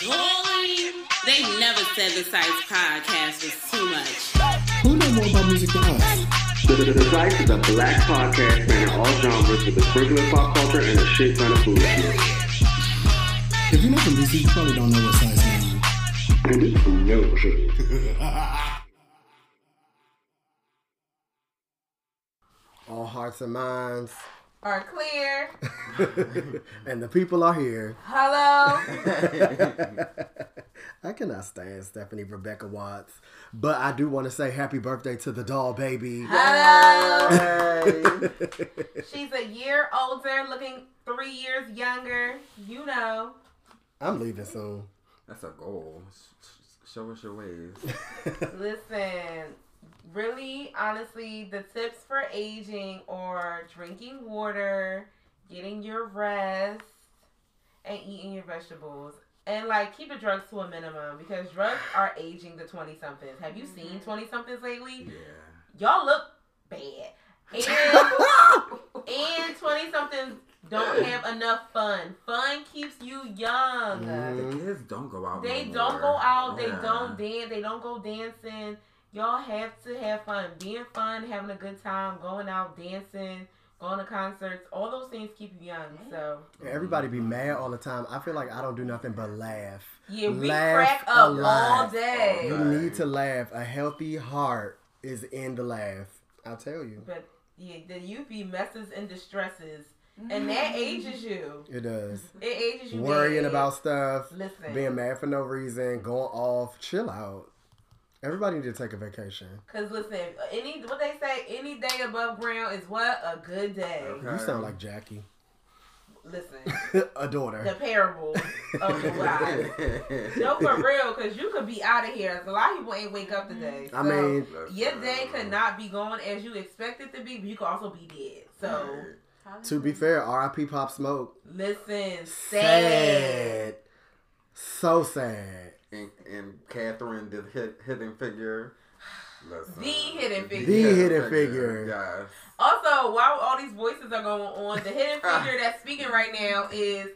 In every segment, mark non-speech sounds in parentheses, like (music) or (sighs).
Boy, they never said the Psyce podcast was too much. Who knows more about music than us? The, the, the Psyce is a black podcast spanning all genres with a sprinkle of pop culture and a shit ton of foolishness. If you're not from DC, you probably don't know what Psyce means. And it's no shit. All hearts and minds. Are clear. (laughs) and the people are here. Hello. (laughs) I cannot stand Stephanie Rebecca Watts. But I do want to say happy birthday to the doll baby. Hello. (laughs) She's a year older, looking three years younger. You know. I'm leaving soon. That's a goal. Show us your ways. Listen, really, honestly, the tips for aging are drinking water, getting your rest, and eating your vegetables. And like keep the drugs to a minimum because drugs are aging the twenty somethings. Have you seen twenty somethings lately? Yeah. Y'all look bad. And twenty somethings don't have enough fun. Fun keeps you young. Mhm. The kids don't go out. They no don't go out. They don't dance. They don't go dancing. Y'all have to have fun. Being fun, having a good time, going out, dancing, going to concerts. All those things keep you young. So Everybody be mad all the time. I feel like I don't do nothing but laugh. yeah, we Laugh crack a up all lot. day. You need to laugh. A healthy heart is in the laugh. I'll tell you. But yeah, the youth be messes and distresses, and that mm-hmm. ages you. It does. It ages you. Worrying bad. about stuff, Listen. being mad for no reason, going off. Chill out. Everybody need to take a vacation. Cause listen, any what they say, any day above ground is what a good day. Okay. You sound like Jackie, Listen, (laughs) a daughter. the parable of the (laughs) wise. No, for real, because you could be out of here. A lot of people ain't wake up today. I mean, your day could not be going as you expect it to be, but you could also be dead. So, to be fair, R.I.P. Pop Smoke. listen, sad. Sad. So sad. And, and Catherine, the hidden figure. Listen, The hidden figure. The hidden figure. Yes. Also, while all these voices are going on, the hidden (laughs) figure that's speaking right now is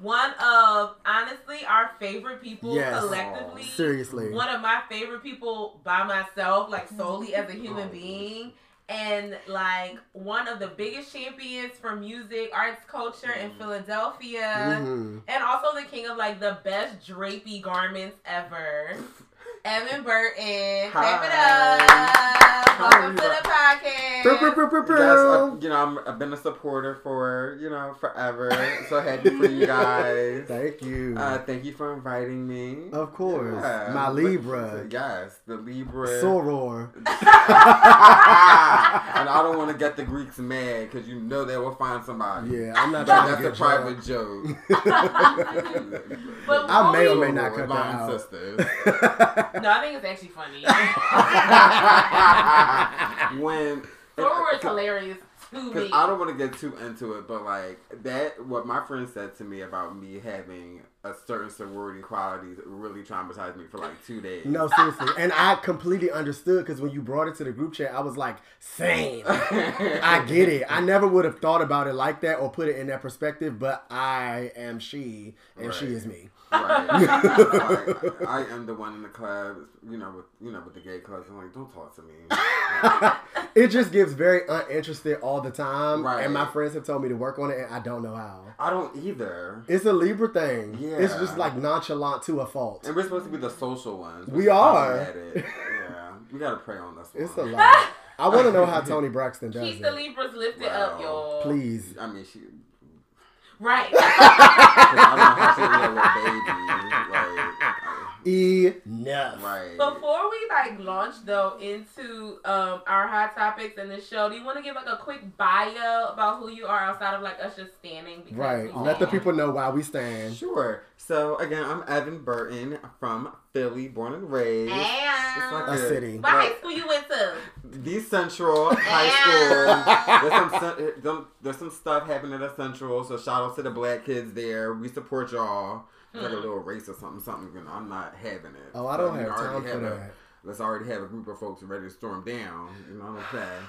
one of, honestly, our favorite people Yes. collectively. Seriously. one of my favorite people by myself, like solely as a human Oh. being, and like one of the biggest champions for music, arts, culture in Mm. Philadelphia, Mhm. and also the king of like the best drapey garments ever. Evon Burton, clap it Hi. up! Welcome to the podcast. Yes, uh, you know, I'm, I've been a supporter for, you know, forever. so happy for you (laughs) guys. Thank you. Uh, thank you for inviting me. of course. Yeah. My Libra. Yes, the Libra. Soror. (laughs) (laughs) and I don't want to get the Greeks mad because you know they will find somebody. Yeah, I'm not But trying that's to a get private drunk. joke. But I may or may not cut that out. sisters. No, I think it's actually funny. (laughs) when Soror is hilarious to me. Because I don't want to get too into it, but like that, what my friend said to me about me having a certain sorority qualities really traumatized me for like two days. No, seriously. And I completely understood because when you brought it to the group chat, I was like, same. (laughs) I get it. I never would have thought about it like that or put it in that perspective, but I am she and she is me. Right. Like, I am the one in the club, you know, with you know, with the gay clubs. I'm like, don't talk to me. (laughs) It just gives very uninterested all the time. Right. And my friends have told me to work on it, and I don't know how. I don't either. It's a Libra thing. Yeah. It's just like nonchalant to a fault. And we're supposed to be the social ones. We We're are. problematic. Yeah, we gotta pray on this one. It's a lot. I want to know how (laughs) Toni Braxton does it. Keep the it. Libras lifted up, Wow. y'all. Please. I mean, she. Right. 'cause I don't know how she a little baby. Like, Enough. right. Before we like launch though into um our hot topics in the show, do you want to give like a quick bio about who you are outside of like us just standing? Because Right. we Let the people know why we stand. Sure. So again, I'm Evon Burton from Philly, born and raised. It's like A city. What high school you went to? The Central High School. (laughs) There's some, some there's some stuff happening at the Central. So shout out to the black kids there. We support y'all. It's like a little race or something, something. You know, I'm not having it. Oh, I don't you have know, I time already for have a- that. let's already have a group of folks ready to storm down. You know what I'm saying?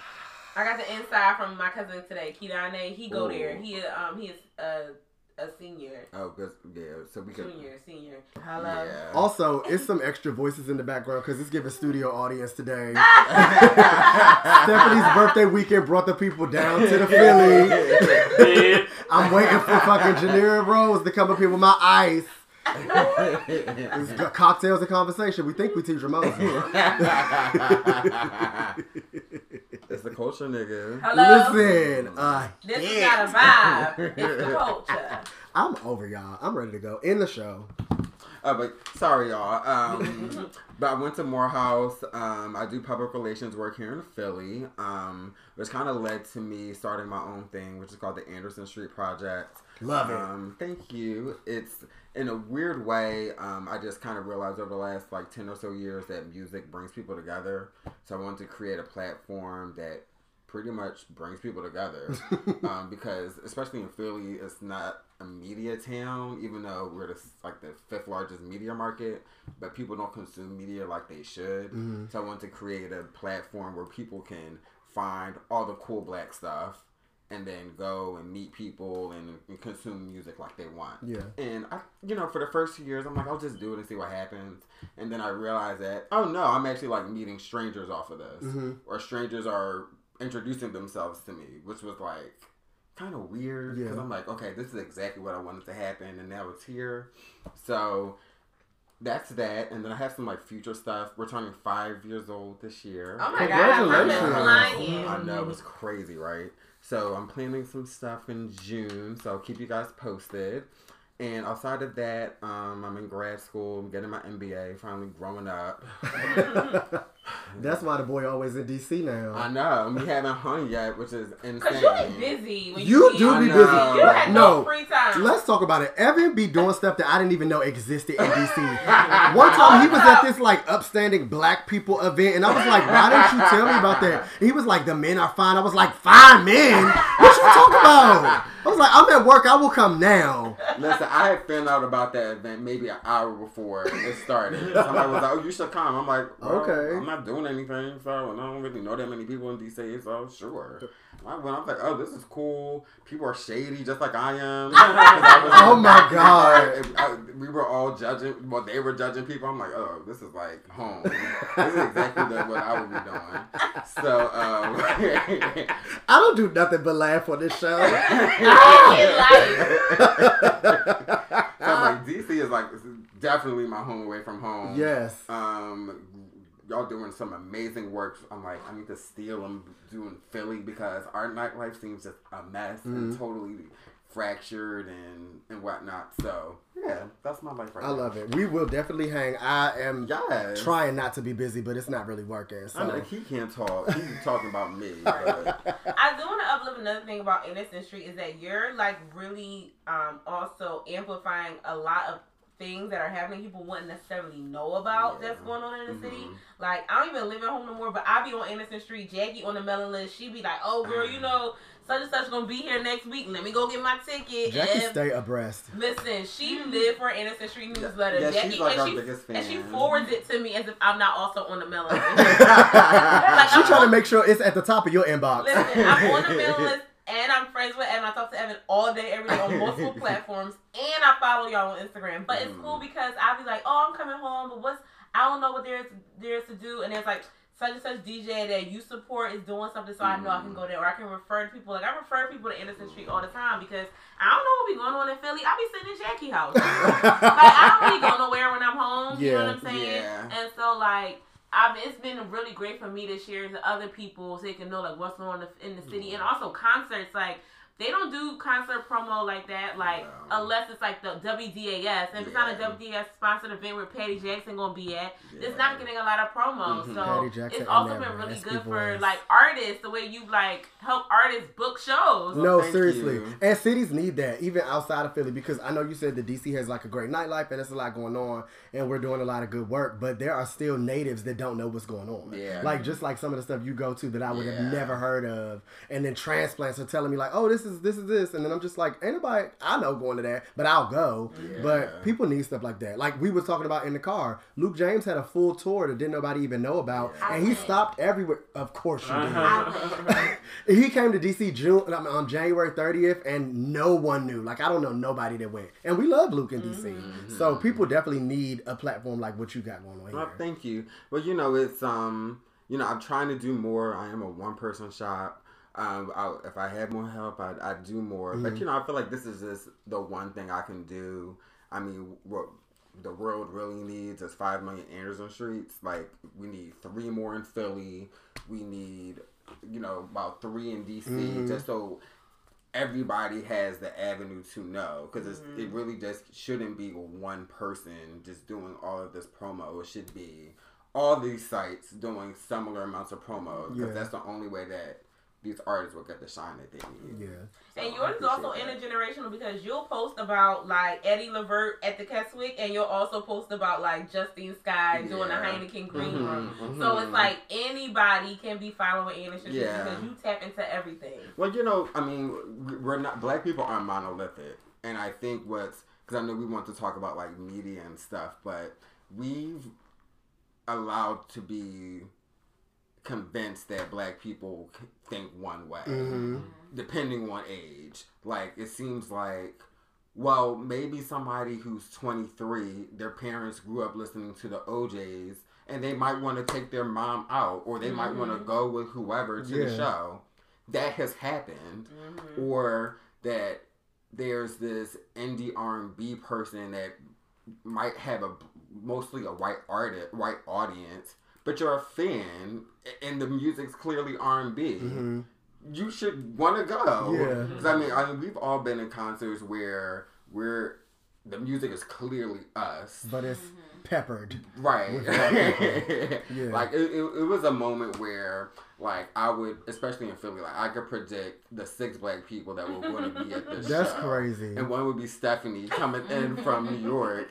I got the inside from my cousin today, Kidane. He go Ooh. there. He um he is uh a senior, Oh, cause yeah, so we could. junior, senior. Hello. Yeah. Also, it's some extra voices in the background because it's giving studio audience today. (laughs) Stephanie's birthday weekend brought the people down to the Philly. (laughs) I'm waiting for fucking Janira Rose to come up here with my ice. It's got cocktails and conversation. We think we teach Ramon. (laughs) it's the culture, nigga. Hello. Listen, uh, This is yeah. not a vibe. (laughs) It's the culture. I'm over y'all. I'm ready to go in the show. Oh, but sorry, y'all. Um, (laughs) but I went to Morehouse. Um, I do public relations work here in Philly, um, which kind of led to me starting my own thing, which is called the Anderson Street Project. Love it. Um, thank you. It's in a weird way. Um, I just kind of realized over the last like ten or so years that music brings people together. So I wanted to create a platform that pretty much brings people together. (laughs) um, because especially in Philly, it's not a media town, even though we're the, like the fifth largest media market. But people don't consume media like they should. So I wanted to create a platform where people can find all the cool black stuff and then go and meet people and, and consume music like they want. Yeah. And I, you know, for the first few years, I'm like, I'll just do it and see what happens. And then I realized that, oh no, I'm actually like meeting strangers off of this, mm-hmm. or strangers are introducing themselves to me, which was like kind of weird because Yeah. I'm like, okay, this is exactly what I wanted to happen, and now it's here. So that's that. And then I have some like future stuff. We're turning five years old this year. Oh my god, Congratulations. flying. I know it's crazy, right? So I'm planning some stuff in June, so I'll keep you guys posted. And outside of that, um, I'm in grad school, I'm getting my MBA, finally growing up. (laughs) That's why the boy always in DC now. I know, we haven't hung yet, which is (laughs) insane. Cause you be busy. When You you, do be busy. You had no, No. free time. Let's talk about it. Evon be doing stuff that I didn't even know existed in DC. (laughs) One time he was at this like upstanding black people event, and I was like, "Why didn't you tell me about that?" And he was like, "The men are fine." I was like, "Fine men? What you talking about?" I was like, "I'm at work. I will come now." Listen, I had found out about that event maybe an hour before it started. Somebody was like, "Oh, you should come." I'm like, well, Okay. I'm not doing anything, so and I don't really know that many people in DC, so sure." I went. I was like, "Oh, this is cool. People are shady, just like I am." (laughs) I was- (laughs) Oh my God. I- we were all judging. Well, they were judging people. I'm like, "Oh, this is like home. this is exactly what I would be doing." So, um, (laughs) I don't do nothing but laugh on this show. In (laughs) life. So I'm like, DC is like definitely my home away from home. yes. Um, y'all doing some amazing work. I'm like, I need to steal them doing Philly because our nightlife seems just a mess Mm-hmm. and totally fractured and and whatnot. So yeah, that's my life right I now. love it. We will definitely hang. I am Yes. trying not to be busy, but it's not really working. So I know he can't talk. He's talking about me. But (laughs) I do want to uplift another thing about Anderson Street is that you're like really um also amplifying a lot of things that are happening people wouldn't necessarily know about Yeah. that's going on in the city. Mhm. Like I don't even live at home no more, but I be on Anderson Street. Jackie on the mailing list. She be like, "Oh girl, you know such and such gonna be here next week. Let me go get my ticket." Jackie And- stay abreast. Listen, she lived for Anderson Street newsletter. Yeah, Jackie, she's like and, our she, biggest and she forwards it to me as if I'm not also on the mailing (laughs) list. (laughs) like, She I'm trying to make sure it's at the top of your inbox. Listen, I'm on the mailing (laughs) list and I'm friends with Evon. I talk to Evon all day, every day on multiple platforms, and I follow y'all on Instagram. But it's Mm. cool because I'll be like, oh, I'm coming home, but what's I don't know what there's there's to do, and it's like such and such DJ that you support is doing something, so I know I can go mm-hmm. there, or I can refer to people. Like I refer people to Anderson Street all the time because I don't know what be going on in Philly. I be sitting in Jackie house. (laughs) like I don't really go nowhere when I'm home. You know what I'm saying? Yeah. And so like. I've, it's been really great for me to share to other people so they can know like what's going on in the city and mm-hmm. also concerts like they don't do concert promo like that like No. unless it's like the WDAS and if it's not a Yeah. WDAS sponsored event where Patty Jackson gonna be at Yeah. it's not getting a lot of promo Mhm. so Jackson it's also been really raspy good for voice. like artists the way you like help artists book shows No, thank seriously. you. And cities need that, even outside of Philly, because I know you said that DC has like a great nightlife and it's a lot going on, and we're doing a lot of good work. But there are still natives that don't know what's going on. Yeah. Like just like some of the stuff you go to that I would Yeah. have never heard of, and then transplants are telling me like, oh, this is this is this, and then I'm just like, anybody I know going to that, but I'll go. But people need stuff like that. Like we were talking about in the car, Luke James had a full tour that didn't nobody even know about, and he stopped everywhere. Of course you. Uh-huh. (laughs) he came to DC June on January 30th, and no one knew. Like I don't know nobody that went, and we love Luke in DC. So people definitely need a platform like what you got going on here. Well, thank you. Well, you know, it's um, you know, I'm trying to do more. I am a one person shop. Um, I, if I had more help, I'd, I'd do more. But mm-hmm. you know, I feel like this is just the one thing I can do. I mean, what the world really needs is five million Anderson streets. Like, we need three more in Philly. We need, you know, about three in DC, mm-hmm. just so everybody has the avenue to know because mm-hmm. it really just shouldn't be one person just doing all of this promo it should be all these sites doing similar amounts of promo because Yeah. that's the only way that these artists will get the shine that they need Yeah. So And yours is also that. intergenerational because you'll post about like Eddie Levert at the Keswick, and you'll also post about like Justine Skye doing the Heineken Green Mhm, Room. So mhm. it's like anybody can be following Anderson Yeah. because you tap into everything. Well, you know, I mean, we're not black people aren't monolithic, and I think what's because I know we want to talk about like media and stuff, but we've allowed to be convinced that black people think one way, Mm-hmm. depending on age. Like it seems like. Well, maybe somebody who's 23, their parents grew up listening to the O'Jays, and they might want to take their mom out, or they might want to go with whoever to the show. That has happened, or that there's this indie R&B person that might have a mostly a white artist, white audience, but you're a fan, and the music's clearly R&B Mhm. you should want to go. Yeah. 'Cause, I mean, I mean, we've all been in concerts where we're the music is clearly us, But it's peppered. right? (laughs) Yeah. Like it, it, it was a moment where, like, I would, especially in Philly, like I could predict the six black people that were going to be at this (laughs) That's show. crazy. And one would be Stephanie coming in from New York,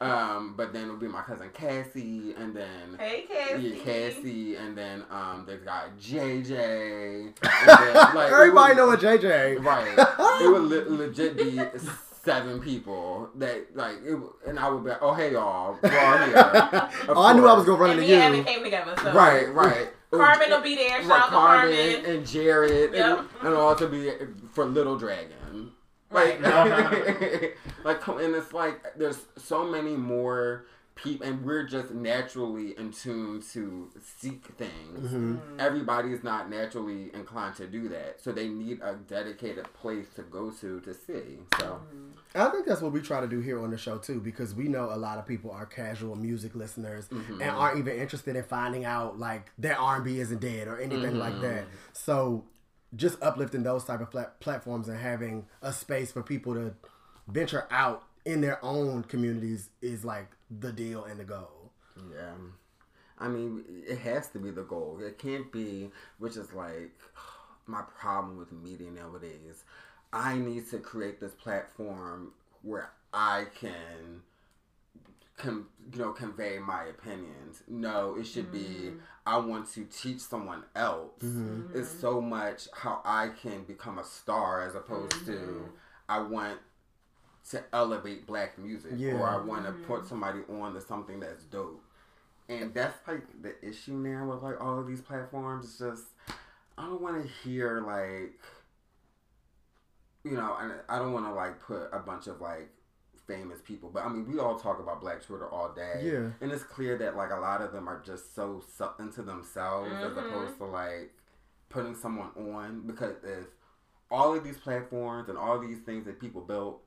um, but then it would be my cousin Cassie, and then Hey, Cassie. yeah, Cassie, and then um, there's got JJ. And (laughs) then, like, Everybody would- know a JJ. Right. it would le- (laughs) legit be seven people that like, it, and I would be, like, oh hey y'all, we're all here. Oh, I knew I was gonna run And into me and Evon you. came together. So. Right, right. Carmen will eh, be there. Shout to Carmen Carmen. and Jared, Yep. and, and also be eh, for Little Dragon. Right. Like, (laughs) like, and it's like there's so many more people, and we're just naturally in tune to seek things. Mhm. Everybody is not naturally inclined to do that, so they need a dedicated place to go to to see. So, I think that's what we try to do here on the show too, because we know a lot of people are casual music listeners Mm-hmm. and aren't even interested in finding out like their R and B isn't dead or anything like that. Mm-hmm. So, just uplifting those type of plat- platforms and having a space for people to venture out in their own communities is like the deal and the goal. yeah. I mean, it has to be the goal. It can't be, which is like (sighs) my problem with media nowadays. I need to create this platform where I can, com- you know, convey my opinions. No, it should be mm-hmm. I want to teach someone else. Mm-hmm. It's so much how I can become a star as opposed to mm-hmm. I want to elevate black music Yeah. or I want to put somebody on to something that's dope. And that's like the issue now with like all of these platforms. It's just I don't want to hear like you know, and I don't want to like put a bunch of like famous people, but I mean, we all talk about Black Twitter all day, Yeah. and it's clear that like a lot of them are just so sucked into themselves as Mhm. opposed to like putting someone on. Because if all of these platforms and all these things that people built,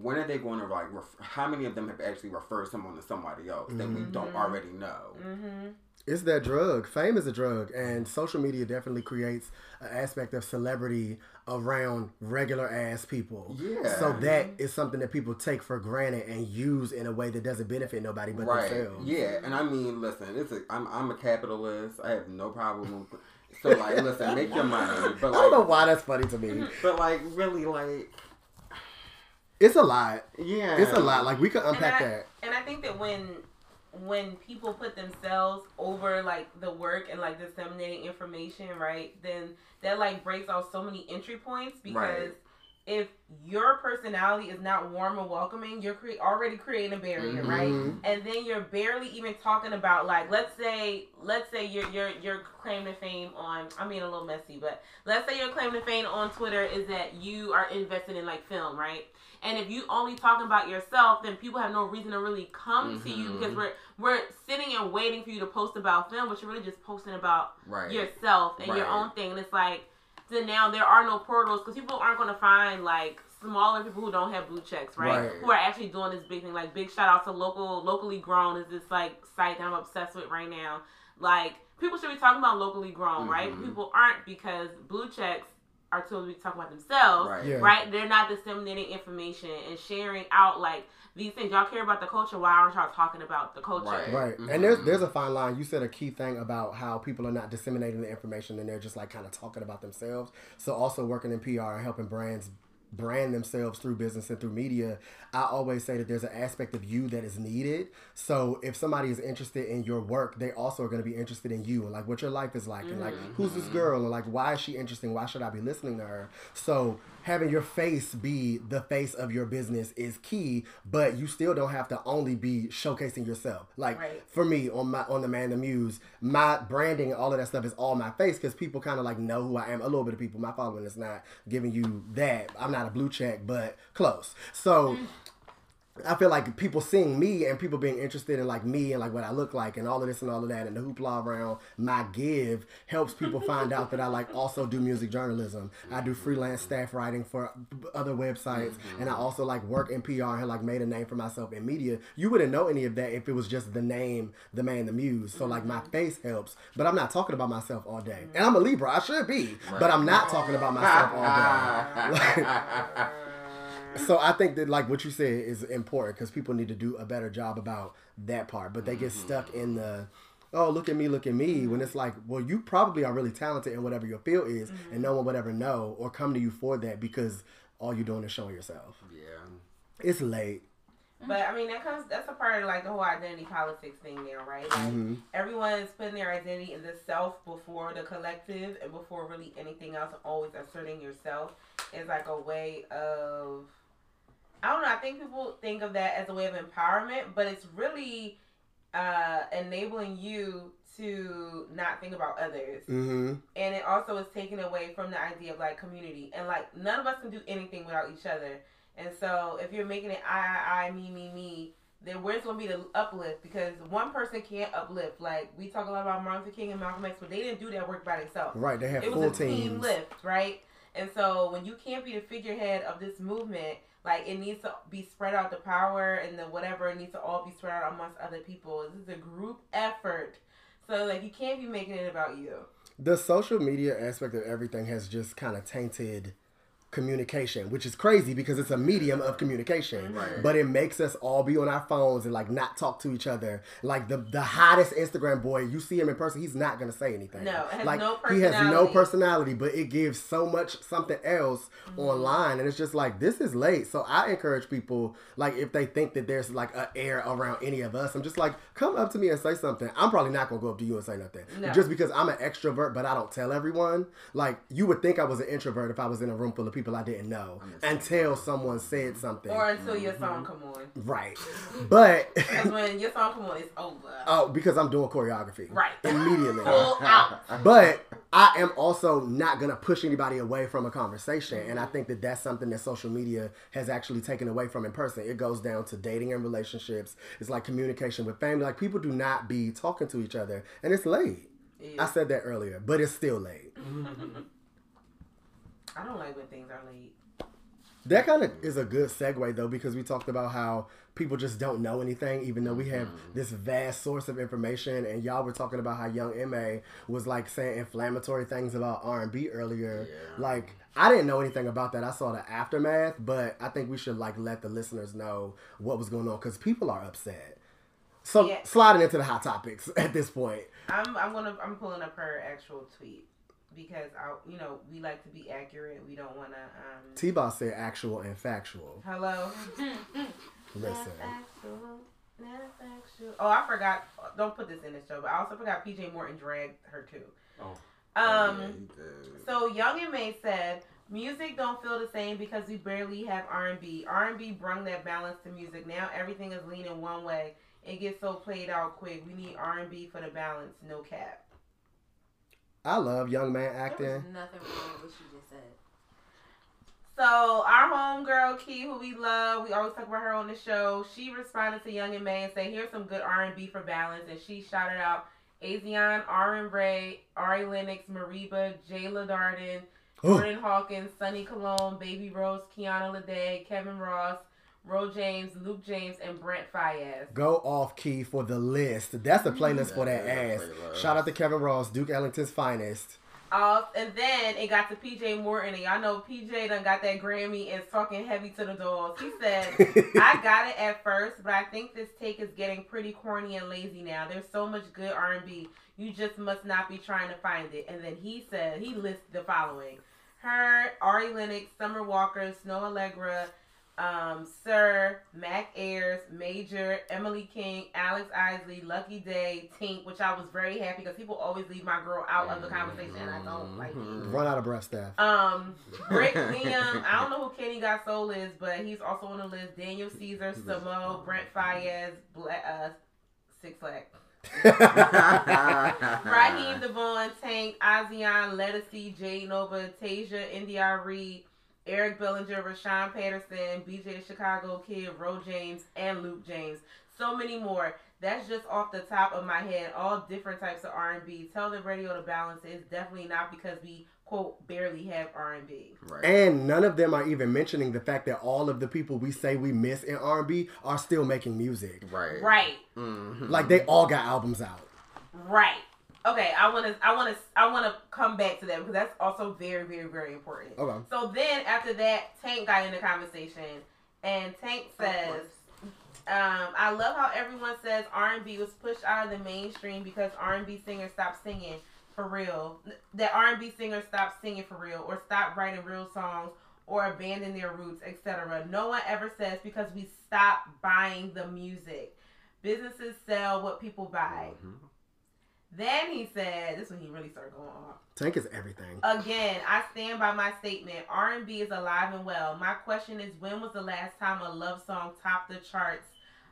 when are they going to like? Ref- how many of them have actually referred someone to somebody else that we don't already know? Mm-hmm. It's that drug. Fame is a drug, and social media definitely creates an aspect of celebrity around regular ass people. Yeah. So that is something that people take for granted and use in a way that doesn't benefit nobody but right. themselves. Yeah, and I mean, listen, it's a, I'm I'm a capitalist. I have no problem. With, (laughs) so like, listen, make your money, but I don't know why that's funny to me. (laughs) but like, really, like, It's a lot. yeah, It's a lot. Like we could And unpack I, that. and I think that when when people put themselves over like the work and like disseminating information, right? Then that like breaks off so many entry points because Right. if your personality is not warm and welcoming, you're cre- already creating a barrier, right? Mhm. and then you're barely even talking about like let's say let's say your your your claim to fame on I mean a little messy, but let's say your claim to fame on Twitter is that you are invested in like film, right? And if you only talking about yourself, then people have no reason to really come to you Mhm. because we're we're sitting and waiting for you to post about them, but you're really just posting about Right. yourself and your own thing. And it's like then now there are no portals because people aren't going to find like smaller people who don't have blue checks, right? Right. Who are actually doing this big thing. Like big shout out to local locally grown is this like site that I'm obsessed with right now. Like people should be talking about locally grown, right? Mhm. People aren't because blue checks are told to be talking about themselves. Right. Yeah. Right? They're not disseminating information and sharing out like these things. Y'all care about the culture. Why aren't y'all talking about the culture? Right. Right. Mhm. And there's there's a fine line. You said a key thing about how people are not disseminating the information and they're just like kind of talking about themselves. So also working in PR and helping brands brand themselves through business and through media, I always say that there's an aspect of you that is needed. So if somebody is interested in your work, they also are going to be interested in you and like what your life is like and like mm-hmm. who's this mm-hmm. girl and like why is she interesting? Why should I be listening to her? So having your face be the face of your business is key, but you still don't have to only be showcasing yourself. Like Right. for me on my on the man the muse, my branding and all of that stuff is all my face because people kind of like know who I am. A little bit of people, my following is not giving you that. I'm not a blue check, but close. So. Mm. I feel like people seeing me and people being interested in like me and like what I look like and all of this and all of that and the hoopla around my give helps people find out that I like also do music journalism. I do freelance staff writing for other websites mm-hmm. and I also like work in PR and like made a name for myself in media. You wouldn't know any of that if it was just the name, the man, the muse. So like my mm-hmm. face helps, but I'm not talking about myself all day. Mm-hmm. And I'm a Libra, I should be, but I'm not talking about myself all day. (laughs) (laughs) So I think that like what you said is important because people need to do a better job about that part, but they get stuck in the oh look at me, look at me when it's like well you probably are really talented in whatever your field is, and no one would ever know or come to you for that because all you're doing is showing yourself. Yeah. It's late. But I mean, that comes. That's a part of like the whole identity politics thing now, right? Like Mhm. everyone's putting their identity in the self before the collective, and before really anything else. Always asserting yourself is like a way of. I don't know. I think people think of that as a way of empowerment, but it's really uh, enabling you to not think about others Mm-hmm. and it also is taken away from the idea of like community and like none of us can do anything without each other and so if you're making it i i i me me me then where's gonna be the uplift because one person can't uplift like we talk a lot about martin luther king and malcolm x but they didn't do that work by themselves Right, they have it was a team lift, right? And so when you can't be the figurehead of this movement, like it needs to be spread out the power and the whatever it needs to all be spread out amongst other people. This is a group effort. So like you can't be making it about you. The social media aspect of everything has just kind of tainted communication, which is crazy because it's a medium of communication. Right. But it makes us all be on our phones and like not talk to each other. Like the the hottest Instagram boy, you see him in person, he's not gonna say anything. No, it has like no he has no personality. but it gives so much something else Mm-hmm. online, and it's just like this is late. So I encourage people like if they think that there's like a air around any of us, I'm just like come up to me and say something. I'm probably not gonna go up to you and say nothing, No. just because I'm an extrovert, but I don't tell everyone. Like you would think I was an introvert if I was in a room full of people I didn't know until someone said something. Or until your song mm-hmm. come on. right, but (laughs) Because when your song come on, it's over. oh, because I'm doing choreography, Right. immediately. (laughs) Full out. but I am also not gonna push anybody away from a conversation, and I think that that's something that social media has actually taken away from in person. It goes down to dating and relationships. It's like communication with family. Like people do not be talking to each other, and it's late. I said that earlier, but it's still late. (laughs) I don't like when things are late. That kind of is a good segue though, because we talked about how people just don't know anything, even though we have mm-hmm. this vast source of information. And y'all were talking about how Young M.A was like saying inflammatory things about R and B earlier. Like I didn't know anything about that. I saw the aftermath, but I think we should like let the listeners know what was going on because people are upset. So Yeah. sliding into the hot topics (laughs) at this point. I'm I'm gonna I'm pulling up her actual tweet because I you know we like to be accurate. We don't want to. um T-Boz said actual and factual. Hello. (laughs) Listen. Netflix show. Oh, I forgot. Don't put this in the show, but I also forgot PJ Morton dragged her too. Oh. Um. Yeah, he did. So Young M.A said, "Music don't feel the same because we barely have R and B. R and B brung that balance to music. Now everything is leaning one way. It gets so played out quick. We need R and B for the balance. No cap." I love young man There was acting. nothing wrong with what she just said. So our homegirl Key, who we love, we always talk about her on the show. She responded to Young M.A and said, "Here's some good R and B for balance." And she shouted out Azion, Arin Ray, Ari Lennox, Mereba, Jayla Darden, Jordan Hawkins, Sunny Cologne, Baby Rose, Kiana Lede, Kevin Ross, Ro James, Luke James, and Brent Faiyaz. Go off key for the list. That's the playlist for that That ass. is a playlist. Shout out to Kevin Ross, Duke Ellington's finest. Uh, and then it got to PJ Morton, and y'all know PJ done got that Grammy and is talking heavy to the dolls. He said, (laughs) I got it at first, but I think this take is getting pretty corny and lazy now. There's so much good R&B. You just must not be trying to find it. And then he said, he listed the following. Her, Ari Lennox, Summer Walker, Snoh Aalegra, um, Sir, Mac Ayres, Major, Emily King, Alex Isley, Lucky Daye, Tink, which I was very happy because people always leave my girl out of the conversation and I don't like it. Run out of breath, staff. Um, Rick Liam, I don't know who Kenny Got Soul is, but he's also on the list. Daniel Caesar, Samo, Brent Faiyaz, Bla- uh, Six Flag. (laughs) Raheem DeVaughn, Tank, Azion, Lettucey, Jay Nova, Tasia, India Reed, Eric Bellinger, Rahsaan Patterson, BJ Chicago Kid, Ro James, and Luke James. So many more. That's just off the top of my head. All different types of R&B. Tell the radio to balance it. It's definitely not because we quote barely have R&B. Right. And none of them are even mentioning the fact that all of the people we say we miss in R&B are still making music. right. Right. Mhm. Like they all got albums out. Right. Okay, I want to I want to I want to come back to that because that's also very very very important. Okay. So then after that, Tank got in the conversation, and Tank says, um, "I love how everyone says R&B was pushed out of the mainstream because R&B singers stopped singing for real. That R&B singers stopped singing for real, or stopped writing real songs, or abandoned their roots, etc. No one ever says because we stopped buying the music. Businesses sell what people buy." Mhm. Then he said, "This is when he really started going off." Tank is everything. Again, I stand by my statement. R&B is alive and well. My question is, when was the last time a love song topped the charts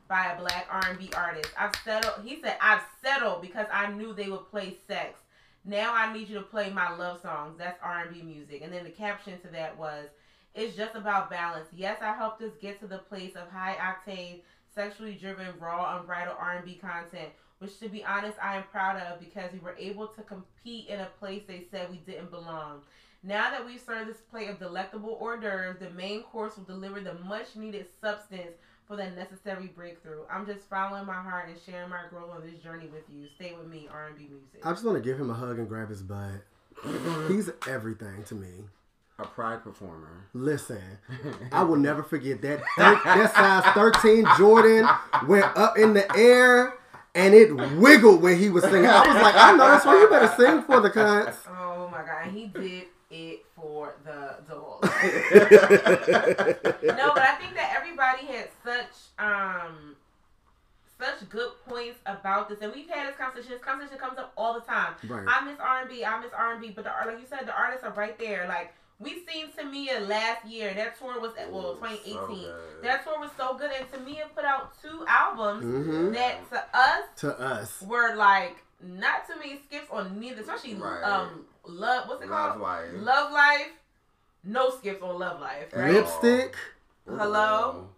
by a black R&B artist? I've settled. He said, "I've settled because I knew they would play sex. Now I need you to play my love songs. That's R&B music." And then the caption to that was, "It's just about balance. Yes, I helped us get to the place of high octane, sexually driven, raw, unbridled R&B content." Which to be honest I am proud of because we were able to compete in a place they said we didn't belong. Now that we've served this plate of delectable hors d'oeuvres, the main course will deliver the much needed substance for the necessary breakthrough. I'm just following my heart and sharing my growth on this journey with you. Stay with me, R&B music. I just want to give him a hug and grab his butt. (laughs) He's everything to me. A pride performer. Listen, (laughs) I will never forget that. Thir- that size 13 Jordan went up in the air and it wiggled when he was singing. I was like, I know that's why you better sing for the cunts. Oh my god, he did it for the dolls. (laughs) no, but I think that everybody had such um such good points about this, and we've had this conversation. This conversation comes up all the time. Right. I miss R and B. I miss R and B, but the like you said, the artists are right there. Like we seen Tamia last year. That tour was at well, Ooh, so 2018. that tour was so good, and Tamia put out two albums Mhm. that to us To us. were like not too many skips on neither, especially Right. um love. What's it Love called? Life. Love Life. No skips on Love Life. Right? Lipstick. Hello?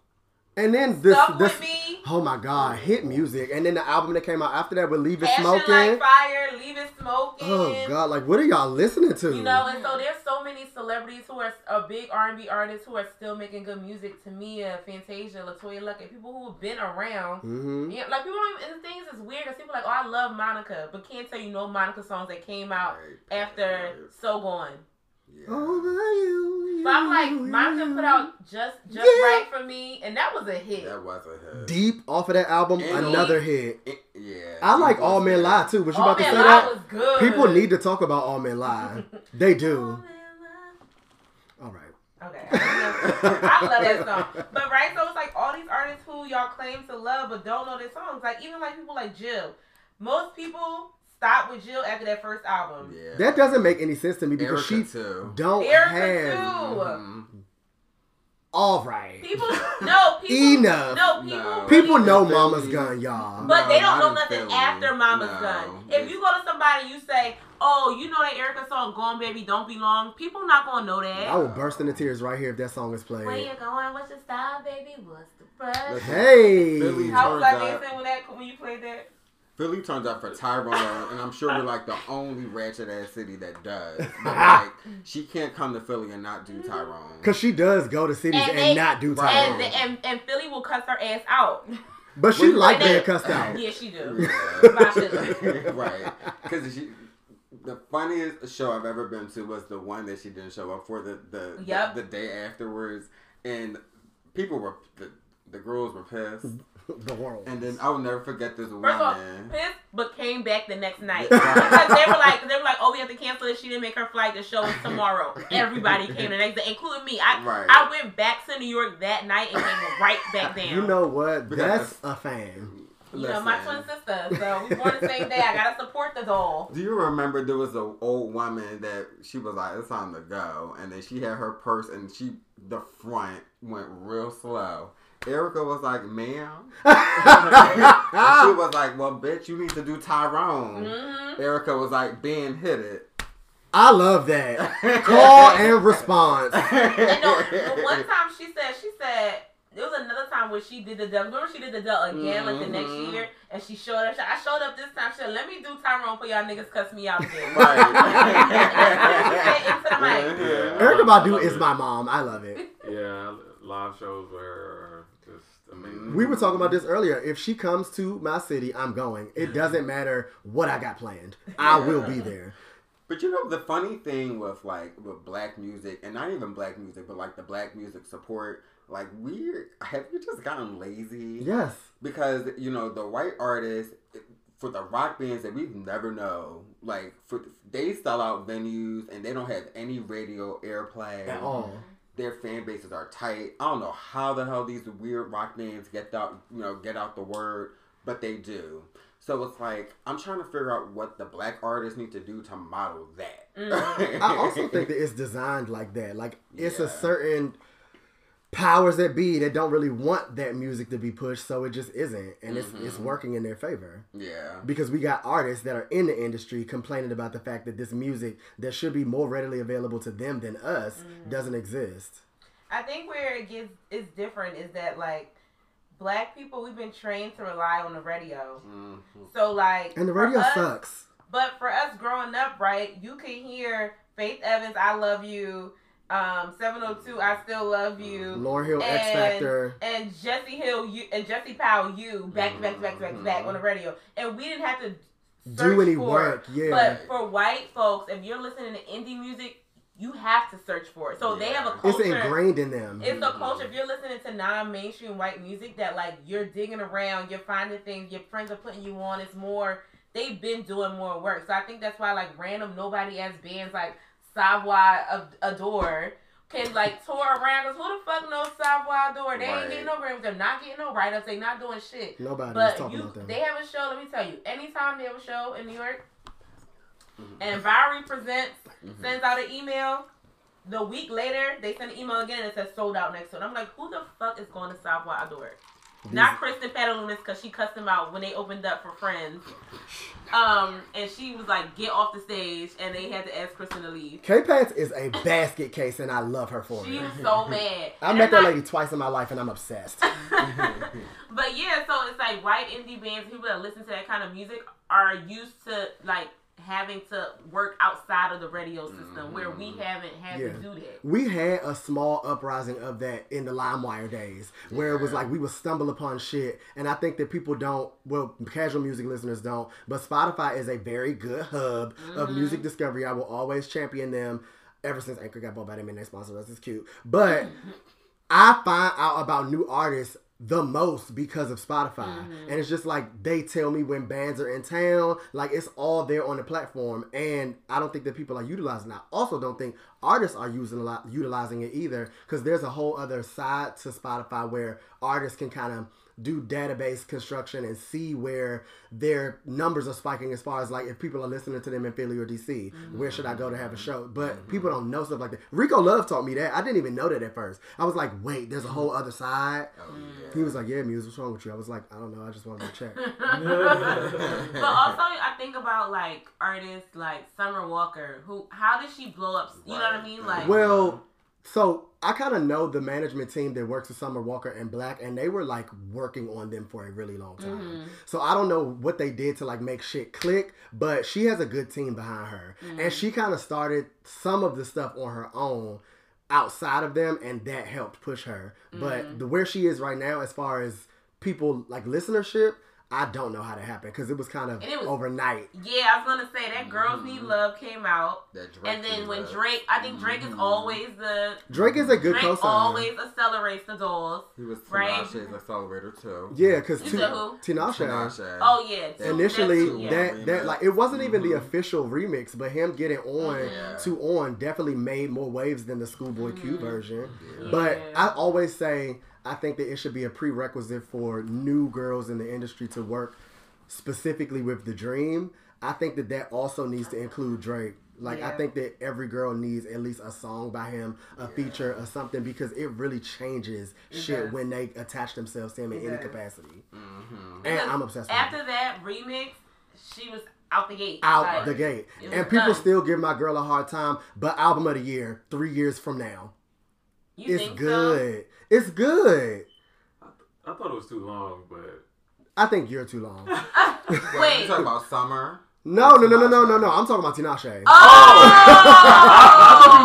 And then this, this oh my god, hit music. And then the album that came out after that with Leave It Passion Smoking. like fire. Leave it smoking. Oh god, like what are y'all listening to? You know, and so there's so many celebrities who are a big R&B artists who are still making good music. Tamia, Fantasia, LeToya Luckett, people who have been around. hmm Yeah, like people don't even, and the thing is, it's weird because people are like, oh, I love Monica, but can't tell you no Monica songs that came out Right. after Right. So Gone. Yeah. Over you. But I'm like, you, Monica you. put out just just Yeah. right for me, and that was a hit. That was a hit. Deep off of that album, And another hit. It- yeah. I like All Men. Lie too. Was you All about to say Lie that? was good. People need to talk about All Men Lie. (laughs) They do. All right. Okay, I love that song. But right, so it's like all these artists who y'all claim to love but don't know their songs. Like even like people like Jill. Most people stop with Jill after that first album. Yeah. That doesn't make any sense to me because Erykah she too. don't Erykah have too. All right. People, no, (laughs) people, Enough. no, people, No. People know Philly. Mama's Gun, y'all. But they don't know nothing after Mama's No. Gun. If you go to somebody you say, "Oh, you know that Erykah song, Gone Baby, Don't Be Long," people not gonna know that. I will burst into tears right here if that song is Where played. you going? What's your style, baby? What's the price? Hey, Philly- How was I dancing when that when you played that? Philly turns out for Tyrone, and I'm sure we're like the only ratchet ass city that does. But (laughs) like, she can't come to Philly and not do Tyrone. because she does go to cities and, And they- not do Tyrone. And, and and Philly will cuss her ass out. (laughs) But she When- like being cussed out. Yeah, she do. Yeah. (laughs) Right. Because she, the funniest show I've ever been to was the one that she didn't show up for the the, Yep. the, the day afterwards, and people were the, the girls were pissed, (laughs) the world. and then I will never forget this First of all, woman. pissed, but came back the next night because they were like, they were like, oh, we have to cancel it. She didn't make her flight. The show is tomorrow. Everybody (laughs) came the next day, including me. I Right. I went back to New York that night and came right back down. You know what? That's that's- a fan. You know, my twin sister. So we born the same day. I gotta support the doll. Do you remember there was an old woman that she was like, "It's time to go," and then she had her purse and she the front went real slow. Erykah was like, "Ma'am," (laughs) and she was like, "Well, bitch, you need to do Tyrone." hmm Erykah was like, "Ben hit it." I love that. Call (laughs) and response. (laughs) And no, the one time she said, she said. There was another time where she did the Del. Remember she did the Del again, like the next Mhm. year, and she showed up. She, I showed up this time. She said, "Let me do Tyrone for y'all niggas, cuss me out again." Right. Into. Yeah. Erykah I Badu is my mom. I love it. Yeah, live shows were We were talking about this earlier. If she comes to my city, I'm going. It doesn't matter what I got planned. (laughs) I will be there. But you know the funny thing with like with black music and not even black music, but like the black music support, like we have you just gotten lazy? Yes. Because you know the white artists for the rock bands that we've never know, like for they sell out venues and they don't have any radio airplay At all. Their fan bases are tight. I don't know how the hell these weird rock bands get out, you know, get out the word, but they do. So it's like I'm trying to figure out what the black artists need to do to model that. Mhm. I also (laughs) think that it's designed like that. Like it's a certain powers that be that don't really want that music to be pushed, so it just isn't, and it's it's Mhm. working in their favor yeah. because we got artists that are in the industry complaining about the fact that this music that should be more readily available to them than us Mm-hmm. doesn't exist. I think where it gets is different is that like black people we've been trained to rely on the radio. Mhm. So like And the radio us- sucks. But for us growing up, right, you can hear Faith Evans, I love you, um, 702, I still love you. Lauryn Hill, Ex-Factor. And Jesse Hill, you and Jesse Powell, you back to back to back to back back Mhm. on the radio, and we didn't have to Do any for it. work, yeah. But for white folks, if you're listening to indie music, you have to search for it. So they have a Yeah. It's culture. ingrained in them. It's a culture. If you're listening to non-mainstream white music, that like you're digging around, you're finding things, your friends are putting you on. It's more. They've been doing more work, so I think that's why like random nobody as bands like Ad- Adore can like tour around. Cause who the fuck knows Savoir Adore? They ain't getting no Grammys. They're not getting no write ups. They not doing shit. Nobody But talking you, about them. they have a show. Let me tell you. Anytime they have a show in New York, Mhm. and Bowery presents, Mhm. sends out an email. The week later, they send an email again and it says sold out next to it. I'm like, who the fuck is going to Savoir Adore? Not Kristen Petalunas because she cussed them out when they opened up for Friends. Um, and she was like, get off the stage, and they had to ask Kristen to leave. K Pants is a basket case, and I love her for She it. was so (laughs) mad. I And met that not- lady twice in my life, and I'm obsessed. (laughs) but yeah, so it's like white indie bands, people that listen to that kind of music are used to like having to work outside of the radio system where we mm-hmm. haven't had Yeah. to do that. We had a small uprising of that in the LimeWire days, where it was like we would stumble upon shit, and I think that people don't. Well, casual music listeners don't, but Spotify is a very good hub of mm-hmm. music discovery. I will always champion them. Ever since Anchor got bought by them and they sponsor us, it's cute. But (laughs) I find out about new artists the most because of Spotify. Mm-hmm. And it's just like they tell me when bands are in town, like it's all there on the platform. And I don't think that people are utilizing it. I also don't think artists are using a lot utilizing it either because there's a whole other side to Spotify where artists can kind of do database construction and see where their numbers are spiking as far as like if people are listening to them in Philly or DC, mm-hmm. where should I go to have a show? But mm-hmm. people don't know stuff like that. Rico Love taught me that. I didn't even know that at first. I was like, wait, there's a whole other side. Oh, he was like, yeah, Muse, what's wrong with you? I was like, I don't know. I just wanted to check. (laughs) but also, I think about like artists like Summer Walker. Who? How did she blow up? You know what I mean? Like, Well, so I kind of know the management team that works with Summer Walker and Black, and they were like working on them for a really long time. Mm-hmm. So I don't know what they did to like make shit click, but she has a good team behind her, and mm-hmm. she kind of started some of the stuff on her own outside of them, and that helped push her. But mm-hmm. the where she is right now, as far as people like listenership. I don't know how that happened because it was kind of it was- overnight. yeah, I was gonna say that "Girls Need mm-hmm. Love" came out, That Drake and then when Love. Drake, I think Drake is mm-hmm. always the Drake is a good Drake co-signer. always accelerates the dolls. He was Right. Tinashe's accelerator too. Yeah, because You said who? Tinashe. Tinashe. Oh yeah, two- initially that's two, yeah. that that like it wasn't even the mm-hmm. official remix, but him getting on Yeah. to on definitely made more waves than the Schoolboy Q version. Yeah. But I always say I think that it should be a prerequisite for new girls in the industry to work specifically with the Dream. I think that that also needs to include Drake. Like I think that every girl needs at least a song by him, a feature or something because it really changes shit does. when they attach themselves to him in It any does. capacity. Mm-hmm. And I'm obsessed with After that remix, she was out the gate. out Like, the gate. And people done. still give my girl a hard time, but album of the year, three years from now. You it's think good. It's good. I thought it was too long, but I think you're too long. So? (laughs) Wait, Wait. you talking about summer? No, no, no, no, no, no, no. I'm talking about Tinashe. Oh! (laughs)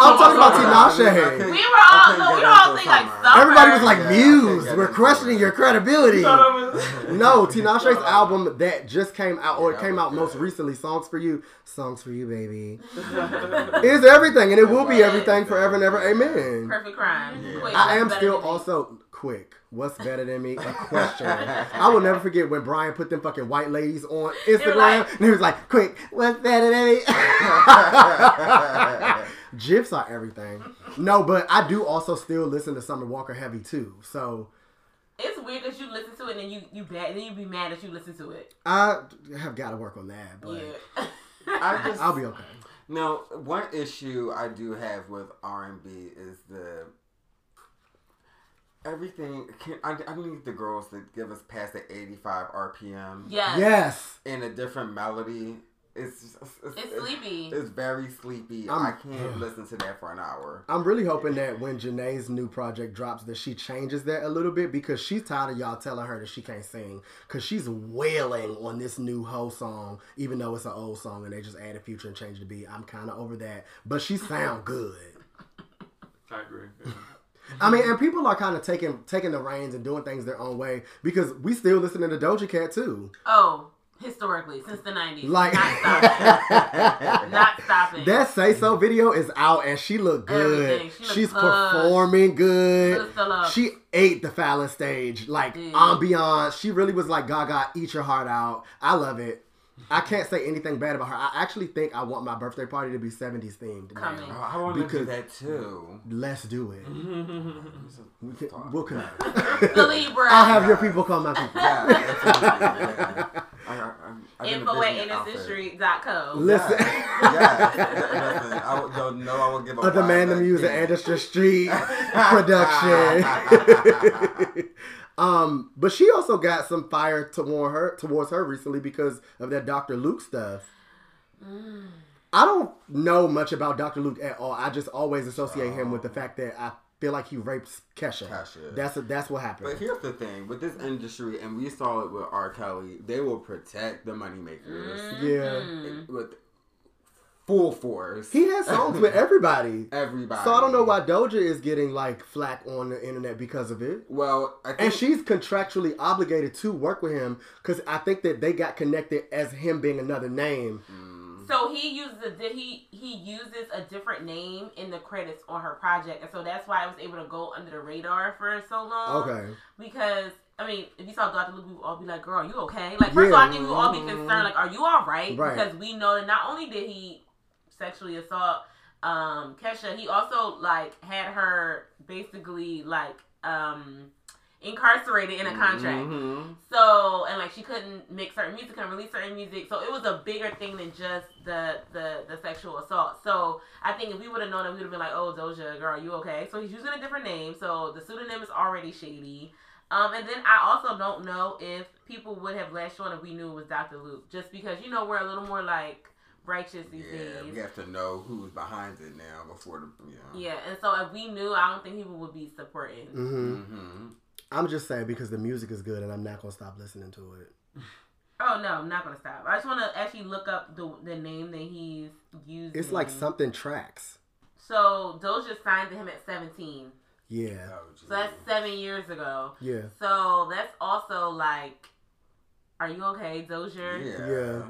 I'm talking about (laughs) Tinashe. We were all, no, we were all thinking like summer. Everybody was like, Yeah, Muse, okay, we're questioning your credibility. Thought I was- No, (laughs) Tinashe's album that just came out, or it came out most recently, Songs for You, Songs for You, baby, is everything, and it will be everything forever and ever. Amen. Perfect crime. Quick, I am still than me. also quick. What's better than me? A question. I will never forget when Brian put them fucking white ladies on Instagram, like- and he was like, "Quick, what's better than me?" (laughs) GIFs are everything. No, but I do also still listen to Summer Walker heavy too. So It's weird that you listen to it and then you you bad then you be mad that you listen to it. I have got to work on that, but Yeah. I just I'll be okay. No, one issue I do have with R and B is the everything. Can, I, I need the girls to give us past the eighty-five RPM yes. Yes, in a different melody. It's just, it's, It's sleepy. It's very sleepy. I'm- I can't (sighs) listen to that for an hour. I'm really hoping that when Jhené's new project drops, that she changes that a little bit because she's tired of y'all telling her that she can't sing because she's wailing on this new whole song, even though it's an old song and they just added future and changed the beat. I'm kind of over that, but she sound good. (laughs) I agree. yeah. (laughs) I mean, and people are kind of taking taking the reins and doing things their own way because we still listening to Doja Cat too. Oh, historically, since the nineties. Like not stopping. (laughs) not stopping. that say so video is out and she looked good. She She's performing good. Up. She ate the Fallon stage like Dude. ambiance. She really was like Gaga, eat your heart out. I love it. I can't say anything bad about her. I actually think I want my birthday party to be 70s themed. now. Coming. Oh, I want to do Because- that too. Let's do it. (laughs) We can, we'll connect. the Libra. I'll have your people call my people. Yeah, absolutely, yeah. I, I, I, Info at andersonstreet.com. Listen. Yes, yes. Listen, I would, don't know I would give a Of the man, the five music, back Anderson Street (laughs) production. (laughs) um, but she also got some fire toward her towards her recently because of that Dr. Luke stuff. I don't know much about Dr. Luke at all. I just always associate him with the fact that I feel like he rapes Kesha. Kesha. That's that's what happened. But here's the thing with this industry, and we saw it with R. Kelly. They will protect the moneymakers Mm-hmm. yeah, with full force. he has songs with everybody. (laughs) Everybody. So I don't know why Doja is getting like flack on the internet because of it. Well, I think And she's contractually obligated to work with him because I think that they got connected as him being another name. So So he uses a di- he he uses a different name in the credits on her project, and so that's why I was able to go under the radar for so long. Okay. Because I mean, if you saw Dr. Luke, we would all be like, "Girl, are you okay?" Like, first of all, I think we would all be concerned, like, "Are you all right?" Right. Because we know that not only did he sexually assault um, Kesha, he also like had her basically like um, incarcerated in a contract. Mhm. So and like she couldn't make certain music, couldn't release certain music. So it was a bigger thing than just the the the sexual assault. So I think if we would have known that, we would have been like, "Oh, Doja, girl, you okay?" So he's using a different name. So the pseudonym is already shady. Um, and then I also don't know if people would have latched on if we knew it was Dr. Luke, just because you know we're a little more like righteous these Yeah, days. we have to know who's behind it now before the you know. Yeah, and so if we knew, I don't think people would be supporting. hmm Mm-hmm. I'm just saying because the music is good and I'm not gonna stop listening to it. (laughs) Oh no, I'm not gonna stop. I just want to actually look up the the name that he's using. It's like something tracks. So Doja signed to him at 17. Yeah. So that's seven years ago. Yeah. So that's also like, are you okay, Doja? Yeah. Yeah.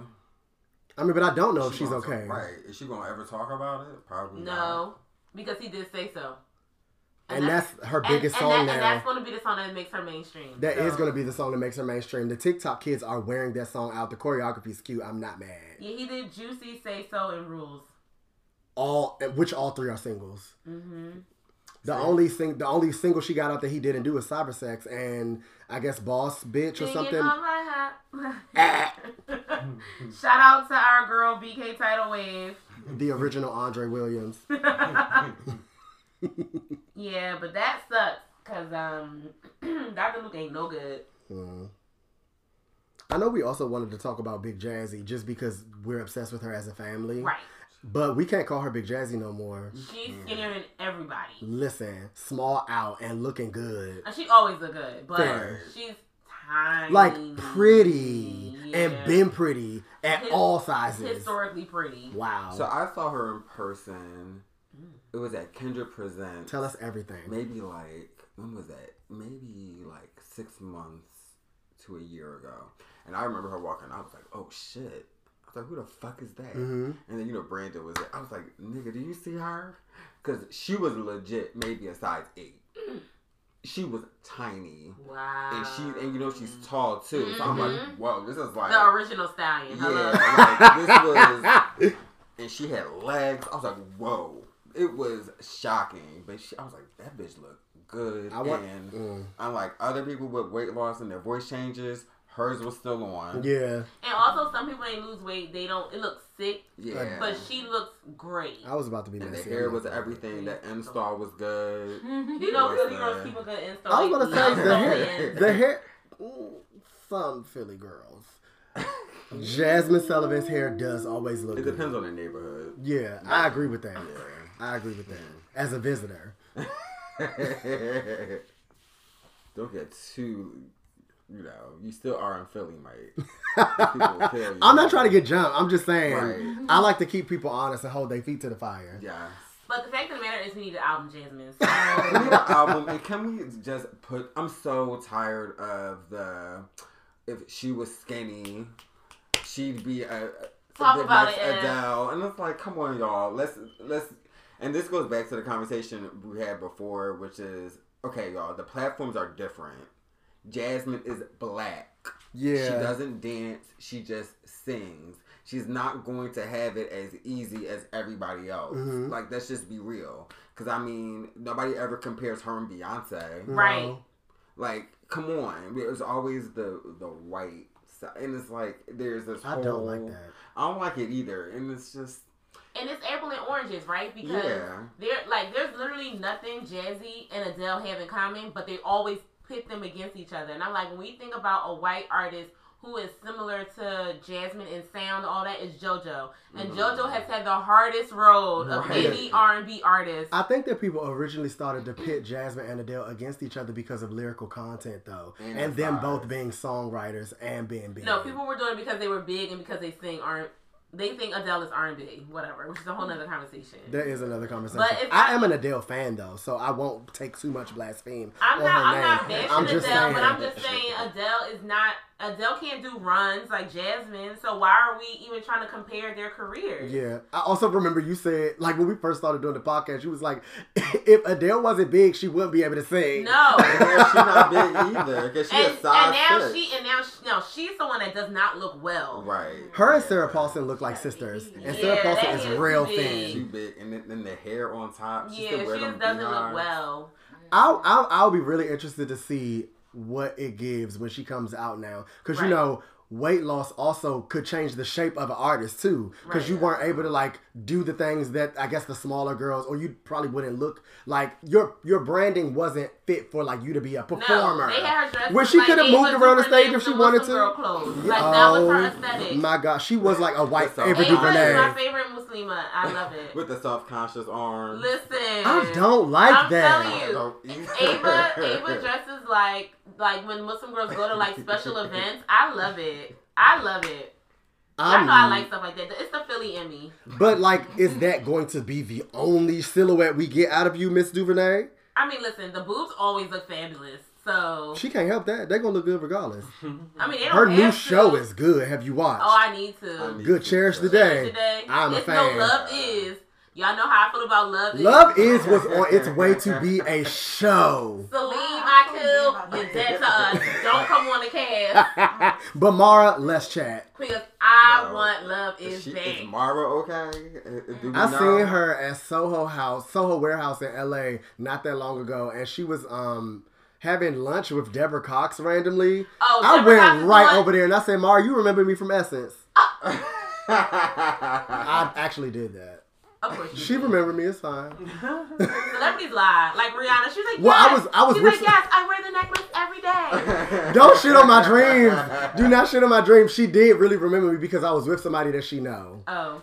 I mean, but I don't know if She she's okay. talk- right? Is she gonna ever talk about it? Probably. not. No, because he did say so. And that's her biggest and, song that- now. And that's going to be the song that makes her mainstream. That is so. going to be the song that makes her mainstream. The TikTok kids are wearing that song out. The choreography's cute. I'm not mad. Yeah, he did Juicy, Say So, and Rules. All which all three are singles. Mm-hmm. The only sing the only single she got out that he didn't do is Cyber Sex and I guess Boss Bitch or something. (laughs) Ah. Shout out to our girl BK Tidal Wave. The original Andre Williams. (laughs) (laughs) yeah, but that sucks because um, (clears throat) Dr. Luke ain't no good. Mm. I know we also wanted to talk about Big Jazzy just because we're obsessed with her as a family. Right. But we can't call her Big Jazzy no more. She's skinnier than everybody. Listen, small out and looking good. And she always look good, but Fair. she's tiny. Like pretty and been pretty at His- all sizes. Historically pretty. Wow. So I saw her in person. It was at Kendra Present. Tell us everything. Maybe like when was that? Maybe like six months to a year ago. And I remember her walking. I was like, oh shit. I was like, who the fuck is that? Mhm. And then you know Brandon was there. I was like, nigga, do you see her? Because she was legit, maybe a size eight. She was tiny. Wow. And she and you know she's tall too. So I'm like, Mhm. whoa, this is like the original stallion. Hello. yeah, like, this (laughs) was, and she had legs. I was like, whoa. It was shocking, but she, I was like, that bitch looked good. I want- and Mm. unlike other people with weight loss and their voice changes, hers was still on. Yeah. And also, some people ain't lose weight. They don't. It looks sick. Yeah. But she looks great. I was about to be and the hair was everything. The install was good. (laughs) You know, What's Philly girls that? keep a good install. I was gonna say the hair. hair. The hair. mm, Some Philly girls. Jazmine Sullivan's hair does always look. It good. depends on the neighborhood. Yeah, I agree with that. Yeah. I agree with that. As a visitor, (laughs) Don't get too, you know, you still are in Philly, mate. (laughs) Kill you. I'm not trying to get jumped. I'm just saying Right. I like to keep people honest and hold their feet to the fire. Yes. But the fact of the matter is, we need an album, Jazmine. (laughs) we need an album, and can we just put? I'm so tired of the. If she was skinny, she'd be a. Talk the about next it. Adele, and it's like, come on, y'all. Let's let's. And this goes back to the conversation we had before, which is okay, y'all. The platforms are different. Jazmine is black. Yeah. She doesn't dance. She just sings. She's not going to have it as easy as everybody else. Mhm. Like, let's just be real. Because, I mean, nobody ever compares her and Beyonce. Right. No. Like, come on. There's always the the white side. And it's like, there's this I don't like that. I don't like it either. And it's just, and it's April and Oranges, right? Because Yeah. they're like, there's literally nothing Jazzy and Adele have in common, but they always pit them against each other. And I'm like, when we think about a white artist who is similar to Jazmine in sound, all that is JoJo, and Mhm. JoJo has had the hardest road of any R&B artist. I think that people originally started to pit Jazmine and Adele against each other because of lyrical content, though, And and, them vibes. both being songwriters and being big. no, people were doing it because they were big and because they sing R they think Adele is R and B, whatever, which is a whole nother conversation. That is another conversation. But I I- am an Adele fan though, so I won't take too much blaspheme I'm on not. her I'm name. not bashing I'm Adele, saying. but I'm just saying Adele is not. Adele can't do runs like Jazmine. So why are we even trying to compare their careers? Yeah. I also remember you said, like, when we first started doing the podcast, you was like, (laughs) if Adele wasn't big, she wouldn't be able to sing. No. Yeah, she not big either. Cause she and, a size and now six. she and now she, no, she's the one that does not look well. Right. Her and Sarah Paulson look like sisters, and Sarah Yeah, Paulson that is is real big. She thin. big, and then, then the hair on top. She Yeah, still she wear just them doesn't look well. I'll, I'll I'll be really interested to see what it gives when she comes out now, because Right. you know weight loss also could change the shape of an artist too, because you weren't able to like do the things that I guess the smaller girls, or you probably wouldn't look like your your branding wasn't fit for like you to be a performer. No, they had her dressed When up she like could have moved around the stage if she wanted to. girl clothes. Like that was her oh aesthetic. My God, she was like a white So- Ava Ava is my favorite Muslima. I love it. With the self-conscious arms. Listen, I don't like I'm that. telling you. Ava (laughs) Ava dresses like like when Muslim girls go to like special events. I love it. I love it. I I'm- know I like stuff like that. It's the Philly in me. But like, is that going to be the only silhouette we get out of you, Miss DuVernay? I mean, listen, the boobs always look fabulous. So She can't help that. They're gonna look good regardless. (laughs) I mean, Her new have to. show is good. Have you watched? Oh, I need to. I need good. to. Cherish the Cherish day. today. I'm a fan. No, love is. Y'all know how I feel about love. Love is was on its way to be a show. Celine, I kill. You're dead to us. Don't come on the cast (laughs) but Mara, let's chat. because I No. want love Is, is back. is Mara okay? Do we I know? seen her at Soho House, Soho Warehouse in LA not that long ago, and she was um having lunch with Deborah Cox randomly. Oh, I Deborah went Cox is right on- over there and I said, Mara, you remember me from Essence. (laughs) (laughs) I actually did that. Of course, She remembered me. It's fine. (laughs) Celebrities lie. Like Rihanna, she's like, Well, I was- I was she's with- like, yes, I wear the necklace every day. (laughs) Don't shit on my dreams. Do not shit on my dreams. She did really remember me because I was with somebody that she know. oh,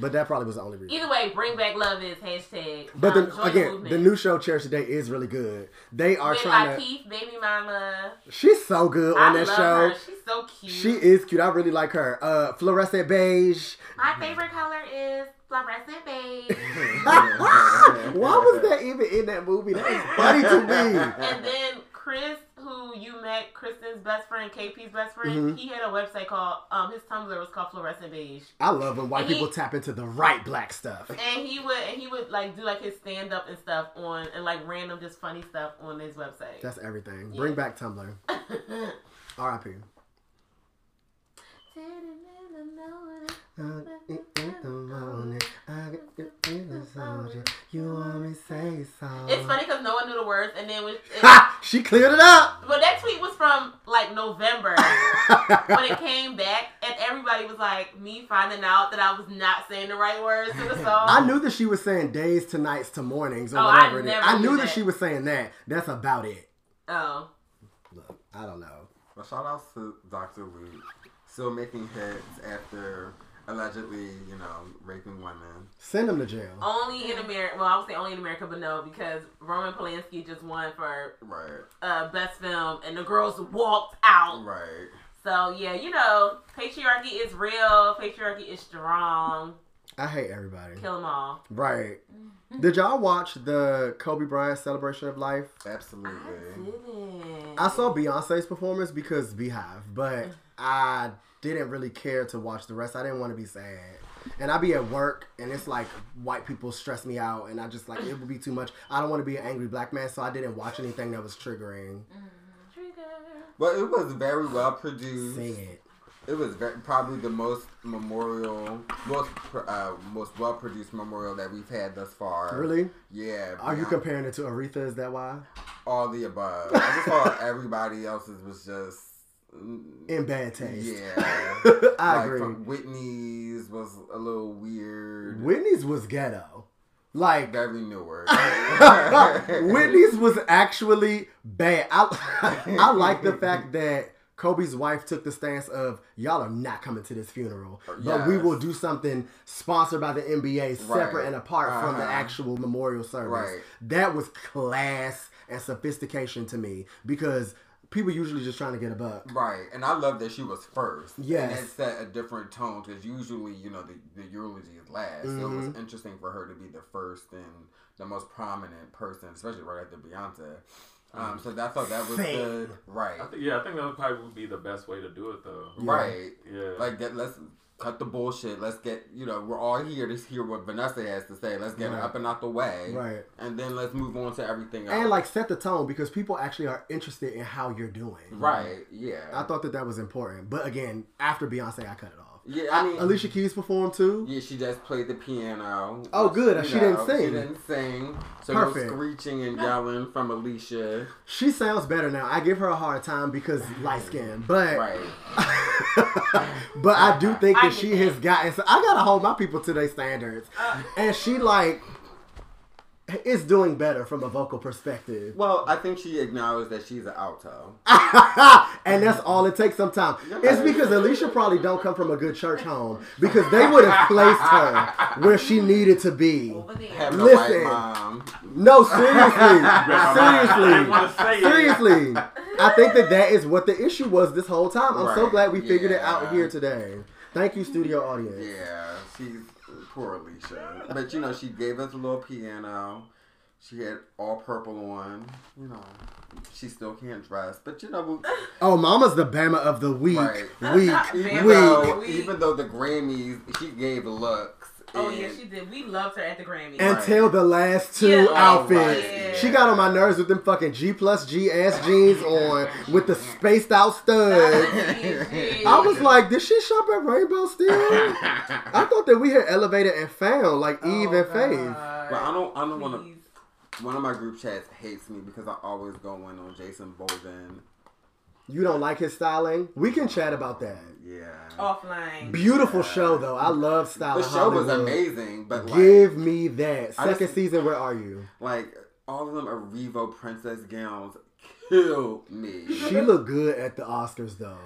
But that probably was the only reason. either way, bring back love is hashtag. But um, the, again, movement. the new show Cherish the Day is really good. They are with trying to. LaKeith, baby mama. She's so good on I that love show. her. She's so cute. She is cute. I really like her. Uh, fluorescent beige. My favorite color is fluorescent beige. (laughs) Why was that even in that movie? That was funny to me. and then Chris, who you met, Kristen's best friend, KP's best friend, Mhm. he had a website called um his Tumblr was called Fluorescent Beige. I love when white And he- people tap into the right black stuff. And he would and he would like do like his stand up and stuff on and like random just funny stuff on his website. That's everything. Bring back Tumblr. (laughs) R.I.P. Uh, you. You want me say so. It's funny because no one knew the words, and then when it, Ha! She cleared it up. but that tweet was from like November (laughs) when it came back, and everybody was like me finding out that I was not saying the right words to the (laughs) song. I knew that she was saying days to nights to mornings or Oh, I whatever it is. never I knew knew that that. she was saying that. That's about it. Oh, Look, I don't know. Well, shout out to Dr. Luke, still making hits after allegedly, you know, raping women. Send him to jail. only in America. Well, I would say only in America, but no, because Roman Polanski just won for Right, uh, best film, and the girls walked out. right. So yeah, you know, patriarchy is real. Patriarchy is strong. I hate everybody. Kill them all. Right. Did y'all watch the Kobe Bryant celebration of life? Absolutely. I Didn't. I saw Beyonce's performance because BeyHive, but I didn't really care to watch the rest. I didn't want to be sad. And I'd be at work and it's like white people stress me out and I just like it would be too much. I don't want to be an angry black man, so I didn't watch anything that was triggering. But it was very well produced. Sing it. It was very, probably the most memorial, most uh, most well produced memorial that we've had thus far. Really? Yeah. Are you beyond comparing it to Aretha? Is that why? all the above? I just thought everybody else's was just. In bad taste. Yeah. (laughs) I like agree. Whitney's was a little weird. Whitney's was ghetto. Like Very newer. (laughs) (laughs) Whitney's was actually bad. I, I like the fact that Kobe's wife took the stance of y'all are not coming to this funeral, but we will do something sponsored by the NBA, separate Right. and apart from the Uh-huh. actual memorial service. Right. That was class and sophistication to me because people usually just trying to get a buck. Right, and I love that she was first. Yes. and it set a different tone because usually, you know, the, the eulogy is last. So it was Mhm. interesting for her to be the first and the most prominent person, especially right after Beyonce. Um, so I thought that was Same. good. Right, I think, yeah, I think that would probably would be the best way to do it, though. right. Yeah. Like, get, let's cut the bullshit. Let's get, you know, we're all here to hear what Vanessa has to say. Let's get Right. it up and out the way. Right. And then let's move on to everything else. And like set the tone because people actually are interested in how you're doing. right, yeah. I thought that that was important. But again, after Beyonce, I cut it off. Yeah, I mean, Alicia Keys performed too. Yeah, she just played the piano. Oh, good. You She didn't sing. She didn't sing. So Perfect. no screeching and yelling from Alicia. She sounds better now. I give her a hard time because light skin, but Right. (laughs) but I do think that get she has gotten. So I gotta hold my people to their standards, Uh. and she like is doing better from a vocal perspective. Well, I think she acknowledged that she's an alto. (laughs) and that's all it takes sometimes. Yeah. It's because Alicia probably don't come from a good church home because they would have placed her where she needed to be. Over Listen. a mom. No, seriously, (laughs) I didn't want to say seriously, seriously. I think that that is what the issue was this whole time. I'm so glad we figured it out here today. Thank you, studio audience. Yeah, she's poor Alicia. But you know, she gave us a little piano. She had all purple on. You know, she still can't dress. But you know, (laughs) Oh, Mama's the Bama of the week, Right. week, even week. though even though the Grammys, she gave looks. Oh and- yeah, she did. We loved her at the Grammys. And- Until the last two Yeah. Oh, outfits. Yeah. She got on my nerves with them fucking G plus G ass jeans on with the spaced out studs. (laughs) I was like, did she shop at Rainbow still? I thought that we had elevated and found like Eve and Faith. But I don't. I don't want to. One of my group chats hates me because I always go in on Jason Bolden. You don't like his styling? We can chat about that. Yeah. Offline. Beautiful show though. I love styling. the show was amazing, but like, Give me that. Second just- season, where are you? like all of them are Revo princess gowns kill me. She looked good at the Oscars though.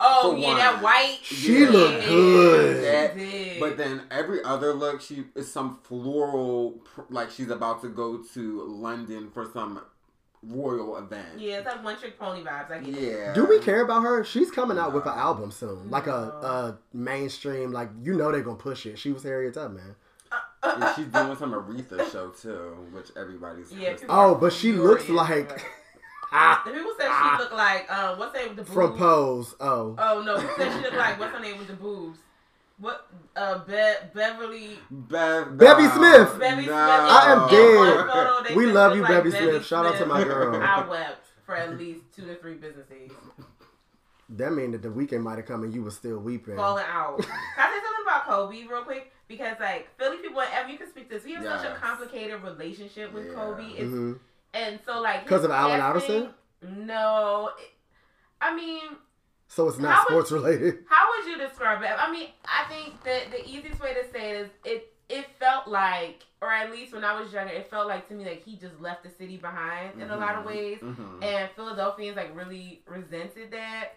Oh For yeah, one. that white. She Yeah. looked good. That- She did. But then every other look, she is some floral, like she's about to go to London for some royal event. yeah, it's like one trick pony vibes. I get it. Yeah. Do we care about her? She's coming out with an album soon, like a, a mainstream. Like you know they're gonna push it. She was Harriet Tubman. And uh, she's doing (laughs) some Aretha show too, which everybody's. Yeah, Oh, but she looks Furious. like The (laughs) ah, people said she ah. looked like um, what's her name with the boobs? from Pose. Oh, Oh no, people said she looked like what's her name with the boobs? What uh Be- Beverly Bev, Bevy no, Smith. Bevy Smith? I am in dead. photo, We love you, looked Bevy Smith. Shout out to my girl. I wept for at least two to three business days. that mean that the weekend might have come and you were still weeping. falling out. (laughs) Can I say something about Kobe real quick? Because like Philly people, Evon, you can speak to this. We have such a complicated relationship with Yeah. Kobe. It's, hmm And so like because of Allen passing- No, it- I mean, So it's not How would- sports related. (laughs) how would you describe it? I mean, I think that the easiest way to say it is it. It felt like, or at least when I was younger, it felt like to me like he just left the city behind in a lot of Mhm. ways. Mhm. And Philadelphians like really resented that.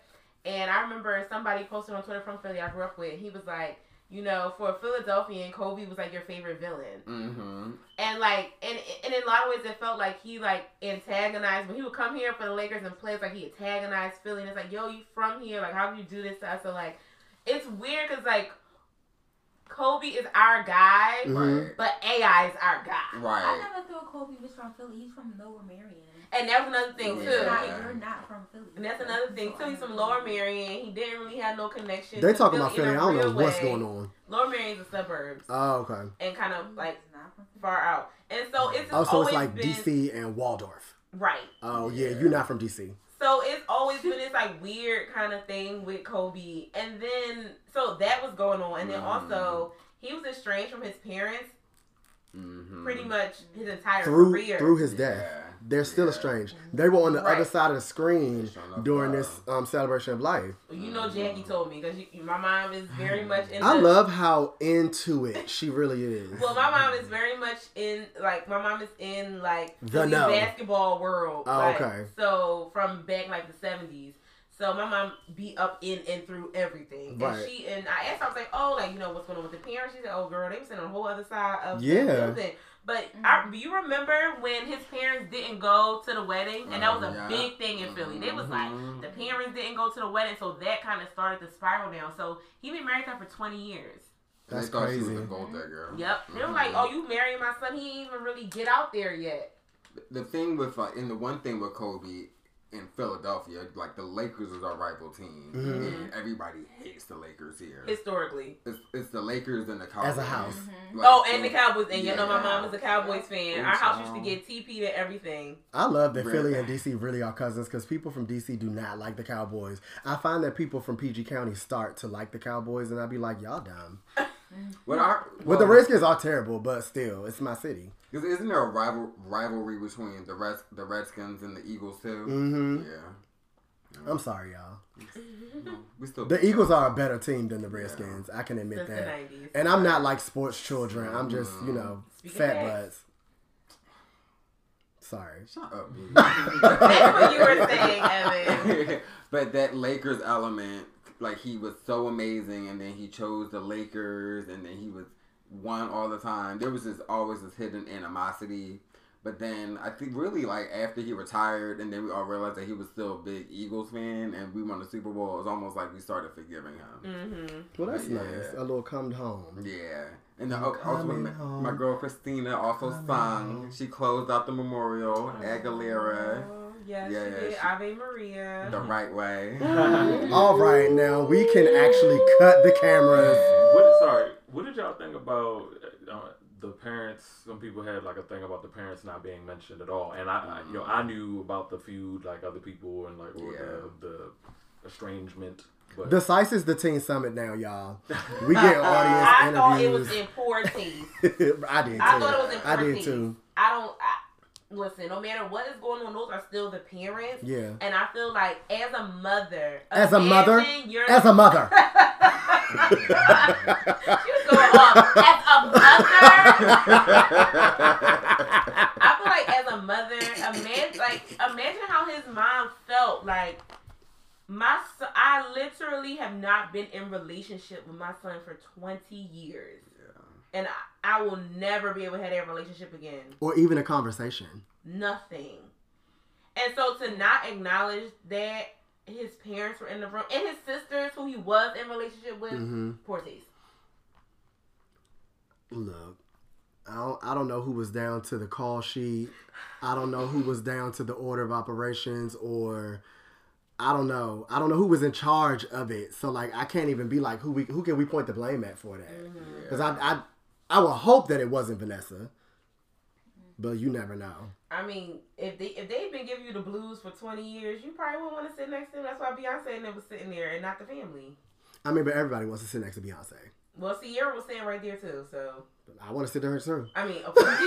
And I remember somebody posted on Twitter from Philly I grew up with. He was like, you know, for a Philadelphian, Kobe was like your favorite villain. Mhm. And like, and, and in a lot of ways, it felt like he like antagonized when he would come here for the Lakers and play. It's like he antagonized Philly, and it's like, yo, you from here? Like, how do you do this to us? So like, it's weird because like, Kobe is our guy, Mhm. but AI is our guy. Right. I never thought Kobe was from Philly. He's from Lower Merion. And that was another thing Yeah. too. You're not, you're not from Philly. And that's another thing too. He's from Lower Merion. He didn't really have no connection. They to talking about Philly. I don't know real what's going on. Lower Merion's the suburbs Oh, okay. and kind of like He's not from Philly. far out. And so it's just Oh, always it's like been DC and Waldorf. right. Oh yeah, Yeah. you're not from DC. So it's always been this like weird kind of thing with Kobe. And then so that was going on. And then Mhm. also he was estranged from his parents Mhm. pretty much his entire Through career. through his death. Yeah. They're still Yeah. estranged. They were on the Right. other side of the screen during this um, celebration of life. you know Jackie told me because my mom is very much in I the, love how into it she really is. Well, my mom is very much in like my mom is in like The Philly basketball world. Oh, like, okay. So from back like the seventies. So my mom be up in and through everything. Right. And she and I asked her, I was like, Oh, like, you know, what's going on with the parents? She said, Oh girl, they were sitting on the whole other side of Yeah. the building. But I, you remember when his parents didn't go to the wedding, and that was a Yeah. big thing in Philly. They was like Mhm. the parents didn't go to the wedding, so that kind of started the spiral down. So he been married to her for twenty years. They That's she crazy. was a gold digger. Yep. They were like, "Oh, you marrying my son? He ain't even really get out there yet." the thing with like, and the one thing with Kobe in Philadelphia, like the Lakers is our rival team, Mhm. and everybody hates the Lakers here. Historically. It's, it's the Lakers and the Cowboys As a house. Like, oh, and so- the Cowboys. And you know, my mom is a Cowboys fan. Our house used to get TP to everything. I love that Really? Philly and DC really are cousins because people from DC do not like the Cowboys. I find that people from PG County start to like the Cowboys, and I'd be like, y'all dumb. (laughs) What are, Well, the Redskins are terrible, but still, it's my city. Is- Isn't there a rival rivalry between the Reds, the Redskins and the Eagles too? Mm-hmm. Yeah. I'm sorry, y'all. (laughs) We still The Eagles are a better team than the Redskins. I can admit Since that. 90s. And I'm not like sports children. I'm just, you know, Speaking fat facts. butts. Sorry. Shut up, (laughs) That's what you were saying, Evon. (laughs) but that Lakers element, like he was so amazing, and then he chose the Lakers, and then he was won all the time. There was just always this hidden animosity. But then I think really like after he retired, and then we all realized that he was still a big Eagles fan, and we won the Super Bowl. It was almost like we started forgiving him. Mm-hmm. Well, that's Yeah. nice. A little come home. Yeah. And then also my, my girl Christina also Coming sung. home. She closed out the memorial, Aguilera, Oh, yes, she did. Ave Maria. the right way. (laughs) All right, now we can actually cut the cameras. What, sorry, what did y'all think about uh, the parents? Some people had like a thing about the parents not being mentioned at all, and I, I you know, I knew about the feud, like other people, and like or the, the estrangement. But The Psyce is the Teen Summit now, y'all. We get (laughs) audience I thought it was in poor taste. (laughs) I did too. I thought it was in I did taste. too. I don't. I, listen, no matter what is going on, those are still the parents. Yeah. And I feel like as a mother, As a mother, as a mother. (laughs) she was going off. As a mother, I feel like as a mother, imagine like imagine how his mom felt. Like my, son, I literally have not been in relationship with my son for twenty years, and I, I will never be able to have that relationship again. or even a conversation. Nothing. And so to not acknowledge that his parents were in the room and his sisters, who he was in relationship with, Mhm. poor taste. Look, I don't, I don't know who was down to the call sheet. I don't know who was down to the order of operations or I don't know. I don't know who was in charge of it. So like I can't even be like who we who can we point the blame at for that? Because I, I I would hope that it wasn't Vanessa. But you never know. I mean, if they if they've been giving you the blues for twenty years, you probably wouldn't want to sit next to him. That's why Beyonce never sitting there and not the family. I mean, but everybody wants to sit next to Beyonce. Well, Ciara was sitting right there too. So I want to sit there too. I mean, of course,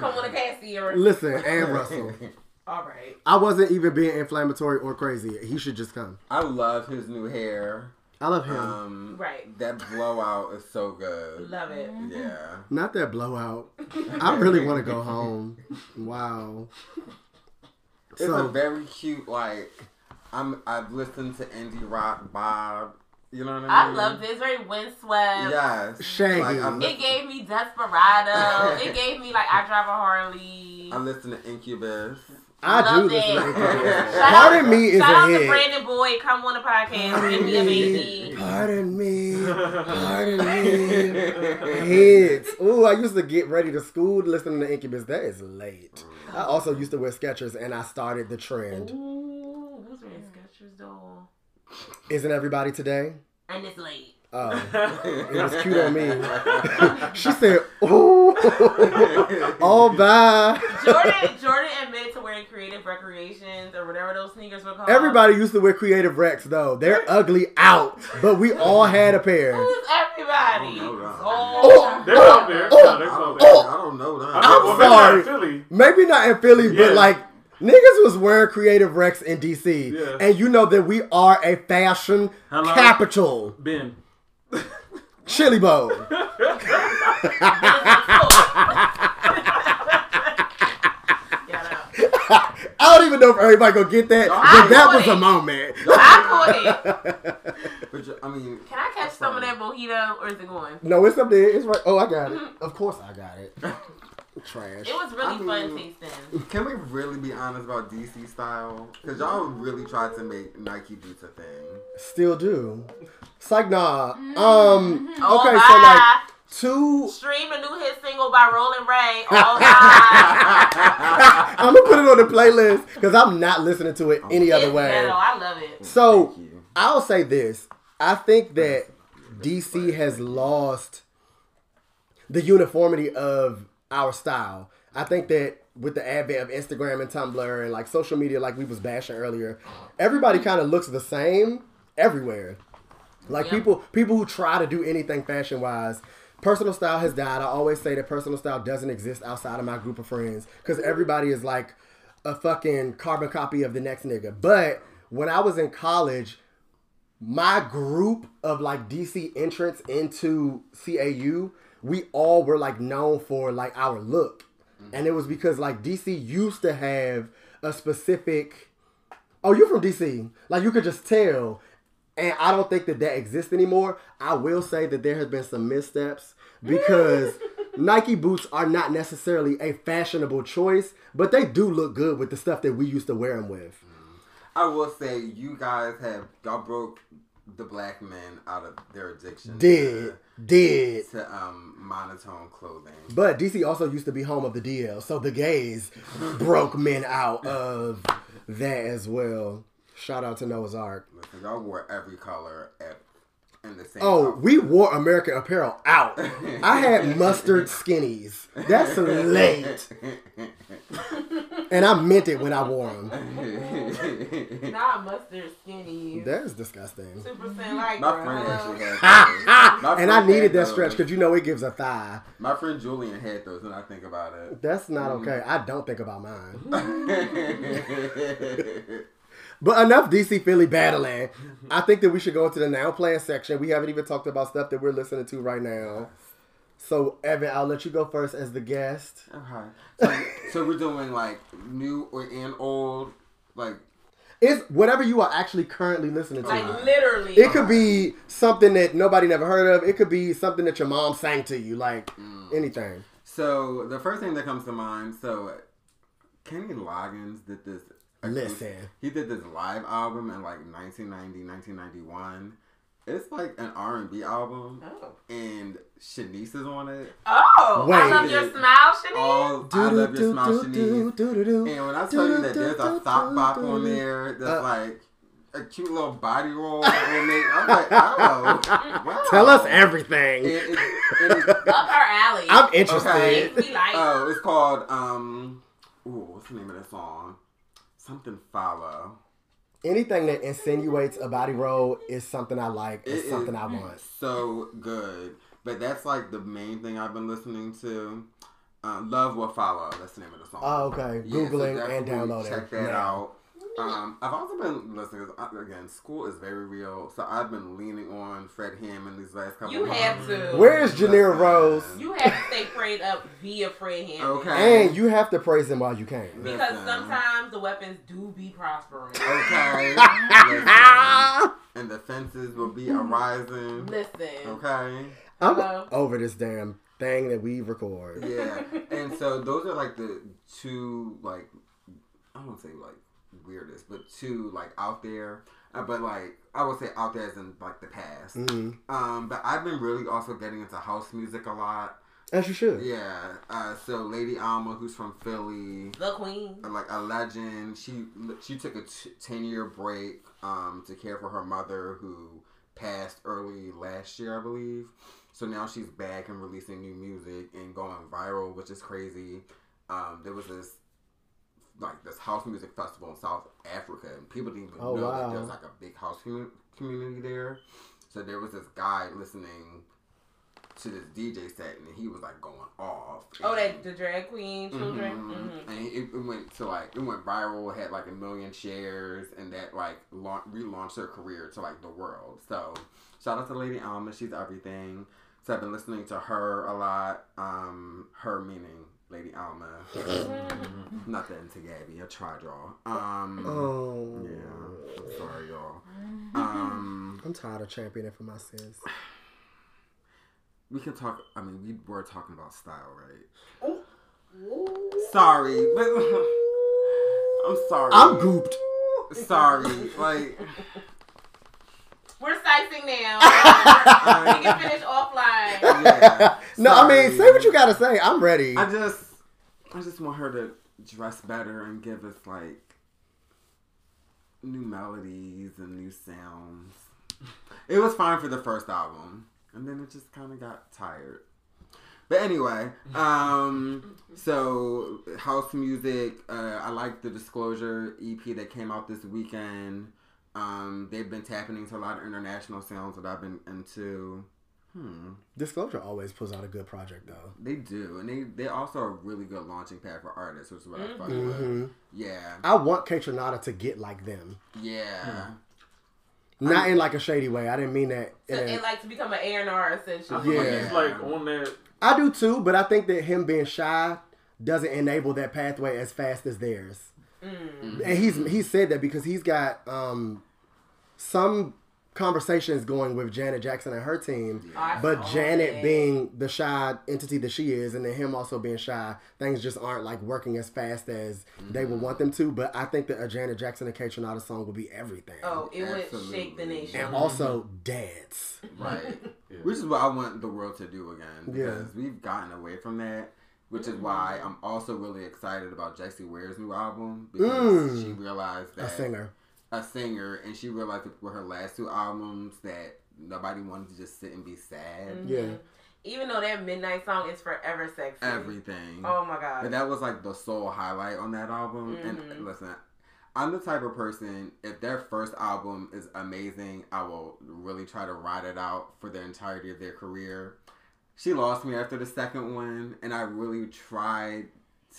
come on the cast, Ciara. Listen, and Russell. (laughs) All right. I wasn't even being inflammatory or crazy. He should just come. I love his new hair. I love him. Um, Right. That blowout is so good. Love it. Yeah. Not that blowout. (laughs) I really want to go home. Wow. It's a very cute, like, I'm, I've listened to indie rock Bob. You know what I mean? I love this. Very windswept. Yes. Shaggy. Like, I, It gave me (laughs) Desperado. it gave me like I (laughs) drive a Harley. I listen to Incubus. I do Love listen to it. Incubus. (laughs) Shout Pardon out- me is Shout a out to. Brandon Boyd. Come on the podcast. Pardon Give me a baby. Pardon me. Pardon me. (laughs) Hits. Ooh, I used to get ready to school listening to Incubus. That is late. I also used to wear Skechers, and I started the trend. Ooh, who's wearing Skechers though? Isn't everybody today? And it's late. Oh, (laughs) it was cute on me. (laughs) she said, "Ooh, (laughs) all bye." Jordan Jordan admitted to wearing creative recreations or whatever those sneakers were called. Everybody used to wear Creative Rex though. They're ugly out, but we all had a pair. Who's everybody? Oh, no. Oh. oh, They're out oh, there. Oh, Yeah, they're I out don't, there. oh. I don't know that. I mean, I'm well, maybe not sorry. Philly. Maybe not in Philly, Yeah. but like niggas was wearing Creative Rex in DC, Yeah. and you know that we are a fashion Hello? capital. Ben. Chili Bowl. (laughs) I don't even know if everybody gonna get that, I but that caught was a it. moment. I caught it. But I mean, Can I catch some of that mojito or is it going? No, it's up there. It's right. Oh, I got it. Mm-hmm. Of course, I got it. Trash. It was really I fun mean- tasting. Can we really be honest about DC style? Because y'all really tried to make Nike boots a thing. Still do. It's like nah. Um. Oh, Okay, bye. so like two. Stream a new hit single by Rolling Ray. (laughs) Oh, bye. (laughs) I'm gonna put it on the playlist because I'm not listening to it any other It's way. ghetto. I love it. So I'll say this: I think that DC has lost the uniformity of our style. I think that with the advent of Instagram and Tumblr and like social media, like we was bashing earlier, everybody kind of looks the same everywhere. Like Yeah. people, people who try to do anything fashion wise, personal style has died. I always say that personal style doesn't exist outside of my group of friends because everybody is like a fucking carbon copy of the next nigga. But when I was in college, my group of like DC entrants into CAU, we all were like known for like our look. Mm-hmm. And it was because like DC used to have a specific Oh, you're from DC. Like you could just tell. And I don't think that that exists anymore. I will say that there has been some missteps because (laughs) Nike boots are not necessarily a fashionable choice, but they do look good with the stuff that we used to wear them with. I will say, you guys have y'all broke the black men out of their addiction. Did, did. to, to um monotone clothing. But DC also used to be home of the DL, so the gays broke men out of that as well. Shout out to Noah's Ark. Listen, y'all wore every color at in the same. Oh, outfit. we wore American Apparel out. I had (laughs) mustard skinnies. That's late. And I meant it when I wore them. (laughs) Not mustard skinnies. That's disgusting. Super Saiyan like My friend actually had (laughs) those. And I needed that those. stretch because you know it gives a thigh. My friend Julian had those, and I think about it. That's not Mm-hmm. okay. I don't think about mine. But enough DC Philly battling. I think that we should go into the now playing section. We haven't even talked about stuff that we're listening to right now. So Evon, I'll let you go first as the guest. okay, so, so we're doing like new or and old, like It's whatever you are actually currently listening to. Like literally. It could be something that nobody never heard of. It could be something that your mom sang to you, like mm. anything. So the first thing that comes to mind, so Kenny Loggins did this. Listen. he did this live album in like 1990, 1991. It's like an R and B album, Oh. and Shanice is on it. Oh, Wait. I love your smile, Shanice. All I love your smile, Shanice. And when I tell you that there's a thought bop on there that's Uh, like a cute little body roll, and they, I'm like, oh, wow. (laughs) Tell us And everything. it- it is- (laughs) Up her alley. I'm interested. Okay. we like. Oh, it's called um. Ooh, what's the name of that song? Something follow. Anything that insinuates a body roll is something I like. It It's is something I want. (laughs) So good, but that's like the main thing I've been listening to. Um, Love will follow. That's the name of the song. Oh, okay. Yeah, so Googling and definitely downloading. Check that now. out. Um, I've also been listening. 'cause, uh, Again, school is very real, so I've been leaning on Fred Hammond these last couple. You months. have to. Where is Janira Rose? You have to stay prayed up via Fred Hammond. Okay. And you have to praise him while you can. Because Listen. sometimes the weapons do be prospering. Okay. (laughs) And the fences will be arising. Listen. Okay. I'm Hello? over this damn thing that we record. Yeah. and so those are like the two like I don't say like weirdest, but two like out there. Uh, but like I would say out there as in like the past. hmm Um, but I've been really also getting into house music a lot. As you should. Yeah. Uh, so Lady Alma, who's from Philly, The queen. like a legend. She she took a t- ten year break um, to care for her mother who passed early last year, I believe. So now she's back and releasing new music and going viral, which is crazy. Um, there was this like this house music festival in South Africa, and people didn't even Oh, know wow. that there's like a big house commu- community there. So there was this guy listening to this DJ set, and he was like going off. Oh, And- that the drag queen children. Mhm. Mhm. And it, it went to like it went viral, had like a million shares, and that like launch, relaunched her career to like the world. So shout out to Lady Alma, she's everything. So I've been listening to her a lot. Um, her meaning Lady Alma, Nothing to into Gabby. I tried y'all. Um, Oh. yeah, I'm sorry y'all. Um, I'm tired of championing for my sis. (sighs) we can talk. I mean, we were talking about style, right? sorry, but (laughs) I'm sorry. I'm gooped. Sorry, like (laughs) We're sicing now. (laughs) we can finish offline. yeah. (laughs) No, I mean, say what you gotta say. I'm ready. I just, I just want her to dress better and give us like new melodies and new sounds. It was fine for the first album, and then it just kind of got tired. But anyway, um, so house music. Uh, I like the Disclosure EP that came out this weekend. Um, they've been tapping into a lot of international sounds that I've been into. Hmm. Disclosure always pulls out a good project though. They do, and they they also a really good launching pad for artists, which is what I fuck with. Mhm. Yeah, I want Kaytranada to get like them, yeah. not in like a shady way. I didn't mean that. in a- and like to become an A and R essentially. (laughs) Yeah. like he's like on that. I do too, but I think that him being shy doesn't enable that pathway as fast as theirs. Mm. And he's he said that because he's got um, some conversations going with Janet Jackson and her team, I but Janet that. being the shy entity that she is, and then him also being shy, things just aren't like working as fast as they would want them to. But I think that a Janet Jackson and Kaytranada song would be everything. Oh, it would shake the nation. and also dance. Right. Yeah. (laughs) Which is what I want the world to do again. Yeah. Because we've gotten away from that. Which is why I'm also really excited about Jessie Ware's new album. Because Mm. she realized that A singer. a singer and she realized that with her last two albums that nobody wanted to just sit and be sad. Yeah. Even though that midnight song is forever sexy. Everything. Oh my god. But that was like the sole highlight on that album. Mhm. And listen, I'm the type of person, if their first album is amazing, I will really try to ride it out for the entirety of their career. She lost me after the second one, and I really tried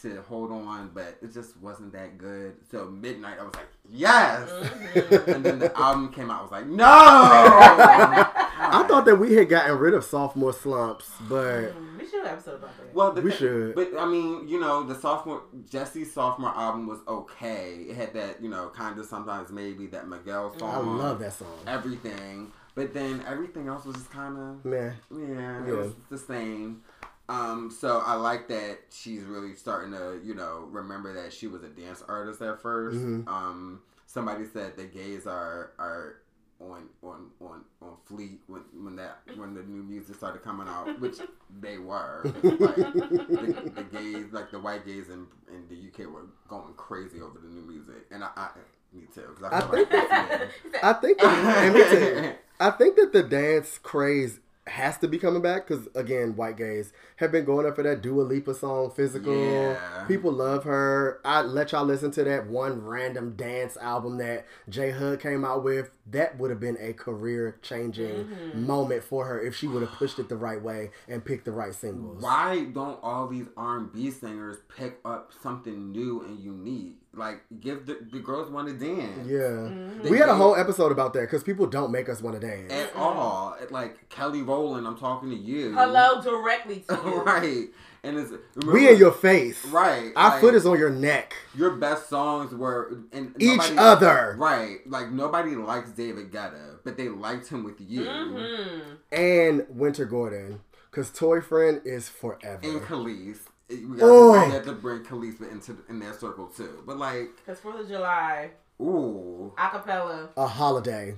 to hold on, but it just wasn't that good. So Midnight, I was like, yes! Mhm. and then the album came out, I was like, no! (laughs) I thought that we had gotten rid of sophomore slumps, but Mm, we should do an episode about that. Well, the We thi- should. But I mean, you know, the sophomore Jessie's sophomore album was okay. It had that, you know, kind of sometimes maybe that Miguel song. I love that song. everything. But then everything else was just kind of Man, yeah, Yeah. it was the same. Um, so I like that she's really starting to, you know, remember that she was a dance artist at 1st Mhm. Um, somebody said the gays are are on on on on fleet when when that when the new music started coming out, which (laughs) they were. (laughs) Like, the, the gays, like the white gays in in the UK, were going crazy over the new music, and I, I me too, I I think like that's me. (laughs) I think that, me too. (laughs) I think that the dance craze has to be coming back because again, white gays have been going up for that Dua Lipa song, "Physical." Yeah. People love her. I let y'all listen to that one random dance album that J Hud came out with. That would have been a career changing Mm-hmm. moment for her if she would have pushed it the right way and picked the right singles. Why don't all these R and B singers pick up something new and unique? Like, give the, the girls want to dance. Yeah, Mm-hmm. we had a whole episode about that because people don't make us want to dance. At all. Like, Kelly Rowland, I'm talking to you. Hello directly to (laughs) you. right. And it's. we in your face. Right. Our like, foot is on your neck. Your best songs were. And Each nobody- other. Right. Like, nobody likes David Guetta, but they liked him with you. Mm-hmm. and Wynter Gordon because Toy Friend is forever. And Kelis. We Oh. got, to, we got to bring Kelis into in that circle too. But like, Because 4th of July, ooh, acapella, A holiday.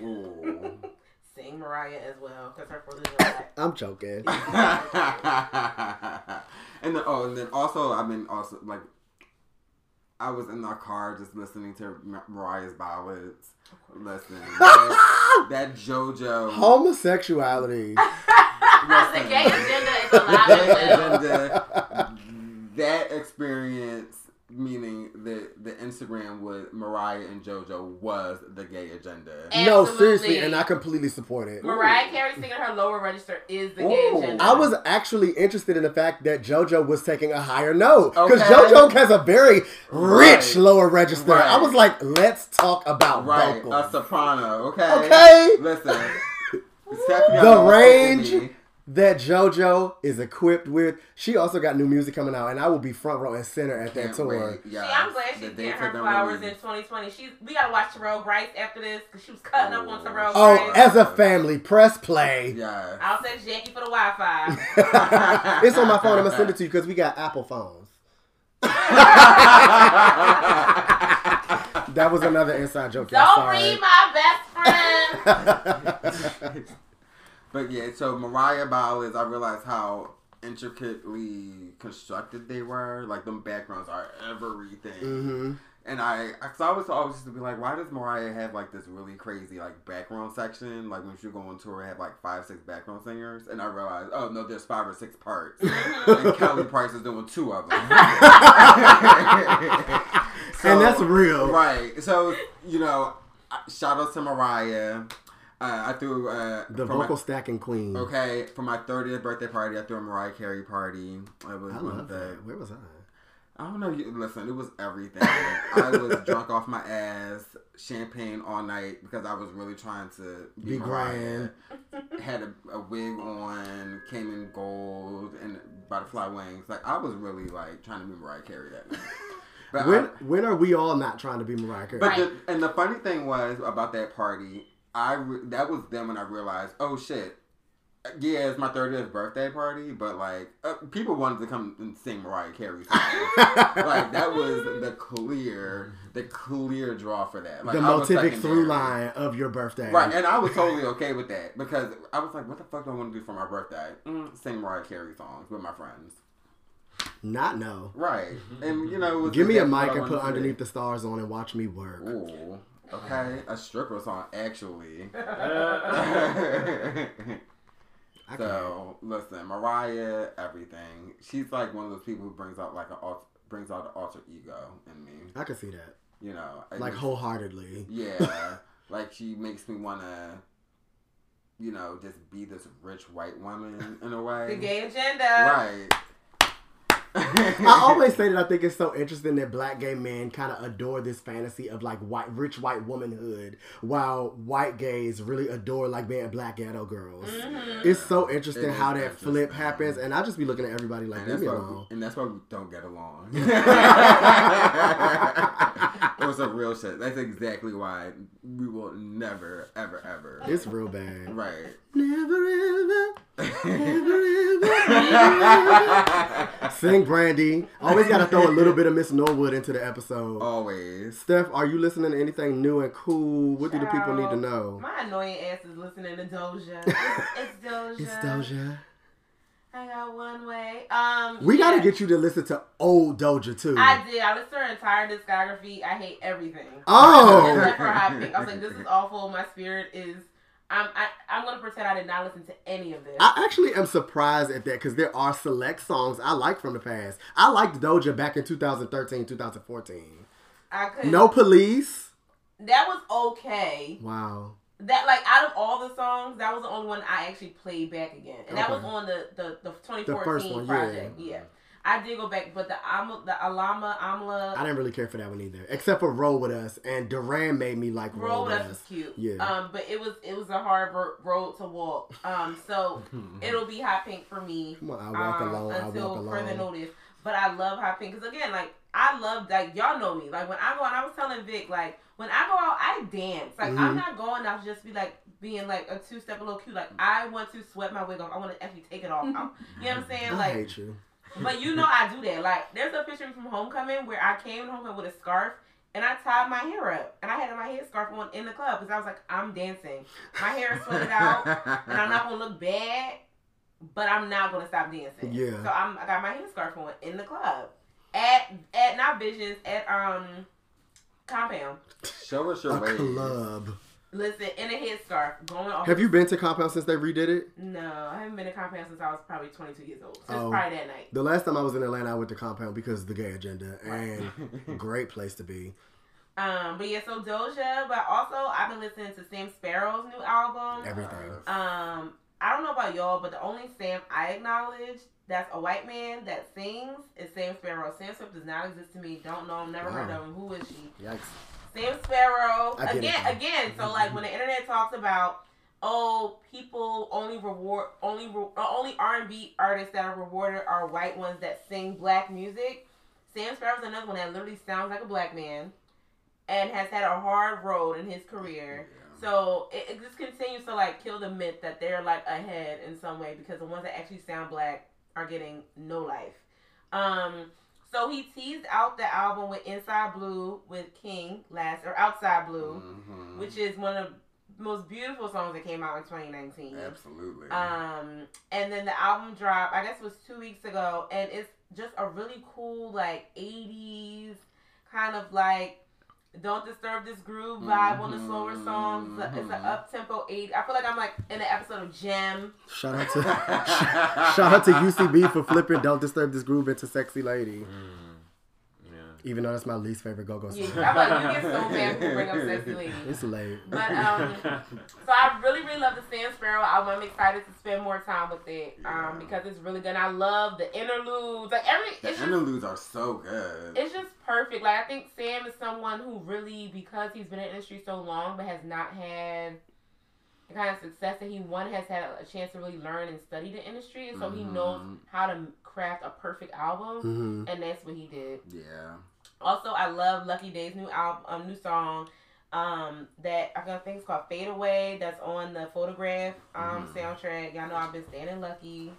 ooh. (laughs) sing Mariah as well. Because her 4th of July. (laughs) I'm joking. (laughs) and then oh, and then also I've been also like I was in our car just listening to Mariah's ballads. Listen, that, that JoJo Homosexuality. The gay agenda is alive agenda, that experience, meaning the the Instagram with Mariah and JoJo was the gay agenda. No, seriously, and I completely support it. Mariah Carey singing her lower register is the gay agenda. I was actually interested in the fact that JoJo was taking a higher note because Okay. JoJo has a very rich Right. lower register. Right. I was like, let's talk about Right, vocals. a soprano. Okay. Okay. Listen, (laughs) The range with me. That JoJo is equipped with. She also got new music coming out, and I will be front row and center at that Can't tour. wait. See, I'm glad she's The getting her have been flowers in 2020. She's we gotta watch Terrell Grice after this because she was cutting up on Terrell Oh, Grice. as a family, press play. Yeah. I'll send Jackie for the Wi-Fi. (laughs) it's on my phone. I'm gonna send it to you because we got Apple phones. (laughs) That was another inside joke. Don't Sorry. read my best friend. (laughs) But yeah, so Mariah ballads, I realized how intricately constructed they were. Like them backgrounds are everything. hmm And I, cause I was always used to be like, why does Mariah have like this really crazy like background section? Like when she go on tour, have like five, six background singers. And I realized, oh no, there's five or six parts. (laughs) and Kelly Price is doing two of them. (laughs) and that's real. Right. So, you know, shout out to Mariah. Uh, I threw uh, The for my- vocal stacking queen. Okay, for my 30th birthday party, I threw a Mariah Carey party. It was I love the. that. Where was I? I don't know. You, listen, it was everything. I was (laughs) drunk off my ass, champagne all night because I was really trying to be, Be Mariah. (laughs) Had a, a wig on, came in gold and butterfly wings. Like I was really like trying to be Mariah Carey that night. (laughs) But When I- when are we all not trying to be Mariah Carey? but the, and the funny thing was about that party, I re- that was then when I realized, oh shit, yeah, it's my thirtieth birthday party, but like uh, people wanted to come and sing Mariah Carey songs. (laughs) like that was the clear, the clear draw for that. Like the motivic through line of your birthday. Right, and I was totally okay with that because I was like, what the fuck do I want to do for my birthday? Mm, sing Mariah Carey songs with my friends. Not no. Right, and you know, it was Give me a mic and put underneath the stars on and watch me work. Ooh, okay, a stripper song actually. (laughs) (laughs) So listen, Mariah, everything. She's like one of those people who brings out like an alt- brings out an alter ego in me. I can see that. You know, I Like just- wholeheartedly. Yeah, (laughs) like she makes me wanna, you know, just be this rich white woman in a way. the gay agenda. Right. I always say that I think it's so interesting that black gay men kind of adore this fantasy of like white, rich white womanhood, while white gays really adore like being black ghetto girls. Mhm. It's so interesting It is how that flip happens, and I just be looking at everybody like, and leave that's me why, alone. we, and that's why we don't get along. (laughs) (laughs) it was a real shit. That's exactly why we will never, ever, ever. It's real bad. Right. Never ever, never ever. (laughs) Sing Brandy. Always got to throw a little bit of Miss Norwood into the episode. Always. Steph, are you listening to anything new and cool? What do the people need to know? My annoying ass is listening to Doja. (laughs) It's, it's Doja. It's Doja. I got one way. Um, We yeah. gotta get you to listen to old Doja too. I did. I listened to her entire discography. I hate everything. Oh. Except for Hot Pink. I was like, this is awful. My spirit is. I'm. I, I'm gonna pretend I did not listen to any of this. I actually am surprised at that because there are select songs I like from the past. I liked Doja back in 2013, 2014. I could. No Police. That was okay. Wow. That like out of all the songs, that was the only one I actually played back again, and that was on the the, the 2014 The first one, yeah. project. Yeah. I did go back, but the Amla, the Alama Amla I didn't really care for that one either, except for Roll With Us. And Duran made me like Roll, road With us was cute. Yeah. Um, but it was it was a hard road to walk. Um, so (laughs) it'll be hot pink for me. Come on, I walk um, alone, I until walk further alone. notice. But I love hot pink because again, like I love like y'all know me. Like when I go and I was telling Vic, like when I go out, I dance. Like Mhm. I'm not going out to just be like being like a two step a little cute. Like I want to sweat my wig off. I want to actually take it off. I- you know what I'm saying? I Like hate you. but you know I do that. Like there's a picture from homecoming where I came to homecoming with a scarf and I tied my hair up and I had my head scarf on in the club because I was like, I'm dancing. My hair is sweated out and I'm not gonna look bad, but I'm not gonna stop dancing. Yeah. So I'm I got my head scarf on in the club at at not visions at um compound. Show us your A ways. club. Listen, in a headscarf going off. Have you been to Compound since they redid it? No, I haven't been to compound since I was probably 22 years old. So Oh. it's probably that night. The last time I was in Atlanta, I went to Compound because of the gay agenda, and (laughs) great place to be. Um, but yeah, so Doja, but also I've been listening to Sam Sparro's new album. Everything. Um, I don't know about y'all, but the only Sam I acknowledge that's a white man that sings is Sam Sparro. Sam Sparro does not exist to me. Don't know him. Never heard of him. Who is she? Yikes. Sam Sparro. Get it, Again, again. So like when the internet talks about oh people only reward only uh, only R and B artists that are rewarded are white ones that sing black music. Sam Sparro's another one that literally sounds like a black man and has had a hard road in his career. So it, it just continues to like kill the myth that they're like ahead in some way because the ones that actually sound black are getting no life. Um, So he teased out the album with Inside Blue with King last or Outside Blue, Mhm. which is one of the most beautiful songs that came out in 2019. Absolutely. Um, and then the album dropped, I guess it was two weeks ago, and it's just a really cool, like 80s kind of like don't disturb this groove vibe on the slower songs. It's a- It's an Mhm. up tempo 80. I feel like I'm like in an episode of Jem. Shout out to (laughs) shout out to UCB for flipping "Don't Disturb This Groove" into "Sexy Lady," Yeah. Even though that's my least favorite go-go song. Yeah, I'm like, you get so mad when you bring up Sexy Lady. It's late. But um, so I really, really love the Sam Sparro album. I'm excited to spend more time with it um, Yeah. because it's really good. And I love the interludes. Like every, the just interludes are so good. it's just perfect. Like I think Sam is someone who really, because he's been in the industry so long, but has not had the kind of success that he one has had a chance to really learn and study the industry, and so he knows Mhm. how to craft a perfect album, hmm and that's what he did. yeah. Also, I love Lucky Daye's new album, um, new song. Um, that I think it's called Fade Away. That's on the Photograph um Mhm. soundtrack. Y'all know I've been standing Lucky.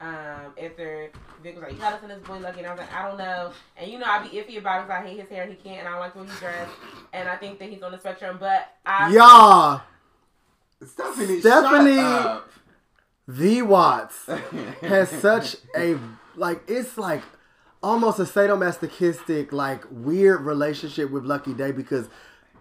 Um, after Vic was like, "You gotta listen to this boy Lucky," and I was like, "I don't know." And you know, I'd be iffy about it because I hate his hair. He can't, and I don't like the way he dressed. And I think that he's on the spectrum. But I, Y'all, Stephanie, Stephanie- shut up. the Watts (laughs) has such a like it's like almost a sadomasochistic like weird relationship with Lucky Daye because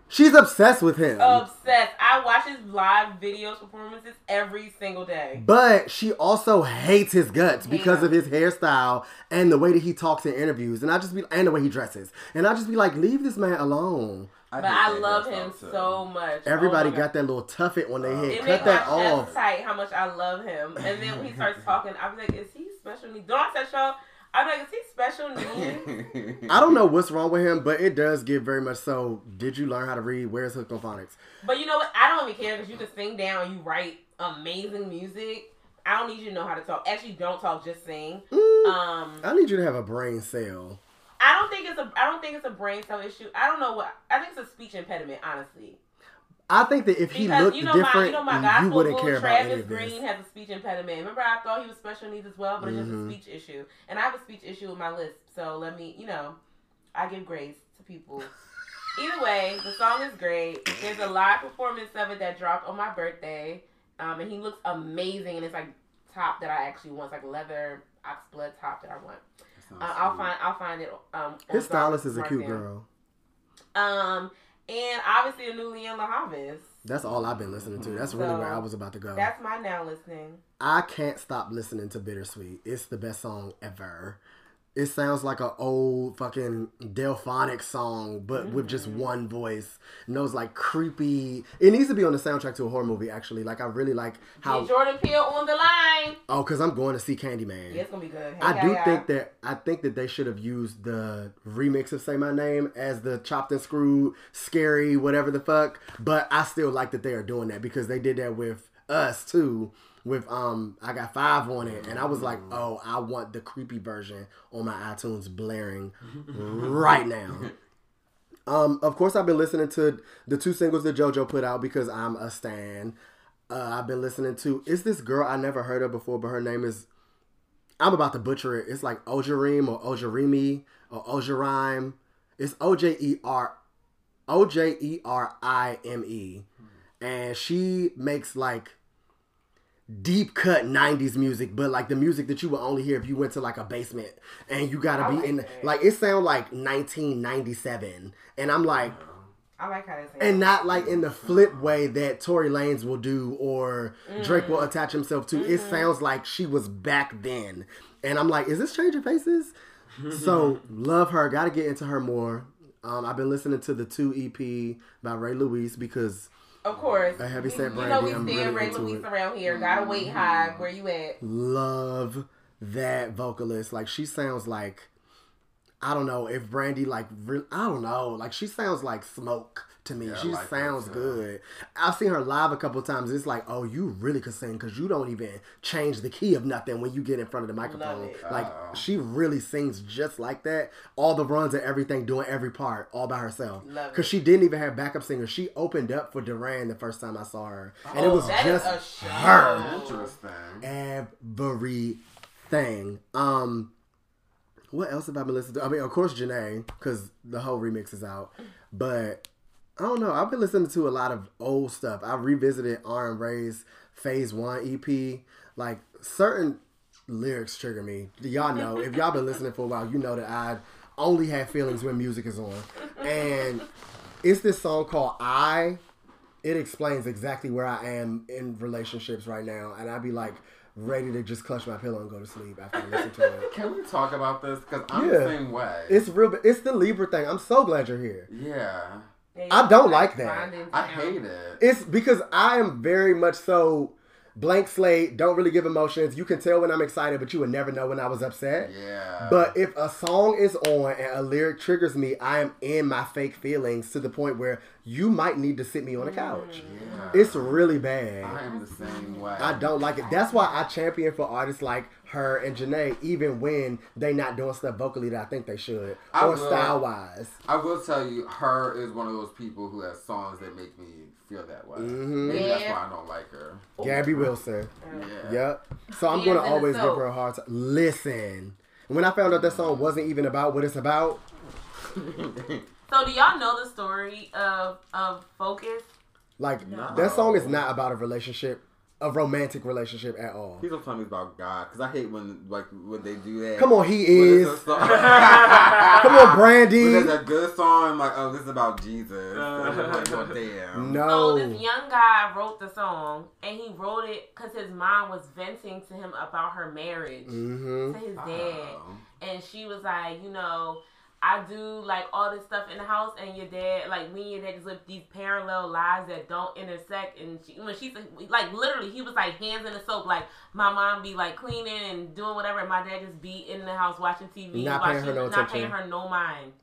she's obsessed with him. obsessed. I watch his live videos performances every single day. But she also hates his guts Hate because of his hairstyle and the way that he talks in interviews, and I just be and the way he dresses, and I just be like, leave this man alone. But I love him too. so much. Everybody Oh got that little tuffet on their head. It Cut makes my that off. tight how much I love him. And then when he starts (laughs) talking, I be like, is he special needs? Don't I say y'all? I'm like, is he special needs? (laughs) I don't know what's wrong with him, but it does get very much so. Did you learn how to read? Where's hooked on phonics? but you know what? I don't even care because you can sing down. You write amazing music. I don't need you to know how to talk. Actually, don't talk. Just sing. Mm, Um, I need you to have a brain cell. I don't think it's a. I don't think it's a brain cell issue. I don't know what. I think it's a speech impediment. Honestly, I think that if he because looked you know my, different, you know you wouldn't care about any of this. Green has a speech impediment. Remember, I thought he was special needs as well, but it's Mhm. just a speech issue, and I have a speech issue with my list. So let me, you know, I give grace to people. (laughs) Either way, the song is great. There's a live performance of it that dropped on my birthday, um, and he looks amazing. And it's like top that I actually want, it's like leather ox blood top that I want. That Uh, I'll find, I'll find it. Um, His stylist is a cute girl. Um, and obviously a new Lianne La Havas. That's all I've been listening to. That's really So, where I was about to go. That's my now listening. I can't stop listening to Bittersweet. It's the best song ever. It sounds like an old fucking Delphonic song, but with just Mm-hmm. one voice. And those like creepy. It needs to be on the soundtrack to a horror movie. Actually, like I really like how. Get Jordan Peele on the line. Oh, because I'm going to see Candyman. Yeah, it's gonna be good. Hey, I do yeah, think that I think that they should have used the remix of "Say My Name" as the chopped and screwed, scary, whatever the fuck. But I still like that they are doing that because they did that with us too. With um, I got five on it, and I was like, oh, I want the creepy version on my iTunes blaring (laughs) right now. Um, of course, I've been listening to the two singles that JoJo put out because I'm a stan. Uh, I've been listening to. Is this girl I never heard of before, but her name is I'm about to butcher it. It's like Ojarim or Ojarimi or Ojarime. It's O J E R O J E R I M E. And she makes like deep cut 90s music, but like the music that you would only hear if you went to like a basement and you gotta I be like in that. like it sound like 1997. And I'm like, I like how they say. and not like in the flip way that Tory Lanez will do or Drake will attach himself to. It sounds like she was back then. And I'm like, is this changing faces? so (laughs) love her. Got to get into her more. Um, I've been listening to the two EP by Ray Louise because of course, A heavy set You know we I'm stand really Ray around here. Gotta wait high. Where you at? love that vocalist. Like she sounds like I don't know if Brandy like re- I don't know like she sounds like smoke to me. Yeah, she like her sounds good. I've seen her live a couple times. It's like oh you really could sing because you don't even change the key of nothing when you get in front of the microphone. it. Like Oh. she really sings just like that. All the runs and everything, doing every part all by herself. Because she didn't even have backup singers. She opened up for Duran the first time I saw her, and it Oh, was just a show. her Interesting. everything. Um, What else have I been listening to? I mean, of course, Jhené, because the whole remix is out. But I don't know. I've been listening to a lot of old stuff. I revisited Arin Ray's Phase One EP. Like certain lyrics trigger me. Y'all know if y'all been listening for a while, you know that I only have feelings when music is on. And it's this song called "I." It explains exactly where I am in relationships right now, and I'd be like ready to just clutch my pillow and go to sleep after I listen to it. Can we talk about this? Because I'm Yeah. the same way. It's real. It's the Libra thing. I'm so glad you're here. yeah. I don't like that. I hate it. It's because I am very much so blank slate. Don't really give emotions. You can tell when I'm excited, but you would never know when I was upset. Yeah. But if a song is on and a lyric triggers me, I am in my fake feelings to the point where you might need to sit me on a couch. yeah. It's really bad. I am the same way. I don't like it. That's why I champion for artists like her and Jhené, even when they not doing stuff vocally that I think they should, I or style wise. I will tell you, H.E.R. is one of those people who has songs that make me feel that way. Mhm. Maybe that's why I don't like her. Gabby Wilson. Yeah. Yep. So I'm He gonna always give her a hard time. Listen. When I found out that song wasn't even about what it's about, (laughs) So do y'all know the story of of Focus? like No. that song is not about a relationship, a romantic relationship at all. Please don't tell me about God, because I hate when like when they do that. Come on, he When is. it's a song- (laughs) Come on, Brandy. When there's a good song, I'm like, oh, this is about Jesus. I'm (laughs) like, well, damn. No. So No. this young guy wrote the song, and he wrote it because his mom was venting to him about her marriage hmm to his dad, Oh. and she was like, you know. I do like all this stuff in the house, and your dad, like me and your dad, just live these parallel lives that don't intersect. And she, when she said, like, literally, he was like hands in the soap. Like my mom be like cleaning and doing whatever, and my dad just be in the house watching TV, Not while paying her she- no not attention. paying her no mind.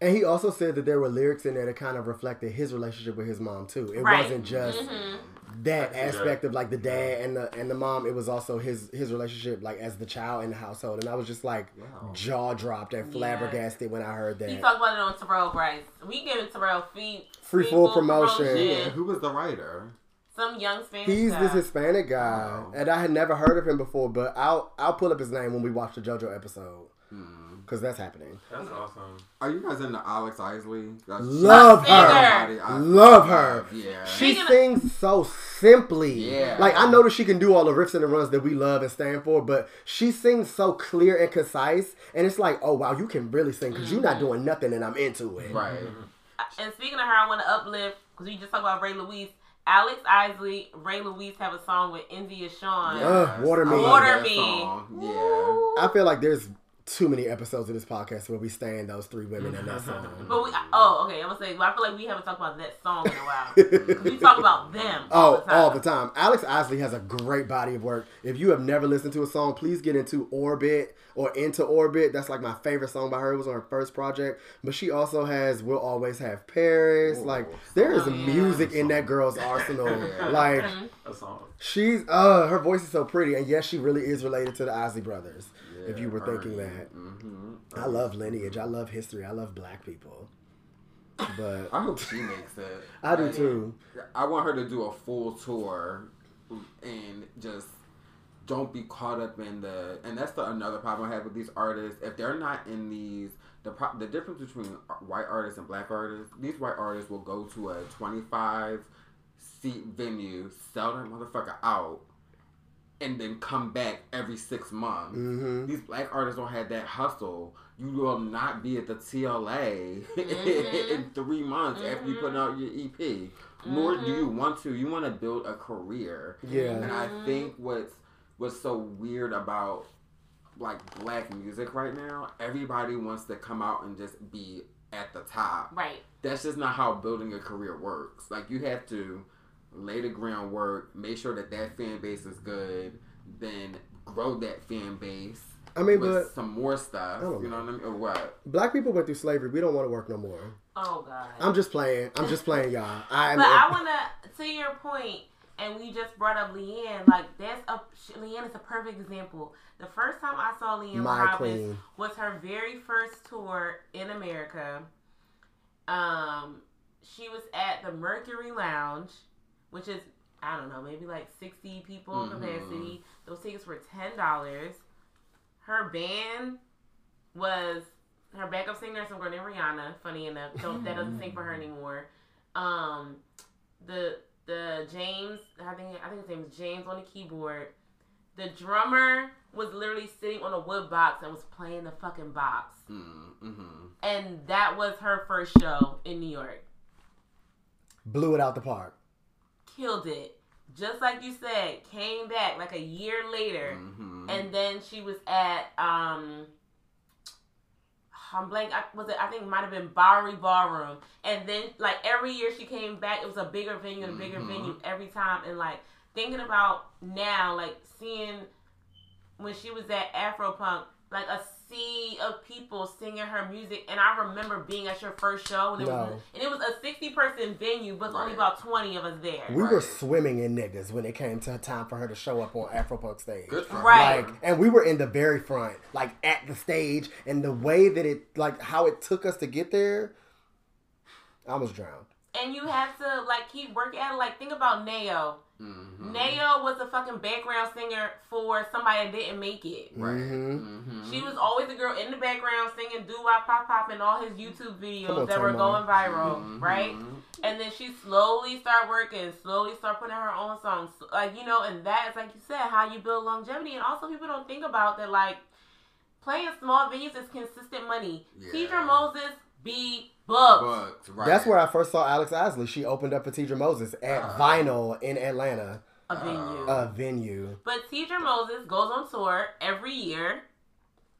And he also said that there were lyrics in there that kind of reflected his relationship with his mom too. It Right. wasn't just Mhm. That aspect that. of like the dad and the and the mom. It was also his his relationship like as the child in the household. And I was just like Wow. jaw dropped and flabbergasted when I heard that. He that. talked about it on Terrell Bryce. We giving Terrell free Free full promotion. Yeah, who was the writer? Some young Spanish He's guy. this Hispanic guy, Wow. and I had never heard of him before. But I'll I'll pull up his name when we watch the JoJo episode Hmm. Because that's happening. That's awesome. Are you guys into Alex Isley? That's- Love her, Somebody I love her. Yeah. She Speaking of- sings so simply. Yeah. Like I know that she can do all the riffs and the runs that we love and stand for, but she sings so clear and concise, and it's like, oh wow, you can really sing because you're not mm-hmm. doing nothing, and I'm into it. Right. Mm-hmm. And speaking of her, I want to uplift because we just talked about Ray Louise. Alex Isley, Ray Louise have a song with India Shawn. Ugh, Water Me. Water Me. Yeah. I feel like there's too many episodes of this podcast where we stand those three women in that song. But we, oh, okay, I'm gonna say, but I feel like we haven't talked about that song in a while. we talk (laughs) about them. All Oh, the time. all the time. Alex Isley has a great body of work. If you have never listened to a song, please get into Orbit or Into Orbit. That's like my favorite song by her. It was on her first project. But she also has We'll Always Have Paris. Ooh, like there is Oh, yeah. music in that girl's (laughs) arsenal. Yeah. Like A song. she's uh her voice is so pretty. And yes, she really is related to the Isley brothers. If you were thinking that. Mhm. I love lineage. I love history. I love black people. But I hope she makes it. I do Like, too. I want her to do a full tour and just don't be caught up in the and that's the another problem I have with these artists. If they're not in these the pro, the difference between white artists and black artists, these white artists will go to a 25 seat venue, sell their motherfucker out and then come back every 6 months. hmm These black artists don't have that hustle. You will not be at the TLA Mhm. (laughs) in three months after you put out your EP. Nor do you want to. You want to build a career. Yeah. And I think what's what's so weird about like black music right now, everybody wants to come out and just be at the top. Right. That's just not how building a career works. Like you have to lay the groundwork, make sure that that fan base is good, then grow that fan base I mean, with but some more stuff. I You know what I mean? Or what? black people went through slavery. We don't want to work no more. Oh God. I'm just playing. I'm just playing, y'all. I'm. But I wanna to your point, and we just brought up Lianne. Like that's a Lianne is a perfect example. The first time I saw Lianne My Robbins queen. was her very first tour in America. Um, she was at the Mercury Lounge, which is I don't know, maybe like sixty people Mhm. capacity. Those tickets were ten dollars. Her band was her backup singer, some girl named Rihanna. Funny enough, don't that doesn't sing for her anymore. Um, the the James, I think I think his name is James on the keyboard. The drummer was literally sitting on a wood box and was playing the fucking box, Mm-hmm. and that was her first show in New York. Blew it out the park. Killed it, just like you said. Came back like a year later. Mm-hmm. and then she was at um I'm blank. I, was it? I think it might have been Bowery Ballroom, and then like every year she came back, it was a bigger venue, a bigger Mhm. venue every time. And like thinking about now, like seeing when she was at Afropunk, like a sea of people singing her music, and I remember being at your first show, and it was and it was a sixty person venue, but only about twenty of us there. We were swimming in niggas when it came to time for her to show up on Afropunk stage. Good for Right. Like, and we were in the very front, like at the stage, and the way that it, like, how it took us to get there, I was drowned. and you have to like keep working at it. Like think about Neo. Mm-hmm. Neo was a fucking background singer for somebody that didn't make it. Right. Mhm. Mm-hmm. She was always a girl in the background singing doo wop pop pop in all his YouTube videos on, that were Tamar. going viral, Mhm. right? And then she slowly started working, slowly started putting out her own songs, like you know, and that is like you said, how you build longevity. And also, people don't think about that, like playing small venues is consistent money. Yeah. Teedra Moses be booked. Booked, right. That's where I first saw Alex Isley. She opened up for Teedra Moses at Uh. Vinyl in Atlanta, a venue. a venue. But Teedra Moses goes on tour every year,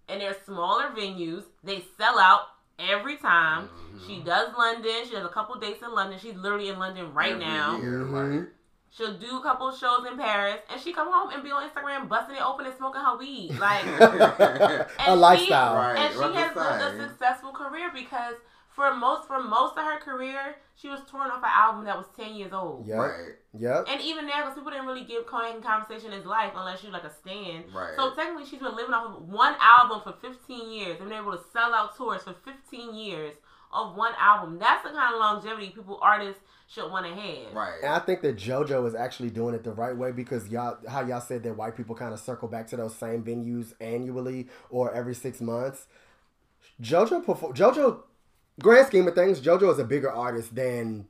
and they're smaller venues. They sell out every time. Mhm. She does London. She has a couple dates in London. She's literally in London right Every now. year, right. She'll do a couple shows in Paris, and she come home and be on Instagram busting it open and smoking her weed. Like, (laughs) a And lifestyle. she, Right, and she what has lived a successful career because for most for most of her career, she was touring off an album that was ten years old. Yep. Right. Yep. And even now, because people didn't really give Kanye conversation his life unless you're like a stan. Right. So technically, she's been living off of one album for 15 years and been able to sell out tours for 15 years of one album. That's the kind of longevity people artists should want to have. Right. And I think that JoJo is actually doing it the right way because y'all, how y'all said that white people kind of circle back to those same venues annually or every six months. JoJo perform. JoJo, grand scheme of things, JoJo is a bigger artist than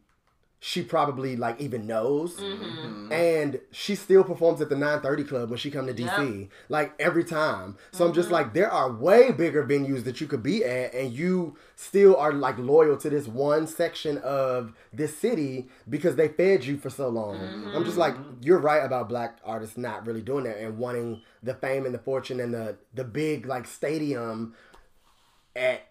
she probably like even knows. Mm-hmm. And she still performs at the 930 Club when she come to DC, like every time. So I'm just like, there are way bigger venues that you could be at, and you still are like loyal to this one section of this city because they fed you for so long. I'm just like, you're right about black artists not really doing that and wanting the fame and the fortune and the the big like stadium at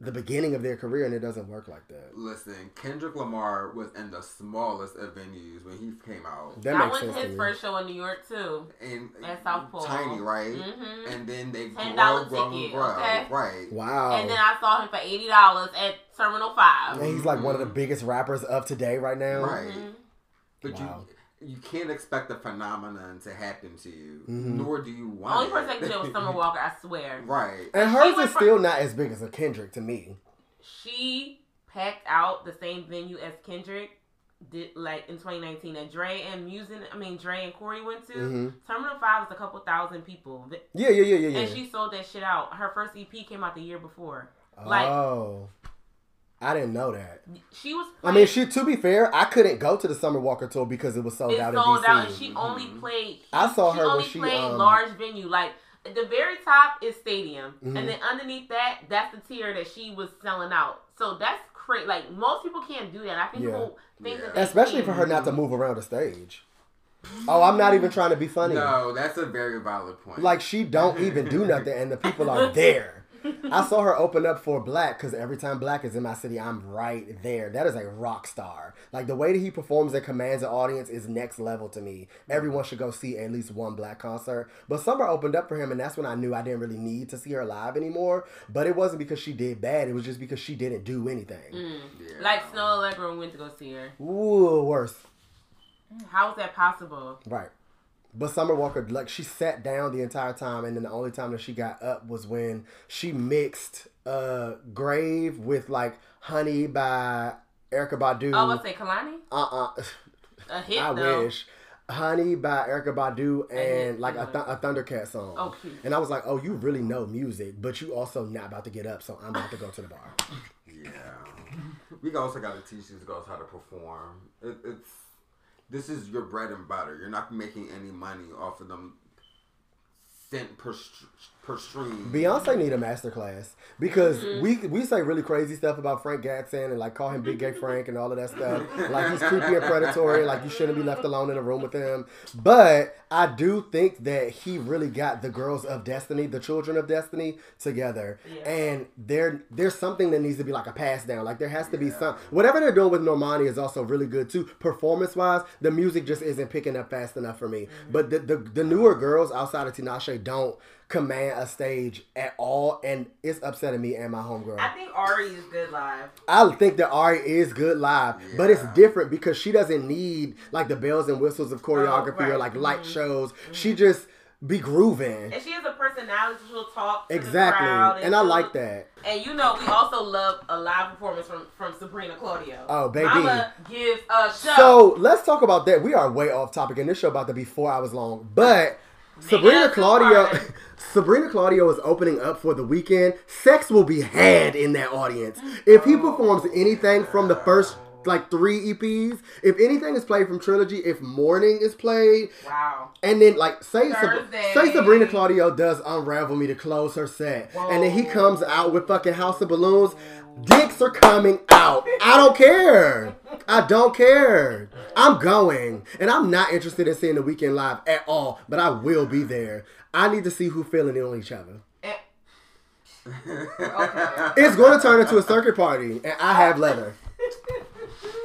the beginning of their career, and it doesn't work like that. Listen, Kendrick Lamar was in the smallest of venues when he came out. That I makes went sense to to his me. first show in New York too. And At South Pole. Tiny, right? Mhm. And then they $10 grow, grow, ticket, grow. okay? Right. Wow. And then I saw him for eighty dollars at Terminal Five. And he's like one of the biggest rappers of today right now. Right. Mm-hmm. But Wow. you you can't expect the phenomenon to happen to you, Mhm. nor do you want Only it. person that could do was (laughs) Summer Walker. I swear. right. And hers went is from- still not as big as a Kendrick to me. She packed out the same venue as Kendrick did, like in 2019. That Dre and Musin, I mean Dre and Corey went to. Mhm. Terminal Five was a couple thousand people, Yeah, yeah, yeah, yeah, yeah. and she sold that shit out. Her first EP came out the year before. like- oh, I didn't know that. She was. I mean, she. To be fair, I couldn't go to the Summer Walker tour because it was sold it out sold in DC. out, and she only played. I saw she her when only she, played um, large venue. Like the very top is stadium, Mhm. and then underneath that, that's the tier that she was selling out. So that's crazy. Like most people can't do that. I think Yeah. people think Yeah. that they Especially for her not to move around the stage. Oh, I'm not even trying to be funny. No, that's a very valid point. Like she don't even do nothing, and the people are (laughs) there. I saw her open up for Black because every time Black is in my city, I'm right there. That is a rock star. Like the way that he performs and commands an audience is next level to me. Everyone should go see at least one Black concert. But Summer opened up for him, and that's when I knew I didn't really need to see her live anymore. But it wasn't because she did bad; it was just because she didn't do anything. Mm. Yeah. Like Snoh Aalegra went to go see her. Ooh, worse. How is that possible? Right. But Summer Walker, like she sat down the entire time, and then the only time that she got up was when she mixed uh "Grave" with like "Honey" by Erykah Badu. Oh, I say Kehlani? uh uh A (laughs) hit I though. wish. Honey by Erykah Badu and like a, th- a Thundercat song. Oh, cute. And I was like, oh, you really know music, but you also not about to get up, so I'm about to go to the bar. Yeah. We also got to teach these girls how to perform. It, it's this is your bread and butter. You're not making any money off of them cent per str- per. Beyonce need a master class because Mm-hmm. we we say really crazy stuff about Frank Gatson and like call him Big Gay Frank and all of that stuff. Like he's creepy and predatory. Like you shouldn't be left alone in a room with him. But I do think that he really got the girls of Destiny, the children of Destiny, together. Yeah. And there there's something that needs to be like a pass down. Like there has to be some whatever they're doing with Normani is also really good too. Performance wise, the music just isn't picking up fast enough for me. Mm-hmm. But the, the the newer girls outside of Tinashe don't command a stage at all, and it's upsetting me and my homegirl. I think Ari is good live. I think that Ari is good live, but it's different because she doesn't need like the bells and whistles of oh, choreography or right. like light mm-hmm. shows. Mm-hmm. She just be grooving. And she has a personality. She'll talk to the Exactly. crowd And I like that. And you know, we also love a live performance from from Sabrina Claudio. Oh, baby. Mama gives a show. So let's talk about that. We are way off topic, and this show about to be four hours long. But Sabrina Claudio. (laughs) Sabrina Claudio is opening up for the Weeknd. Sex will be had in that audience. If he performs anything from the first like three EPs, if anything is played from Trilogy, if Morning is played, wow. and then like say Sab- say Sabrina Claudio does Unravel Me to close her set, and then he comes out with fucking House of Balloons. Dicks are coming out. I don't care. I don't care. I'm going, and I'm not interested in seeing the Weeknd live at all. But I will be there. I need to see who feeling it on each other. Eh, (laughs) It's going to turn into a circuit party, and I have leather.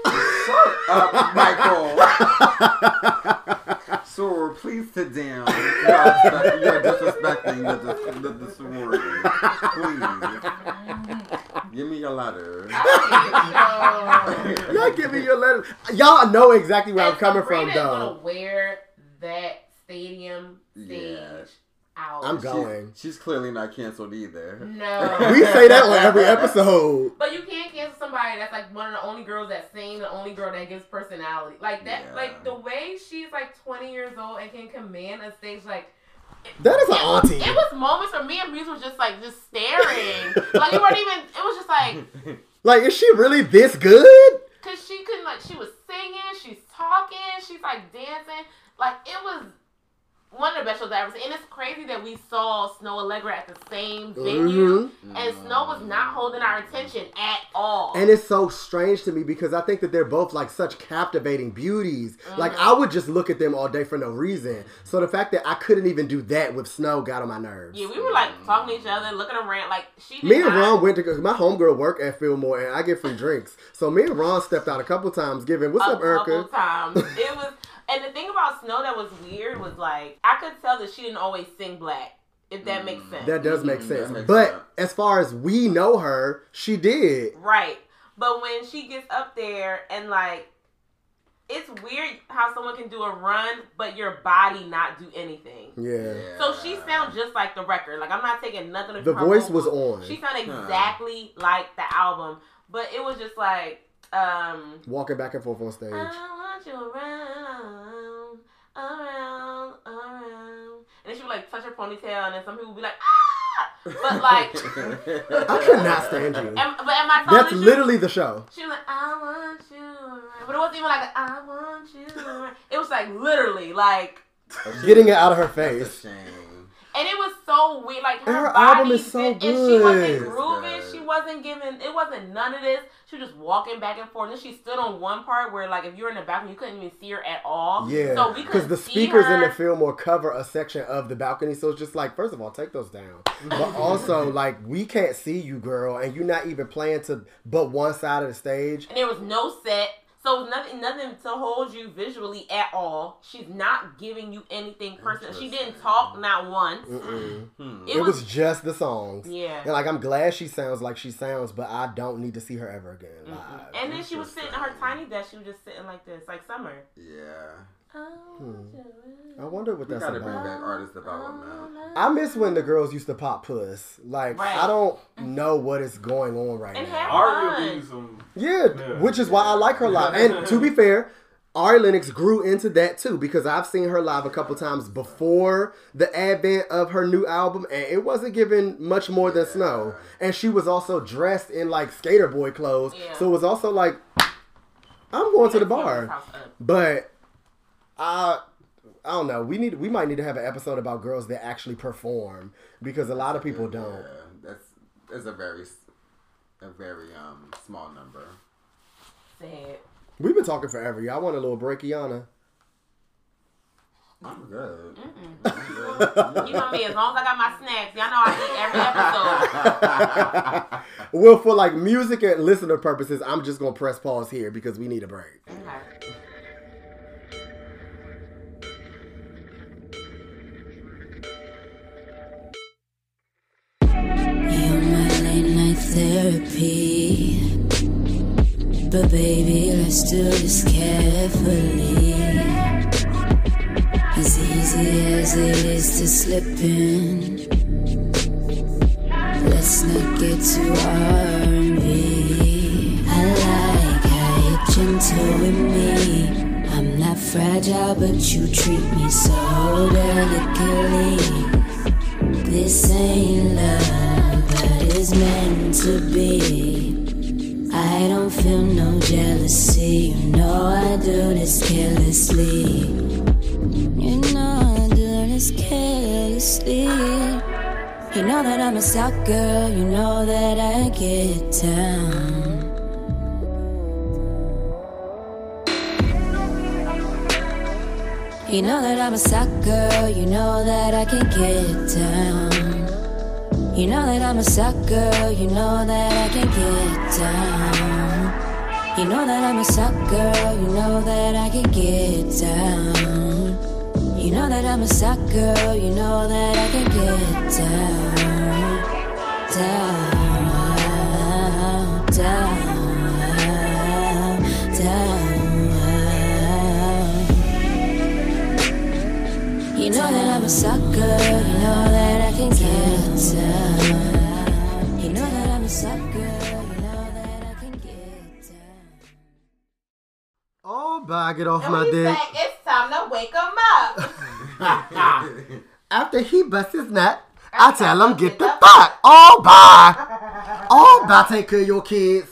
Uh, Michael. (laughs) Sir, please sit down. You are, you are disrespecting the, the, the, the sorority. Please. Give me your letter. (laughs) Y'all give me your letter. Y'all know exactly where I'm And coming from, Sabrina's though. gonna wear that stadium stage Yeah. Out. I'm She- going. she's clearly not canceled either. No. (laughs) We say that on every episode. But you can't cancel somebody that's like one of the only girls that sing, the only girl that gives personality. Like that, Yeah. like the way she's like 20 years old and can command a stage, like That is an auntie. it was moments where me and Breeze was just like just staring. like we weren't even. It was just like (laughs) Like, is she really this good? because she couldn't like she was singing, she's talking, she's like dancing. Like it was one of the best shows ever seen. And it's crazy that we saw Snoh Aalegra at the same venue, Mhm. and Snoh was not holding our attention at all. And it's so strange to me because I think that they're both like such captivating beauties. Like Mm-hmm. I would just look at them all day for no reason. So the fact that I couldn't even do that with Snoh got on my nerves. Yeah, we were like talking to each other, looking around. Like she. Me and not, Ron went to my homegirl work at Fillmore and I get free drinks. So me and Ron stepped out a couple times giving what's a up, Erica? couple times. It was, and the thing about Snoh that was weird was like I could tell that she didn't always sing black. If that makes sense. That does make Mhm, sense. that makes but sense. as far as we know her, she did. Right. But when she gets up there and like it's weird how someone can do a run but your body not do anything. Yeah. So she sounds just like the record. Like I'm not taking nothing from The voice was on. She sounded Huh. exactly like the album. But it was just like um Walking back and forth on stage. I want you around, around, around. And then she would like touch her ponytail, and then some people would be like, ah! But like, (laughs) I cannot stand you. am, but am I telling That's the truth? literally the show. She was like, I want you around. But it wasn't even like, I want you around. It was like literally, like, (laughs) Getting it out of her That's a face. shame. and it was so weird. Like, her, her body album is so did- And she wasn't good. grooving. It's good. She wasn't giving, it wasn't none of this. She was just walking back and forth. And she stood on one part where, like, if you were in the balcony, you couldn't even see her at all. Yeah, So we because the speakers in the film will cover a section of the balcony, so it's just like, first of all, take those down. But (laughs) also, like, we can't see you, girl, and you're not even playing to but one side of the stage. and there was no set. So nothing, nothing to hold you visually at all. She's not giving you anything personal. She didn't talk not once. Mm-mm. Hmm. It, It was, was just the songs. yeah. And like, I'm glad she sounds like she sounds, but I don't need to see her ever again live. And then she was sitting at her tiny desk. She was just sitting like this, like Summer. Yeah. Oh, I wonder what We that's gotta bring about. back artist development. Oh, I miss when the girls used to pop puss. Like, Right. I don't mm-hmm. know what is going on right And now. have Ari will fun. give you some. Yeah, Yeah. which is why I like her a lot. And to be (laughs) fair, Ari Lennox grew into that too because I've seen her live a couple times before the advent of her new album, and it wasn't given much more than Snoh. And she was also dressed in like skater boy clothes, Yeah. so it was also like, I'm going to the bar. this up. But I, I don't know. We need we might need to have an episode about girls that actually perform because a lot of people don't. That's that's a very a very um small number. Sad. We've been talking forever. Y'all want a little break, Iana? I'm good. (laughs) You know me, as long as I got my snacks, y'all know I eat every episode. (laughs) Well, for like music and listener purposes, I'm just gonna press pause here because we need a break. Okay. Night therapy. But baby, let's do this carefully. As easy as it is to slip in. Let's not get too R&B. I like how you're gentle with me. I'm not fragile, but you treat me so delicately. This ain't love, it's meant to be. I don't feel no jealousy. You know I do this carelessly. You know I do this carelessly. You know that I'm a sucker. You know that I get down. You know that I'm a sucker. You know that I can get down. You know that I'm a sucker. You know that I can get down. You know that I'm a sucker. You know that I can get down. You know that I'm a sucker. You know that I can get down. Down, down, down. You know that I'm a sucker, you know that I can get down. You know that I'm a sucker, you know that I can get down. Oh, bye, get off And my dick. It's time to wake him up. (laughs) After he busts his nut, I tell him get the fuck. Oh, bye. (laughs) Oh, bye. Take care of your kids.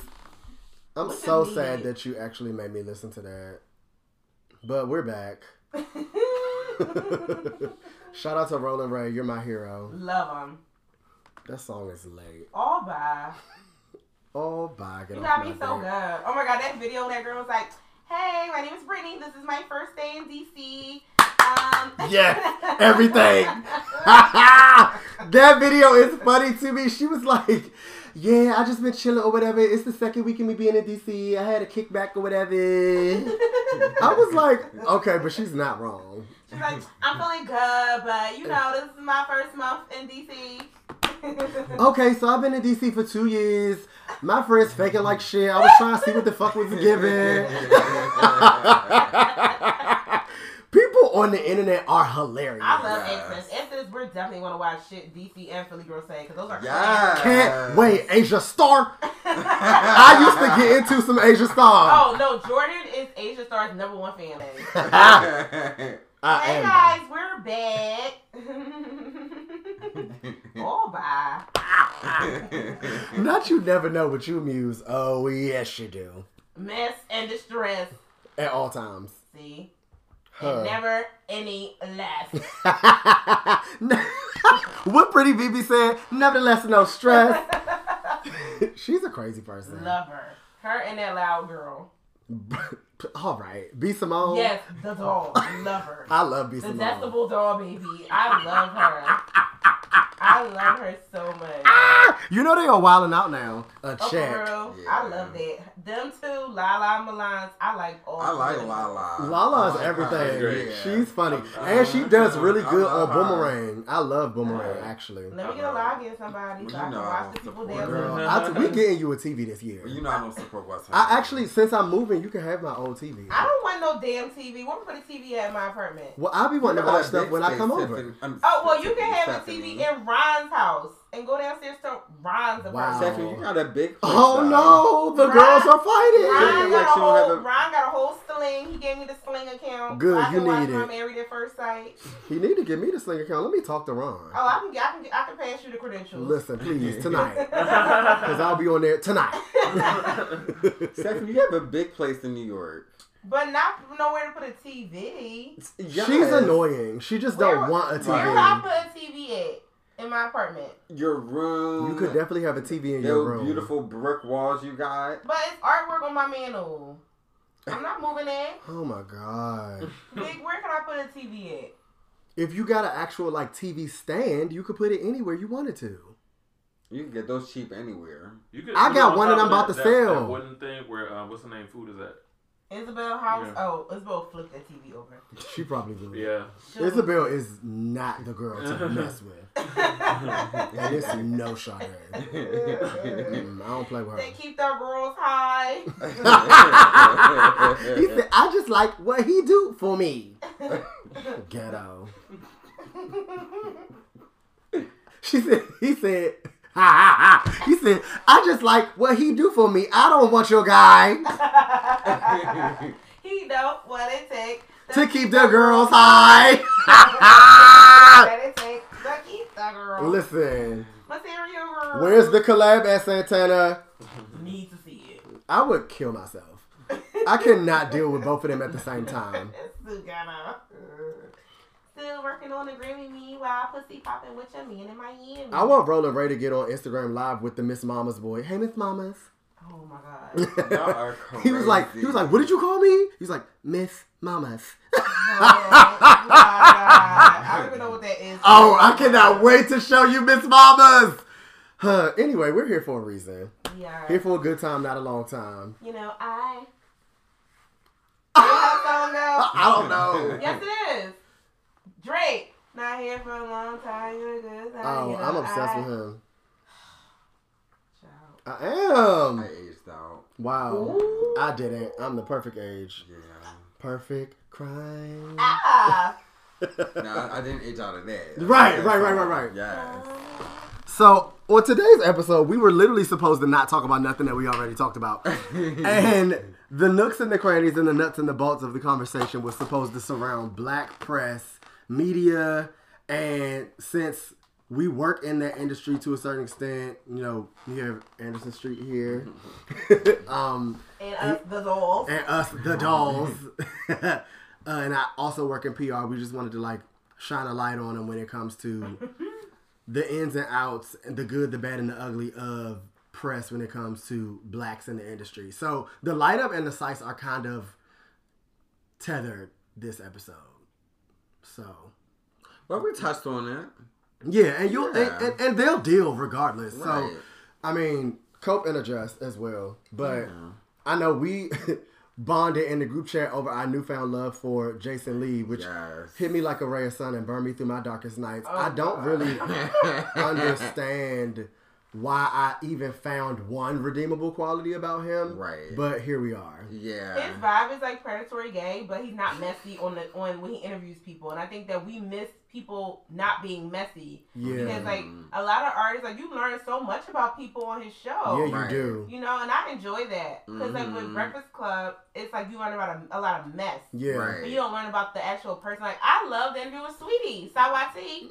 I'm so sad that you actually made me listen to that. But we're back. (laughs) Shout out to Rolling Ray. You're my hero. Love him. That song is late. All by. (laughs) All by. Get You got me so good. Oh my god, that video that girl was like, "Hey, my name is Brittany. This is my first day in DC." Um, (laughs) Yeah, everything. (laughs) that video is funny to me. She was like, "Yeah, I just been chilling or whatever. It's the second week of me being in DC. I had a kickback or whatever." I was like, "Okay, but she's not wrong." She's like, "I'm feeling good, but you know, this is my first month in DC." (laughs) Okay, so I've been in DC for two years. My friends faking like shit. I was trying to see what the fuck was given. (laughs) People on the internet are hilarious. I love Yes. Exodus. Exodus, we're definitely gonna watch shit DC and Philly girls say because those are Yes. Can't wait, (laughs) Asia Star. I used to get into some Asia Star. Oh no, Jordan is Asia Star's number one fan. I hey am. guys, we're back. Oh bye. (laughs) Not you never know what you muse. Oh yes, you do. Mess and distress. At all times. See, Huh. and never any less. (laughs) what Pretty BB said. Nevertheless, no stress. (laughs) She's a crazy person. Love her. Her and that loud girl. All right, B Simone. Yes, the doll. Love her. (laughs) I love B The Simone. decibel doll baby. I love her. I love her so much. Ah! You know they are wilding out now. A Oh, check. for real? Yeah. I love that. Them two, Lala Milan's, I like all I like three of them. Lala. Lala's like everything. great. Yeah. She's funny, and she does really good on her. Boomerang. I love Boomerang actually. Let me get a login, somebody, so You I can know watch the people support dance. her. along. I, we getting you a TV this year. Well, you know I don't support what's I actually, since I'm moving, you can have my old TV. I don't want no damn TV. Where we put a TV at in my apartment? Well, I'll be wanting to watch stuff when I come over. Oh, well, you can have a TV in Ron's house. And go downstairs to Ron's Wow. apartment. Stephanie, you got a big. Oh place, no, the Ron- girls are fighting. Ron got, like a she don't have whole, a- Ron got a whole sling. He gave me the sling account. Good, I you can watch need my it. Married at First Sight. He need to give me the sling account. Let me talk to Ron. Oh, I can, I can, I can pass you the credentials. Listen, please, (laughs) tonight. (laughs) Because I'll be on there tonight. (laughs) Stephanie, you have a big place in New York. but not nowhere to put a TV. Yes. She's annoying. She just don't want a TV. Where would I put a TV at? In my apartment. Your room. You could definitely have a TV in your Those room. beautiful brick walls you got. But it's artwork on my mantle. I'm not moving it. (laughs) Oh my god. Big, where can I put a TV at? If you got an actual like TV stand, you could put it anywhere you wanted to. You can get those cheap anywhere. You could, I you got know, one on that I'm about of to that- that- sell. That wooden thing where uh, what's the name? Food is that? Isabel House. Yeah. Oh, Isabel flipped that TV over. She probably would. Yeah. Isabel is not the girl to mess with. (laughs) and it's no shot at her. Mm, I don't play with her. They keep their girls high. (laughs) he said, I just like what he do for me. Ghetto. (laughs) She said, he said. He said, I just like what he do for me. I don't want your guy (laughs) he know what it takes to keep the girls high. What it takes to keep the girls. Listen, where's the collab at Santana? Need to see it. I would kill myself. I cannot deal with both of them at the same time. (laughs) Still gotta. Still working on the Grammy meanwhile, pussy popping with your man in Miami. I want Rolling Ray to get on Instagram live with the Miss Mamas boy. Hey, Miss Mamas. Oh my god. (laughs) Y'all are (laughs) he was like, he was like, what did you call me? He was like, Miss Mamas. Oh my god. I don't even know what that is. (laughs) Oh, I cannot wait to show you Miss Mamas. Huh. Anyway, we're here for a reason. Yeah. Here for a good time, not a long time. You know, I. How song go? I don't know. Yes, it is. Drake. Not here for a long time. You're a good time. Oh, you know, I'm obsessed I- with him. Child. (sighs) I am. I aged out. Wow. I didn't. I'm the perfect age. Yeah. Perfect crime. Ah. (laughs) No, I, I didn't age out of that. Right, right, right, right, right. Yes. So on today's episode, we were literally supposed to not talk about nothing that we already talked about, (laughs) and the nooks and the crannies and the nuts and the bolts of the conversation was supposed to surround black press, media, and since we work in that industry to a certain extent, you know, you have Anderson Street here, (laughs) um, And us, the dolls. and us the dolls. (laughs) Uh, and i also work in pr we just wanted to like shine a light on them when it comes to (laughs) the ins and outs and the good the bad and the ugly of press when it comes to blacks in the industry. So the light up and the sights are kind of tethered this episode so Well, we touched on it. yeah and you'll Yeah. and, and, and they'll deal regardless so I mean, cope and adjust as well. But I know we (laughs) bonded in the group chat over our newfound love for Jason Lee, which Yes. hit me like a ray of sun and burned me through my darkest nights. Oh, I Oh, don't God. really (laughs) understand why I even found one redeemable quality about him. Right. But here we are. Yeah. His vibe is like predatory gay, but he's not messy on the on when he interviews people. And I think that we miss people not being messy. Yeah. Because like a lot of artists, like you learn so much about people on his show. yeah, you Right. do. You know, and I enjoy that because like with Mhm. Breakfast Club, it's like you learn about a, a lot of mess. Yeah. Right. But you don't learn about the actual person. Like I love the interview with Sweetie Saweetie.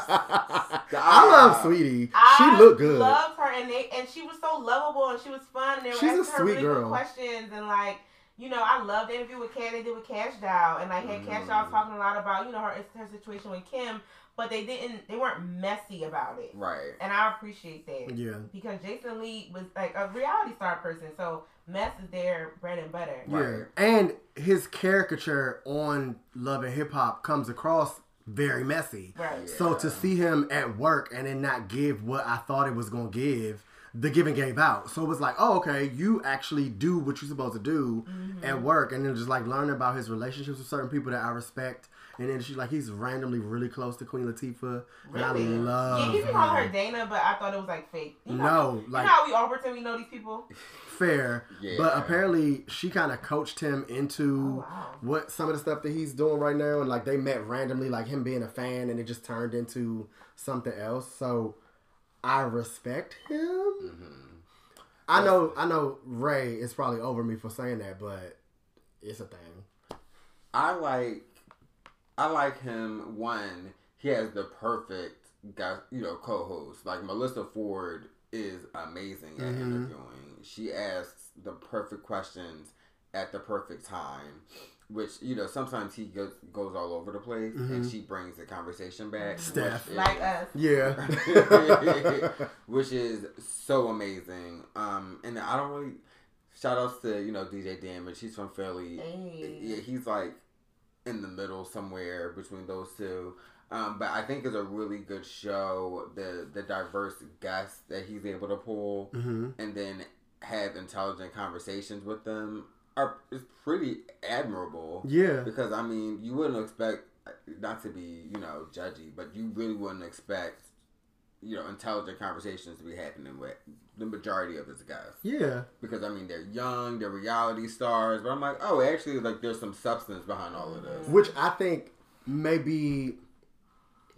I love Sweetie. I she looked good. loved her, and they and she was so lovable, and she was fun. And they were She's a asking her sweet really good girl. questions, and like you know, I loved the interview with Kat they did with Cash Doll, and like had Cash Mm. Doll talking a lot about you know her her situation with Kim, but they didn't they weren't messy about it, Right. and I appreciate that yeah. because Jason Lee was like a reality star person, so mess is their bread and butter. Yeah. And his caricature on Love and Hip Hop comes across very messy. Right. So to see him at work and then not give what I thought it was gonna give, the giving gave out. So it was like, oh, okay, you actually do what you're supposed to do Mm-hmm. at work, and then just like learning about his relationships with certain people that I respect, And then she's like, he's randomly really close to Queen Latifah, and I love. yeah, he be calling her. Dana, but I thought it was like fake. You know, No, you know how we all pretend we know these people. fair. Yeah. But apparently she kind of coached him into Oh, wow. what some of the stuff that he's doing right now, and like they met randomly, like him being a fan, and it just turned into something else. So I respect him. Mm-hmm. I know, I know. Ray is probably over me for saying that, but it's a thing. I like I like him one, he has the perfect guy you know, co host. Like Melyssa Ford is amazing at Mhm. interviewing. She asks the perfect questions at the perfect time. Which, you know, sometimes he goes goes all over the place and Mhm. she brings the conversation back. Steph. which Like is- us. Yeah. (laughs) which is so amazing. Um, and I don't really shout outs to you know DJ Damage. He's from Philly. Hey. Yeah, he's like in the middle somewhere between those two. Um, but I think it's a really good show. The the diverse guests that he's able to pull, hmm and then have intelligent conversations with them are is pretty admirable. Yeah. Because I mean, you wouldn't expect not to be you know judgy, but you really wouldn't expect you know intelligent conversations to be happening with the majority of his guys. Yeah. Because I mean, they're young, they're reality stars, but I'm like, oh, actually, like there's some substance behind all of this. Which I think may be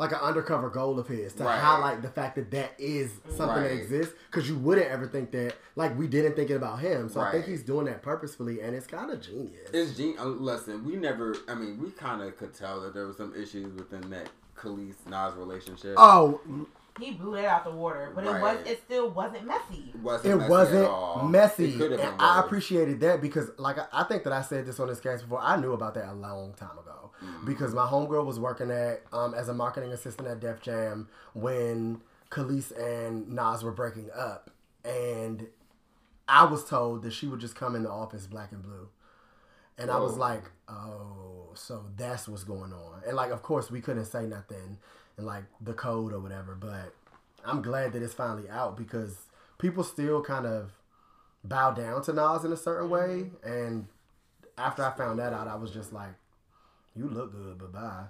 like an undercover goal of his to Right. highlight the fact that that is something that exists because you wouldn't ever think that like we didn't think it about him so i think he's doing that purposefully and it's kind of genius It's gen- uh, listen, we never. I mean, we kind of could tell that there was some issues within that Kelis Nas relationship. oh He blew that out the water, but it was it still wasn't messy. it wasn't. it messy wasn't at all. messy It could have and i appreciated that because like I, I think that i said this on this cast before i knew about that a long time ago Mm-hmm. because my homegirl was working at um, as a marketing assistant at def jam when Kelis and nas were breaking up. And i was told that she would just come in the office black and blue. And i was like oh so that's what's going on. And like of course we couldn't say nothing and like the code or whatever but i'm glad that it's finally out because people still kind of bow down to Nas in a certain way. And after I found that out, I was just like, "You look good, but bye."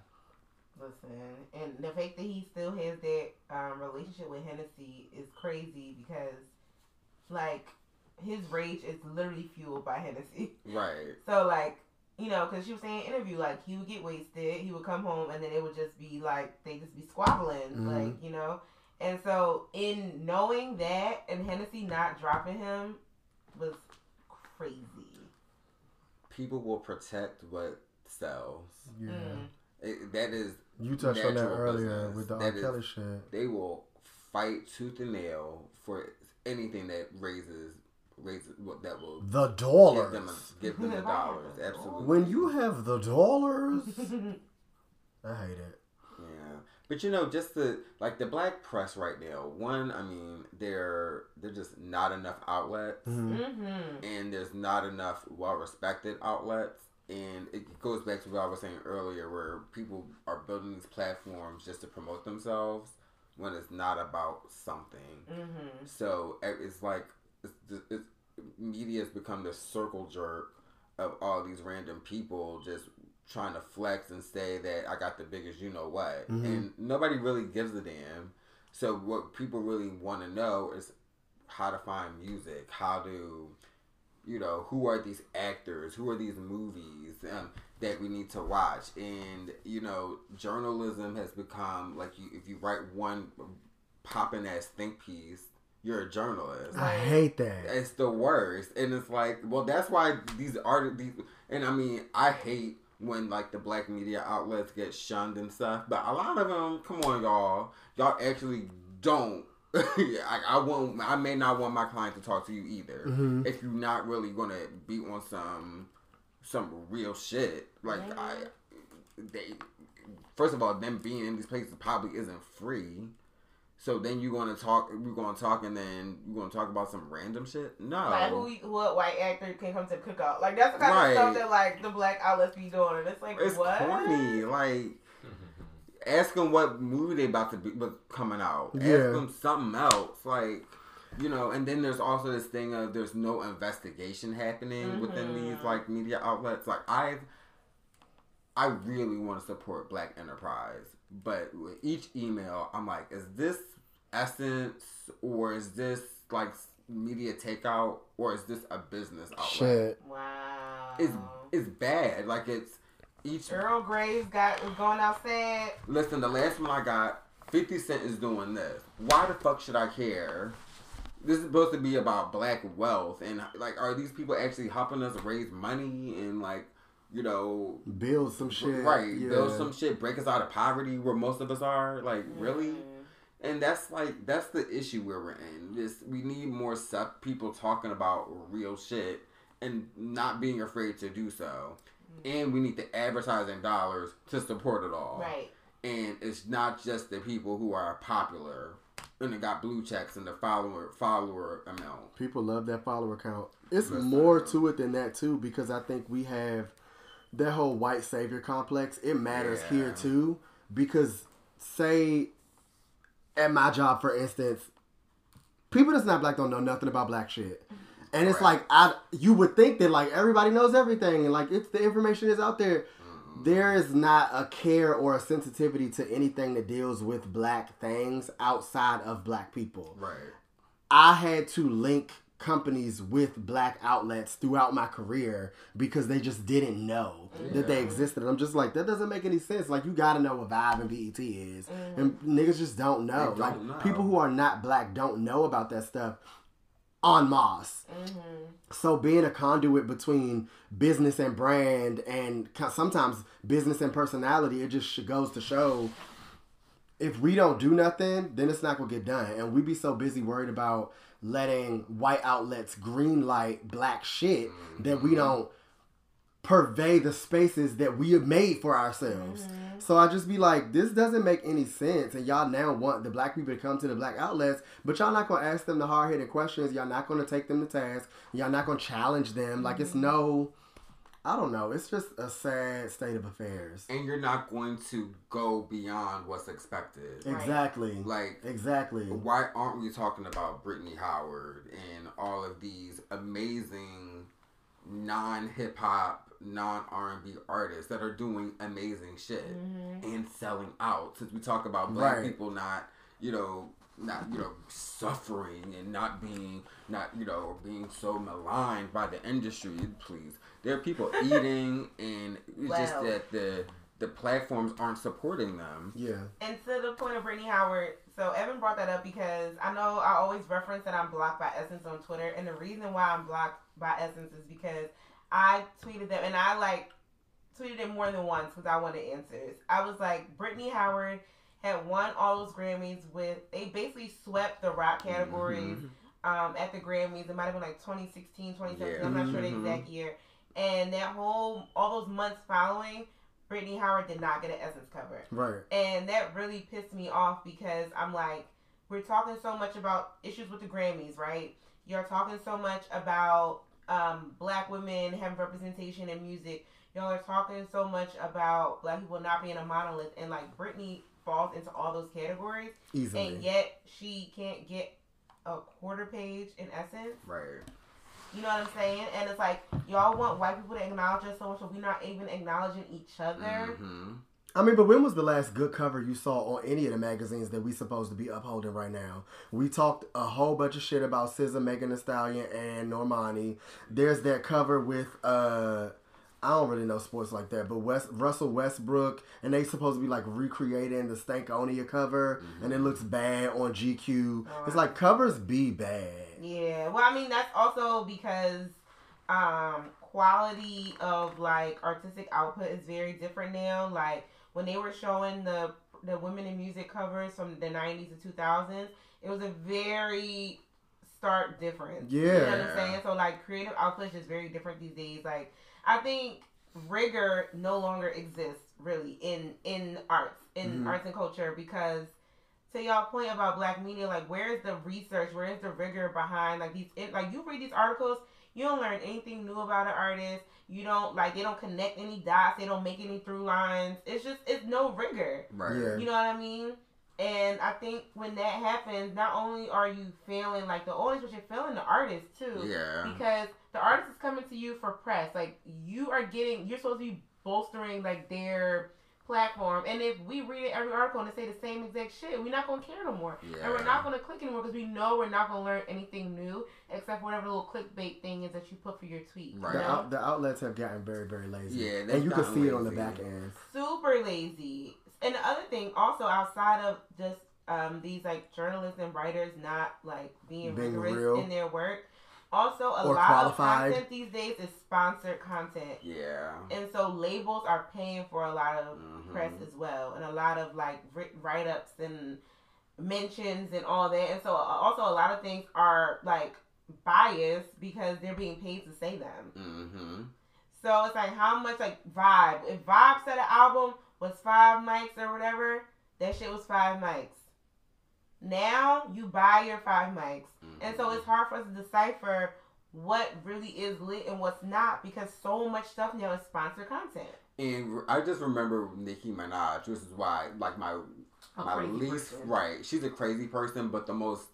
Listen, and the fact that he still has that um, relationship with Hennessy is crazy because, like, his rage is literally fueled by Hennessy. (laughs) Right. So, like, you know, because she was saying in interview, like, he would get wasted, he would come home, and then it would just be like, they just be squabbling, Mhm. like, you know? And so, in knowing that and Hennessy not dropping him was crazy. People will protect what sells. Yeah, Mm. It, that is. you touched on that earlier business. with the R. That is- Kelly shit. They will fight tooth and nail for anything that raises raises what that will The give dollars. them a, give them the dollars. (laughs) Absolutely. When you have the dollars, (laughs) I hate it. Yeah, but you know, just the like the black press right now. One, I mean, they're they're just not enough outlets, Mhm. mm-hmm. and there's not enough well respected outlets. And it goes back to what I was saying earlier, where people are building these platforms just to promote themselves when it's not about something. Mm-hmm. So it's like it's, it's, media has become the circle jerk of all these random people just trying to flex and say that I got the biggest you know what, Mhm. and nobody really gives a damn. So what people really want to know is how to find music, how to, you know, who are these actors, who are these movies um, that we need to watch, and you know, journalism has become like you, if you write one popping ass think piece, you're a journalist. I hate that. It's the worst, and it's like, well, that's why these art these, and I mean, I hate when like the black media outlets get shunned and stuff, but a lot of them, come on, y'all, y'all actually don't. (laughs) I, I won't. I may not want my client to talk to you either Mhm. if you're not really gonna be on some some real shit. Like I, they first of all, them being in these places probably isn't free. So then you're gonna talk. We're gonna talk, and then you're gonna talk about some random shit. No, Like who, what white actor can come to the cookout? Like that's the kind Right. of stuff that like the black outlets be doing, and it's like it's what? corny. Like ask them what movie they about to be was coming out. Yeah. Ask them something else. Like you know, and then there's also this thing of there's no investigation happening within Mhm. these like media outlets. Like I've I really want to support Black enterprise, but with each email, I'm like, is this Essence or is this like media takeout or is this a business outlet? Shit. Wow. It's it's bad. Like it's each. Earl Grey's got was going outside. Listen, the last one I got, 50 Cent is doing this. Why the fuck should I care? This is supposed to be about black wealth and like, are these people actually helping us raise money and like, you know, Build some shit. right, Yeah. build some shit, break us out of poverty where most of us are? Like, really? And that's like that's the issue where we're in. This we need more stuff, people talking about real shit and not being afraid to do so. And we need the advertising dollars to support it all. Right. And it's not just the people who are popular and they got blue checks and the follower follower amount. People love that follower count. It's Listen. more to it than that too, because I think we have that whole white savior complex. It matters Yeah. here too, because say at my job, for instance, people that's not black don't know nothing about black shit. And it's Right. like I, you would think that like everybody knows everything, and like if the information is out there. Mm-hmm. There is not a care or a sensitivity to anything that deals with black things outside of black people. Right. I had to link companies with black outlets throughout my career because they just didn't know that they Yeah. existed. I'm just like, that doesn't make any sense. Like, you gotta know what Vibe and BET is. And mm. niggas just don't know. Don't like, know. people who are not black don't know about that stuff on Moss. Mm-hmm. So being a conduit between business and brand and sometimes business and personality, it just goes to show if we don't do nothing, then it's not gonna get done. And we be so busy worried about letting white outlets green light black shit that we mm-hmm. don't purvey the spaces that we have made for ourselves. Mm-hmm. So I just be like, this doesn't make any sense. And y'all now want the black people to come to the black outlets, but y'all not gonna ask them the hard hitting questions. Y'all not gonna take them to task. Y'all not gonna challenge them. Like it's mm-hmm. no, I don't know. It's just a sad state of affairs. And you're not going to go beyond what's expected. Exactly. Like Exactly. why aren't we talking about Brittany Howard and all of these amazing non hip hop, non R and B artists that are doing amazing shit mm-hmm. and selling out? Since we talk about black Right. people not, you know, not you know suffering and not being not you know being so maligned by the industry. Please, there are people (laughs) eating, and it's just that the the platforms aren't supporting them. Yeah. And to the point of Brittany Howard, so Evon brought that up because I know I always reference that I'm blocked by Essence on Twitter, and the reason why I'm blocked by Essence is because I tweeted them, and I like tweeted it more than once because I wanted answers. I was like, Brittany Howard had won all those Grammys with they basically swept the rock categories um, at the Grammys. It might have been like 2016, 2017. Yeah. I'm not sure the Mhm. exact year. And that whole all those months following, Brittany Howard did not get an Essence cover. Right. And that really pissed me off because I'm like, we're talking so much about issues with the Grammys, right? You're talking so much about um, black women having representation in music. Y'all are talking so much about black people not being a monolith. And like, Brittany falls into all those categories. Easily. And yet, she can't get a quarter page in essence. Right. You know what I'm saying? And it's like, y'all want white people to acknowledge us so much, but we're not even acknowledging each other. Mm-hmm. I mean, but when was the last good cover you saw on any of the magazines that we supposed to be upholding right now? We talked a whole bunch of shit about SZA, Megan Thee Stallion, and Normani. There's that cover with uh, I don't really know sports like that, but West Russell Westbrook, and they supposed to be like recreating the Stankonia cover, and it looks bad on GQ. It's like covers be bad. Yeah, well, I mean that's also because um quality of like artistic output is very different now. Like when they were showing the the women in music covers from the '90s to 2000s, it was a very stark difference. Yeah. you know what I'm saying. So like creative output is very different these days. Like I think rigor no longer exists really in in arts in Mhm. arts and culture because to y'all point about black media, like where's the research, where's the rigor behind like these it, like you read these articles, you don't learn anything new about an artist. You don't like they don't connect any dots, they don't make any through lines. It's just it's no rigor. Right. Yeah. You know what I mean? And I think when that happens, not only are you failing like the audience, but you're failing the artist too. Yeah. Because the artist is coming to you for press. Like you are getting, you're supposed to be bolstering like their platform. And if we read every article and it say the same exact shit, we're not gonna care no more, and we're not gonna click anymore because we know we're not gonna learn anything new except for whatever little clickbait thing is that you put for your tweet. you Right. The, out, the outlets have gotten very, very lazy. Yeah, and you can gotten see it on the back end. super lazy. And the other thing, also outside of just um, these like journalists and writers not like being, Being rigorous real. in their work, also a Or lot qualified. of content these days is sponsored content. Yeah. And so labels are paying for a lot of Mhm. press as well, and a lot of like write ups and mentions and all that. And so uh, also a lot of things are like biased because they're being paid to say them. Mm-hmm. So it's like how much like Vibe. If Vibe said an album was five mics or whatever, that shit was five mics. Now you buy your five mics. And so mm-hmm. it's hard for us to decipher what really is lit and what's not because so much stuff now is sponsored content. And I just remember Nicki Minaj, which is why, like my A my least person. right. She's a crazy person, but the most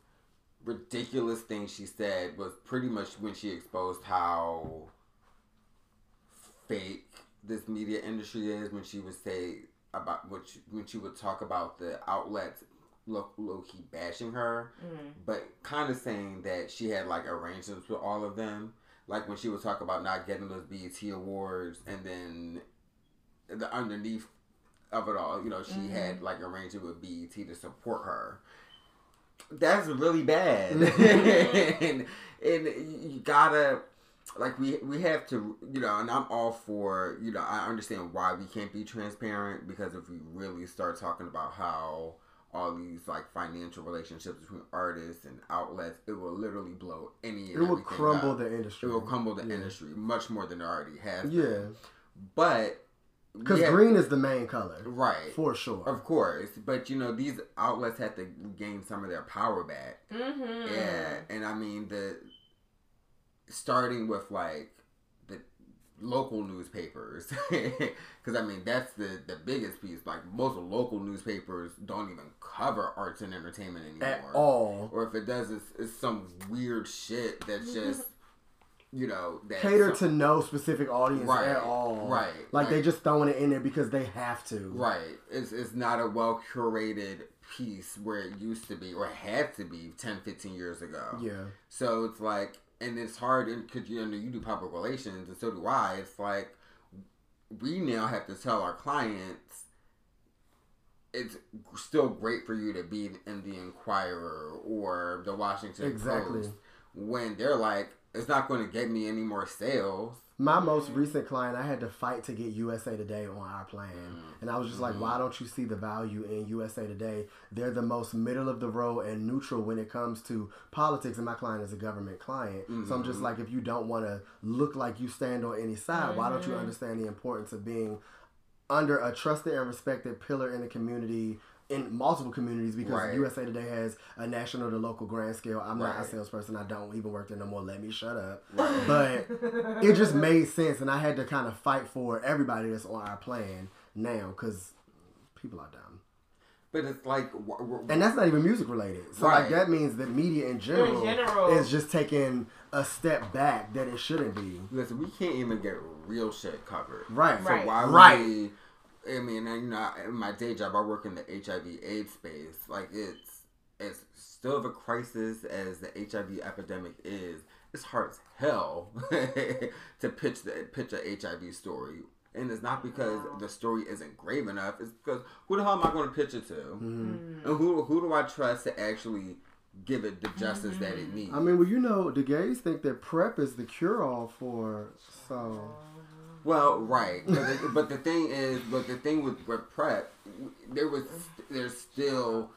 ridiculous thing she said was pretty much when she exposed how fake this media industry is. When she would say about what she, when she would talk about the outlets low, low key bashing her, Mhm. but kind of saying that she had like arrangements with all of them. Like when she would talk about not getting those BET awards, and then the underneath of it all, you know, she Mhm. had like arrangement with BET to support her. That's really bad, (laughs) and, and you gotta like we we have to you know, and I'm all for you know I understand why we can't be transparent because if we really start talking about how all these like financial relationships between artists and outlets, it will literally blow any. It will crumble up. the industry. It will crumble the Yeah. industry much more than it already has. Yeah. been. but Because we have- green is the main color. right For sure. of course, but you know these outlets have to gain some of their power back. Mm-hmm. Yeah, and I mean the starting with like the local newspapers, (laughs) because I mean that's the the biggest piece. Like most local newspapers don't even cover arts and entertainment anymore At all. or if it does, it's, it's some weird shit that's mm-hmm. just you know that Cater some- to no specific audience Right, at all. right, Like they right. just throwing it in there because they have to. Right. It's, it's not a well curated piece where it used to be or had to be 10, 15 years ago. Yeah. So it's like, and it's hard because you know you do public relations and so do I. It's like we now have to tell our clients it's still great for you to be in the Inquirer or the Washington Exactly. Post when they're like, it's not going to get me any more sales. My most recent client, I had to fight to get USA Today on our plan. And I was just like, Mhm. why don't you see the value in USA Today? They're the most middle of the road and neutral when it comes to politics. And my client is a government client. So I'm just Mhm. like, if you don't want to look like you stand on any side, why don't you Mhm. understand the importance of being under a trusted and respected pillar in the community? In multiple communities, because Right. USA Today has a national to local grand scale. I'm not a salesperson. I don't even work there no more. Let me shut up. Right. But it just (laughs) made sense, and I had to kind of fight for everybody that's on our plan now because people are dumb, But it's like, wh- wh- and that's not even music related. So like that means that media in general, general. is just taking a step back that it shouldn't be. Listen, we can't even get real shit covered. Right. So Right. why would Right. we? I mean, and, you know, in my day job, I work in the HIV/AIDS space. Like it's it's still of a crisis as the HIV epidemic is. It's hard as hell (laughs) to pitch the pitch a HIV story. And it's not because the story isn't grave enough. It's because who the hell am I going to pitch it to? Mm-hmm. And who who do I trust to actually give it the justice that it mm-hmm. needs? I mean, well, you know, the gays think that PrEP is the cure all for so. Well, right, but the, (laughs) but the thing is, but the thing with, with PrEP, there was there's still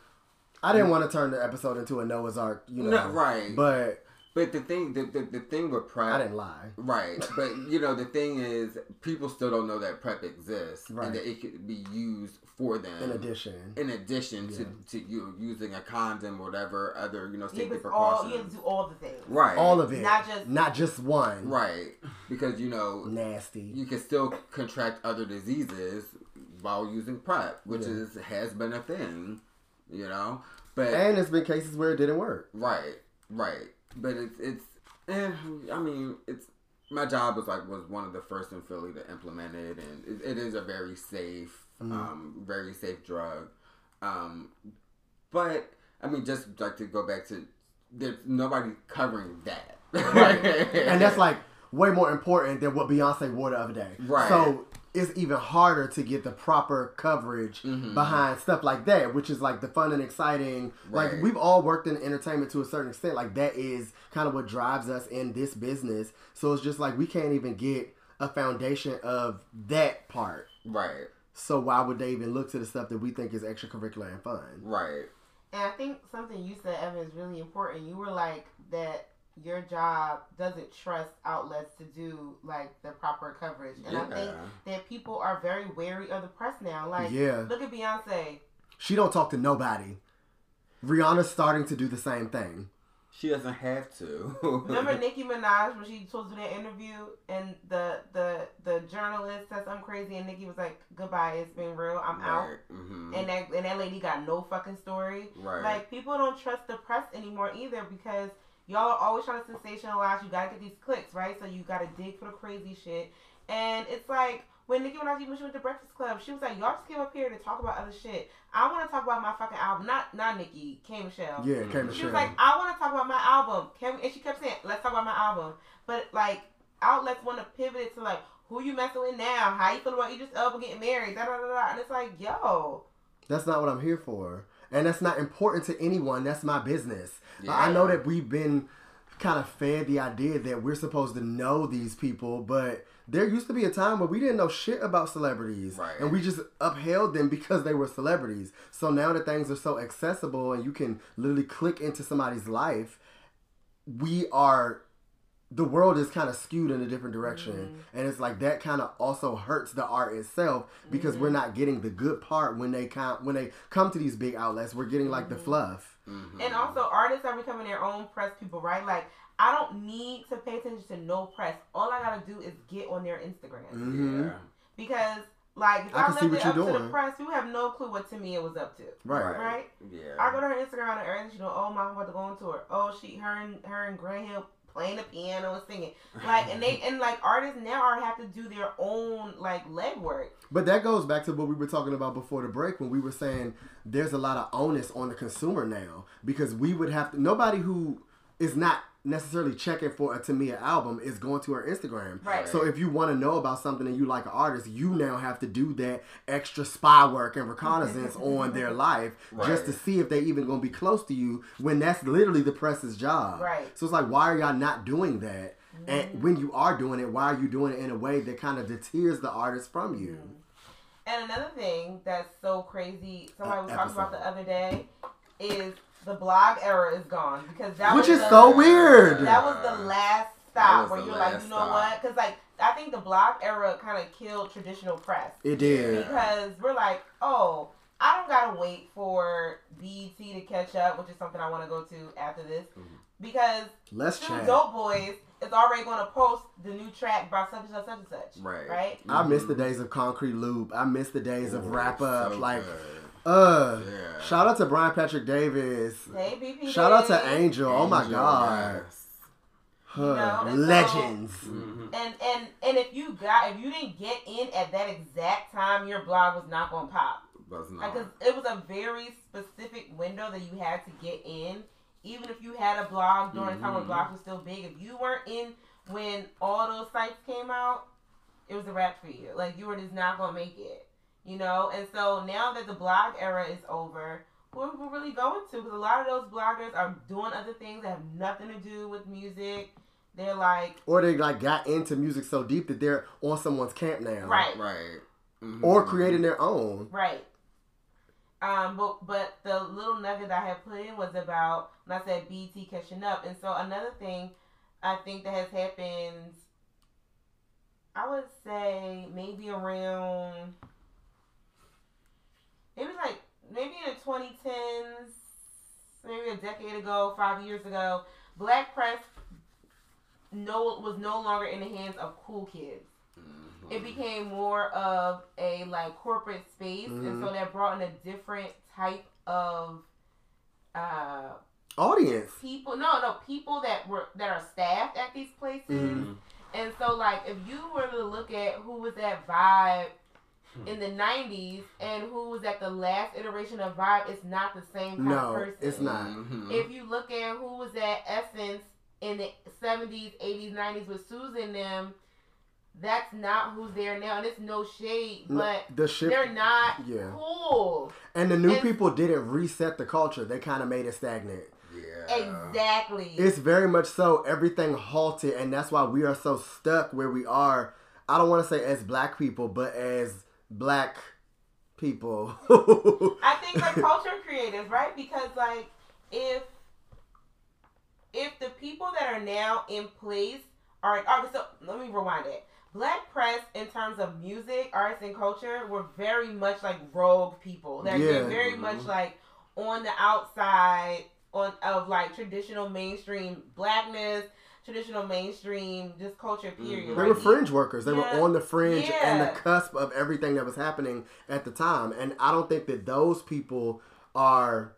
I didn't want to turn the episode into a Noah's Ark, you know. No, right. But but the thing the, the, the thing with PrEP, I didn't lie. right, but you know the thing is, people still don't know that PrEP exists Right. and that it could be used for them In addition, in addition Yeah. to, to you using a condom or whatever other you know Yeah, safety but all, you have to do all the things. Right, all of it, Not just- not just one. right, because you know Nasty. you can still contract other diseases while using PrEP, which Yeah. is has been a thing, you know. But And there's been cases where it didn't work. right, right. But it's it's. Eh, I mean, it's my job was like was one of the first in Philly to implement it, and it, it is a very safe, Mm-hmm. um, very safe drug. Um, but I mean, just like to go back to, there's nobody covering that, right. (laughs) and that's like way more important than what Beyonce wore the other day. Right. So it's even harder to get the proper coverage Mhm. behind stuff like that, which is like the fun and exciting. Right. Like we've all worked in entertainment to a certain extent. Like that is kind of what drives us in this business. So it's just like we can't even get a foundation of that part. right, So why would they even look to the stuff that we think is extracurricular and fun? right, And I think something you said, Evon, is really important. You were like that your job doesn't trust outlets to do like the proper coverage. And I think that people are very wary of the press now. Like Yeah. look at Beyonce. She don't talk to nobody. Rihanna's starting to do the same thing. She doesn't have to. (laughs) Remember Nicki Minaj when she supposed to do that interview and the the the journalist said something crazy and Nicki was like, Goodbye, it's been real, I'm out. Right, mhm. And that and that lady got no fucking story. Right. Like people don't trust the press anymore either because y'all are always trying to sensationalize. You gotta get these clicks, right? So you gotta dig for the crazy shit. And it's like when Nicki Minaj when she went to Breakfast Club, she was like, "Y'all just came up here to talk about other shit. I want to talk about my fucking album, not not Nicki, K Michelle. Yeah, K Michelle. She was like, I want to talk about my album. Can we? And she kept saying, "Let's talk about my album." But like outlets want to pivot it to like, who you messing with now? How you feel about Idris Elba getting married? Da da da da. And it's like, yo, That's not what I'm here for. And that's not important to anyone. That's my business. Yeah. I know that we've been kind of fed the idea that we're supposed to know these people, but there used to be a time where we didn't know shit about celebrities. Right. And we just upheld them because they were celebrities. So now that things are so accessible and you can literally click into somebody's life, we are the world is kind of skewed in a different direction and it's like that kind of also hurts the art itself because we're not getting the good part when they come when they come to these big outlets we're getting like the fluff Mhm. And also, artists are becoming their own press people, right? Like, I don't need to pay attention to no press. All I gotta do is get on their Instagram Mhm. Yeah. because, like, if I I, can see left what it you're up to the press, you have no clue what Tamia was up to, right right? Yeah. I go to her Instagram and everything. She know, oh, my mom about to go on tour. Oh, she, her and her and Grant Hill playing the piano and singing. Like, and they and like artists now are have to do their own like legwork. but that goes back to what we were talking about before the break when we were saying there's a lot of onus on the consumer now because we would have to nobody who is not necessarily checking for a Tamia album is going to her Instagram. Right. So if you want to know about something and you like an artist, you now have to do that extra spy work and reconnaissance (laughs) on their life just to see if they even going to be close to you when that's literally the press's job. Right. So it's like why are y'all not doing that? And when you are doing it, why are you doing it in a way that kind of deters the artist from you? And another thing that's so crazy, somebody Uh, was talking about the other day, is the blog era is gone because that Which was is the, so weird. That was the last stop where you're like, you know stop. what? Because like I think the blog era kind of killed traditional press It did. because we're like, oh, I don't gotta wait for BET to catch up, which is something I want to go to after this, Mm-hmm. because Let's Two chat. Dope Boys is already going to post the new track by such and such and such. Right. Right. I miss the days of Concrete Loop. I miss the days of Rap-Up. so like, good. Uh, Yeah. shout out to Brian Patrick Davis. Hey, BP. Shout out to Diddy. Angel. Oh my God. yes. Huh. know, and so- Legends. Mhm. And and and if you got if you didn't get in at that exact time, your blog was not gonna pop. Was not. Because it was a very specific window that you had to get in. Even if you had a blog during the time when Mhm. blogs were still big, if you weren't in when all those sites came out, it was a wrap for you. Like you were just not gonna make it, you know. And so now that the blog era is over, who are we really going to? Because a lot of those bloggers are doing other things that have nothing to do with music. They're like, Or they like got into music so deep that they're on someone's camp now. right, Right. Mhm. Or creating their own. Right. Um, but but the little nugget I had put in was about when I said BT catching up, and so another thing I think that has happened, I would say maybe around maybe like maybe in the twenty tens, maybe a decade ago, five years ago, black press no was no longer in the hands of cool kids Mhm. it became more of a like corporate space and so that brought in a different type of uh Audience. people no no people that were that are staffed at these places Mhm. And so, like, if you were to look at who was that Vibe in the '90s and who was at the last iteration of Vibe, it's not the same kind of No, person. it's not. Mhm. If you look at who was at Essence in the '70s, '80s, '90s with Susan and them, that's not who's there now. And it's no shade, but the shift- they're not yeah. cool. And the new And- people didn't reset the culture. They kind of made it stagnant. yeah. Exactly. It's very much so. Everything halted, and that's why we are so stuck where we are. I don't want to say as black people, but as black people. (laughs) I think like culture creators, right? Because like if if the people that are now in place are okay, so let me rewind it. Black press in terms of music, arts, and culture were very much like rogue people. They're, they're Yeah. very mm-hmm. much like on the outside on of like traditional mainstream blackness, traditional mainstream just culture mm-hmm. period. They Like, were fringe workers. They Yeah. were on the fringe and the cusp of everything that was happening at the time. And I don't think that those people are.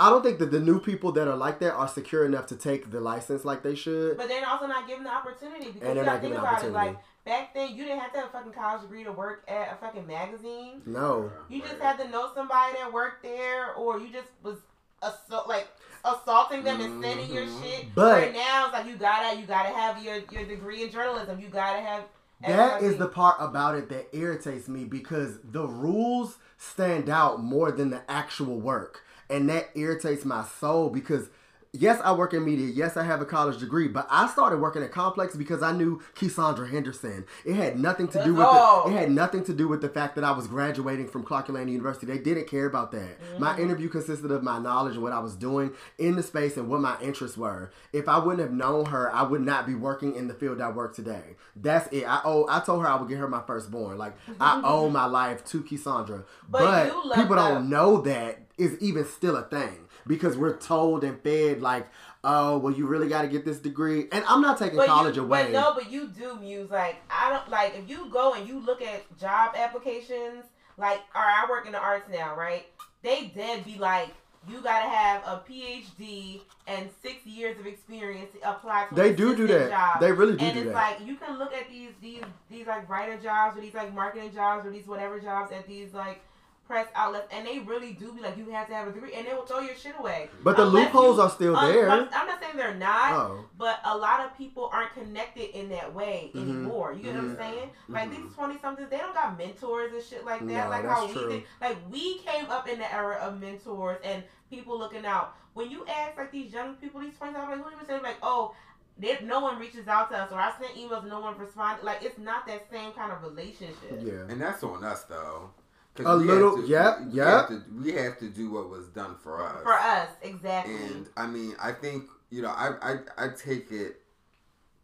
I don't think that the new people that are like that are secure enough to take the license like they should. But they're also not given the opportunity because And you they're gotta not think given about it. opportunity. Like back then, you didn't have to have a fucking college degree to work at a fucking magazine. No. You just had to know somebody that worked there, or you just was assault like assaulting them and sending your mm-hmm. shit. But- Where now it's like you gotta you gotta have your your degree in journalism. You gotta have. That is the part about it that irritates me because the rules stand out more than the actual work. And that irritates my soul because yes, I work in media. Yes, I have a college degree, but I started working at Complex because I knew Keysandra Henderson. It had nothing to do with Oh. the, it had nothing to do with the fact that I was graduating from Clark Atlanta University. They didn't care about that. My Mm-hmm. interview consisted of my knowledge and what I was doing in the space and what my interests were. If I wouldn't have known her, I would not be working in the field I work today. That's it. I owe I told her I would get her my firstborn. Like I (laughs) owe my life to Keysandra. But But, people don't know that is even still a thing because we're told and fed like, oh, well, you really got to get this degree. And I'm not taking But college you, away. But no, but you do muse. Like I don't like if you go and you look at job applications. Like, all right, I work in the arts now, right? They did be like, you gotta have a PhD and six years of experience to apply to. They do do that. Job. They really do and do it's that. like you can look at these these these like writer jobs or these like marketing jobs or these whatever jobs at these like press outlets, and they really do be like you have to have a degree, and they will throw your shit away. But the Unless loopholes you- are still un- there. I'm I'm not saying they're not, Oh. but a lot of people aren't connected in that way Mhm. anymore. You get what I'm Mhm. saying? Like Mhm. these twenty somethings, they don't got mentors and shit like that. No, like that's how we true. did. Like we came up in the era of mentors and people looking out. When you ask like these young people, these twenty something, like who even say like, oh. There, no one reaches out to us, or I sent emails, no one responded. Like it's not that same kind of relationship. Yeah. And that's on us though. 'Cause A little- to- yep, we yep. Have to, we have to do what was done for us. For us, exactly. And I mean, I think you know, I I, I take it.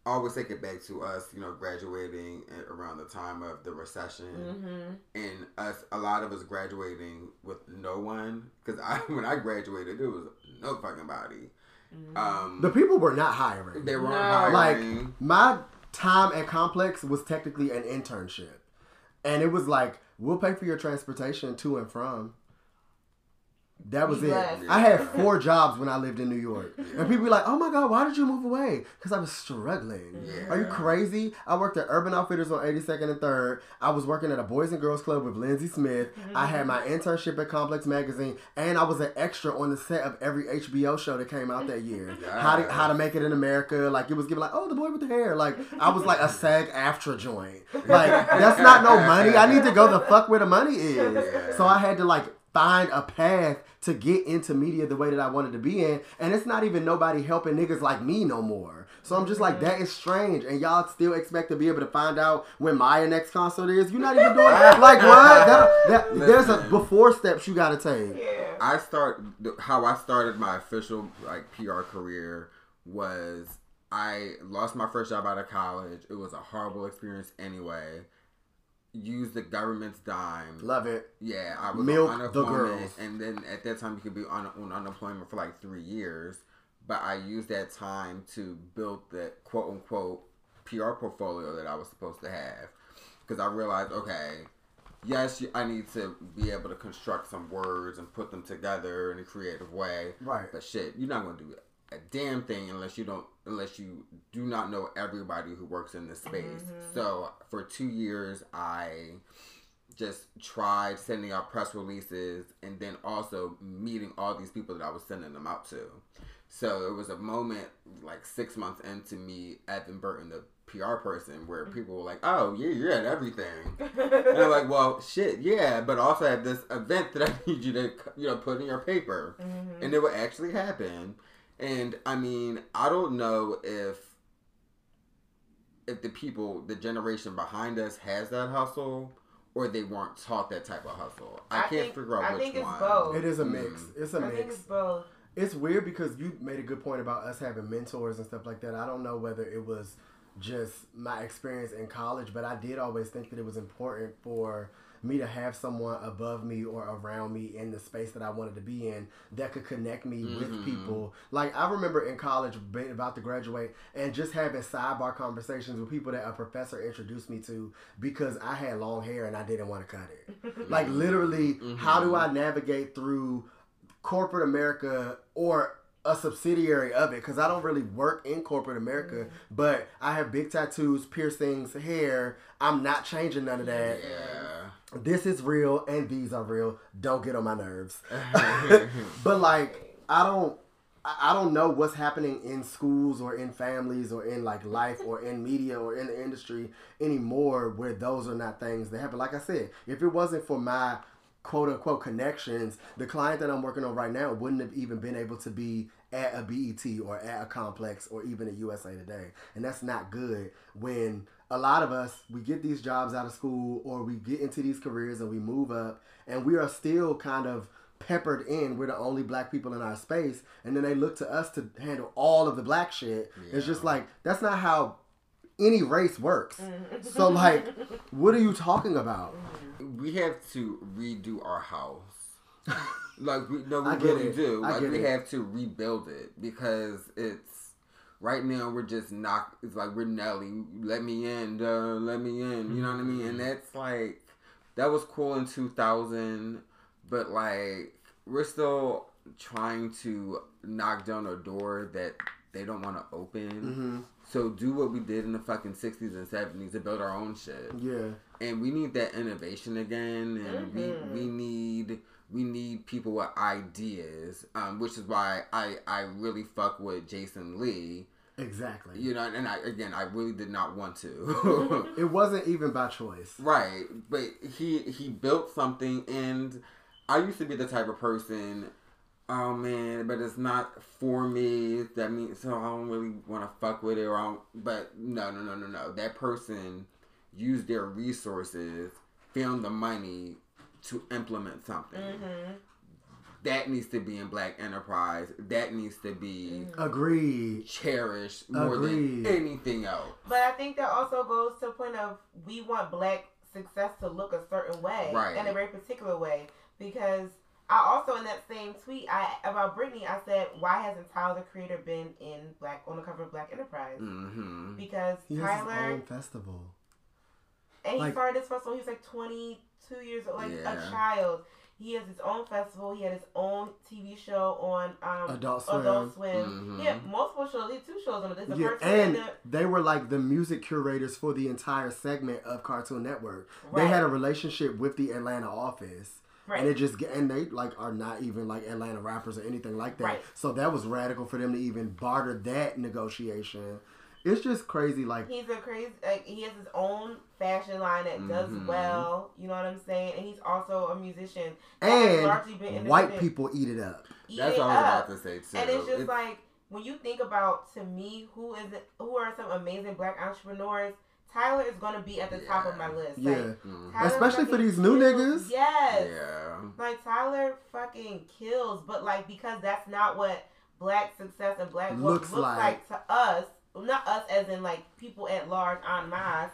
I always take it back to us, you know, graduating around the time of the recession, hmm and us. A lot of us graduating with no one, because I (laughs) when I graduated, there was no fucking body. Um, The people were not hiring. they weren't No. like hiring. my time at complex was technically an internship and it was like we'll pay for your transportation to and from that was it. I had four jobs when I lived in New York, and people be like, "Oh my God, why did you move away?" Because I was struggling. Yeah. Are you crazy? I worked at Urban Outfitters on 82nd and 3rd. I was working at a Boys and Girls Club with Lindsay Smith. I had my mm-hmm. internship at Complex Magazine, and I was an extra on the set of every HBO show that came out that year. How to How to Make It in America. Like it was given like, "Oh, the boy with the hair." Like I was like a SAG AFTRA joint. Like that's not no money. I need to go the fuck where the money is. So I had to like find a path to get into media the way that I wanted to be in. And it's not even nobody helping niggas like me no more. So I'm just like, mm-hmm. that is strange. And y'all still expect to be able to find out when my next concert is. You're not even doing that (laughs) like what? That, that, there's a before steps you gotta take. Yeah. I start how I started my official like PR career was I lost my first job out of college. It was a horrible experience anyway. Used the government's dime. Love it. Yeah, I was Milk on the girls. and then at that time you could be on, on unemployment for like three years. But I used that time to build the quote unquote PR portfolio that I was supposed to have because I realized, okay, yes, I need to be able to construct some words and put them together in a creative way. Right. But shit, you're not gonna do a damn thing unless you don't unless you do not know everybody who works in this space. Mhm. So for two years, I just tried sending out press releases and then also meeting all these people that I was sending them out to. So it was a moment like six months into me, Evon Burton, the PR person, where people were like, "Oh, yeah, you're at everything," (laughs) and I'm like, "Well, shit, yeah, but also I have this event that I need you to, you know, put in your paper." Mhm. and it would actually happen. And I mean, I don't know if if the people, the generation behind us, has that hustle, or they weren't taught that type of hustle. I, I can't think- figure out I which think it's one. both. It is a Mm. mix. It's a I think mix. it's both. It's weird because you made a good point about us having mentors and stuff like that. I don't know whether it was just my experience in college, but I did always think that it was important for me to have someone above me or around me in the space that I wanted to be in that could connect me with Mhm. people. Like I remember in college being about to graduate and just having sidebar conversations with people that a professor introduced me to because I had long hair and I didn't want to cut it. (laughs) like literally, how do I navigate through corporate America or a subsidiary of it because I don't really work in corporate America, but I have big tattoos, piercings, hair. I'm not changing none of that. Yeah. This is real and these are real. Don't get on my nerves. (laughs) but like I don't I don't know what's happening in schools or in families or in like life or in media or in the industry anymore where those are not things that happen. Like I said, if it wasn't for my quote unquote connections, the client that I'm working on right now wouldn't have even been able to be at a BET or at a complex or even a USA Today. And that's not good when a lot of us we get these jobs out of school or we get into these careers and we move up and we are still kind of peppered in we're the only black people in our space and then they look to us to handle all of the black shit it's just like that's not how any race works mm-hmm. so like what are you talking about mm-hmm. we have to redo our house. (laughs) like we no, we I get really it. do. I Like get we it. have to rebuild it because it's right now we're just knock. It's like we're Nelly. Let me in. Uh, let me in. You know what I mean? And that's like that was cool in two thousand, but like we're still trying to knock down a door that they don't want to open. Mhm. So do what we did in the fucking sixties and seventies to build our own shit yeah and we need that innovation again and Mhm. we we need we need people with ideas um, which is why i i really fuck with jason lee. Exactly. You know and i again i really did not want to. (laughs) It wasn't even by choice. Right but he he built something and i used to be the type of person oh man but it's not for me. That means so i don't really want to fuck with it or I don't, but no no no no no. That person used their resources found the money to implement something Mm-hmm. that needs to be in black enterprise that needs to be agreed cherished more Agreed. than anything else But I think that also goes to the point of we want black success to look a certain way, Right. in a very particular way. Because I also in that same tweet I about Britney, I said, why hasn't Tyler the Creator been in black on the cover of Black Enterprise? mm-hmm. Because he has his Tyler own festival and he like- started this festival. He was like twenty two years old, like Yeah. a child. He has his own festival. He had his own TV show on um, Adult Swim. Adult Swim. Mhm. He had multiple shows. He had two shows on it. The yeah, first and and the they were like the music curators for the entire segment of Cartoon Network. They had a relationship with the Atlanta office. Right. And it just and they like are not even like Atlanta rappers or anything like that. Right. So that was radical for them to even barter that negotiation. It's just crazy. Like He's a crazy. Like he has his own fashion line that does Mhm. well. You know what I'm saying? And he's also a musician. that has largely been and white people eat it up. Eat that's it what i was up. about to say too And it's just It's- like when you think about to me who is it, who are some amazing black entrepreneurs. Tyler is gonna be at the top of my list. Yeah. Like, Mhm. Especially for these new kills. niggas. Yes. yeah Like Tyler fucking kills, but like because that's not what black success and black Looks looks, like. like. to us. Well, not us as in like people at large on masse.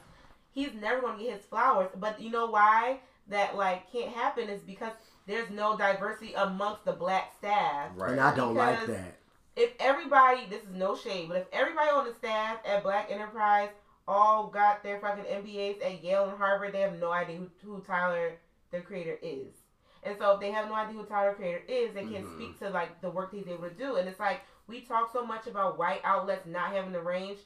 He's never gonna get his flowers. But you know why that like can't happen is because there's no diversity amongst the black staff. right And I don't like that. If everybody, this is no shade, but if everybody on the staff at Black Enterprise all got their fucking MBAs at Yale and Harvard, they have no idea who, who Tyler, the creator, is. And so if they have no idea who Tyler the creator is, they can't Mhm. speak to like the work that he's able to do. And it's like we talk so much about white outlets not having the range.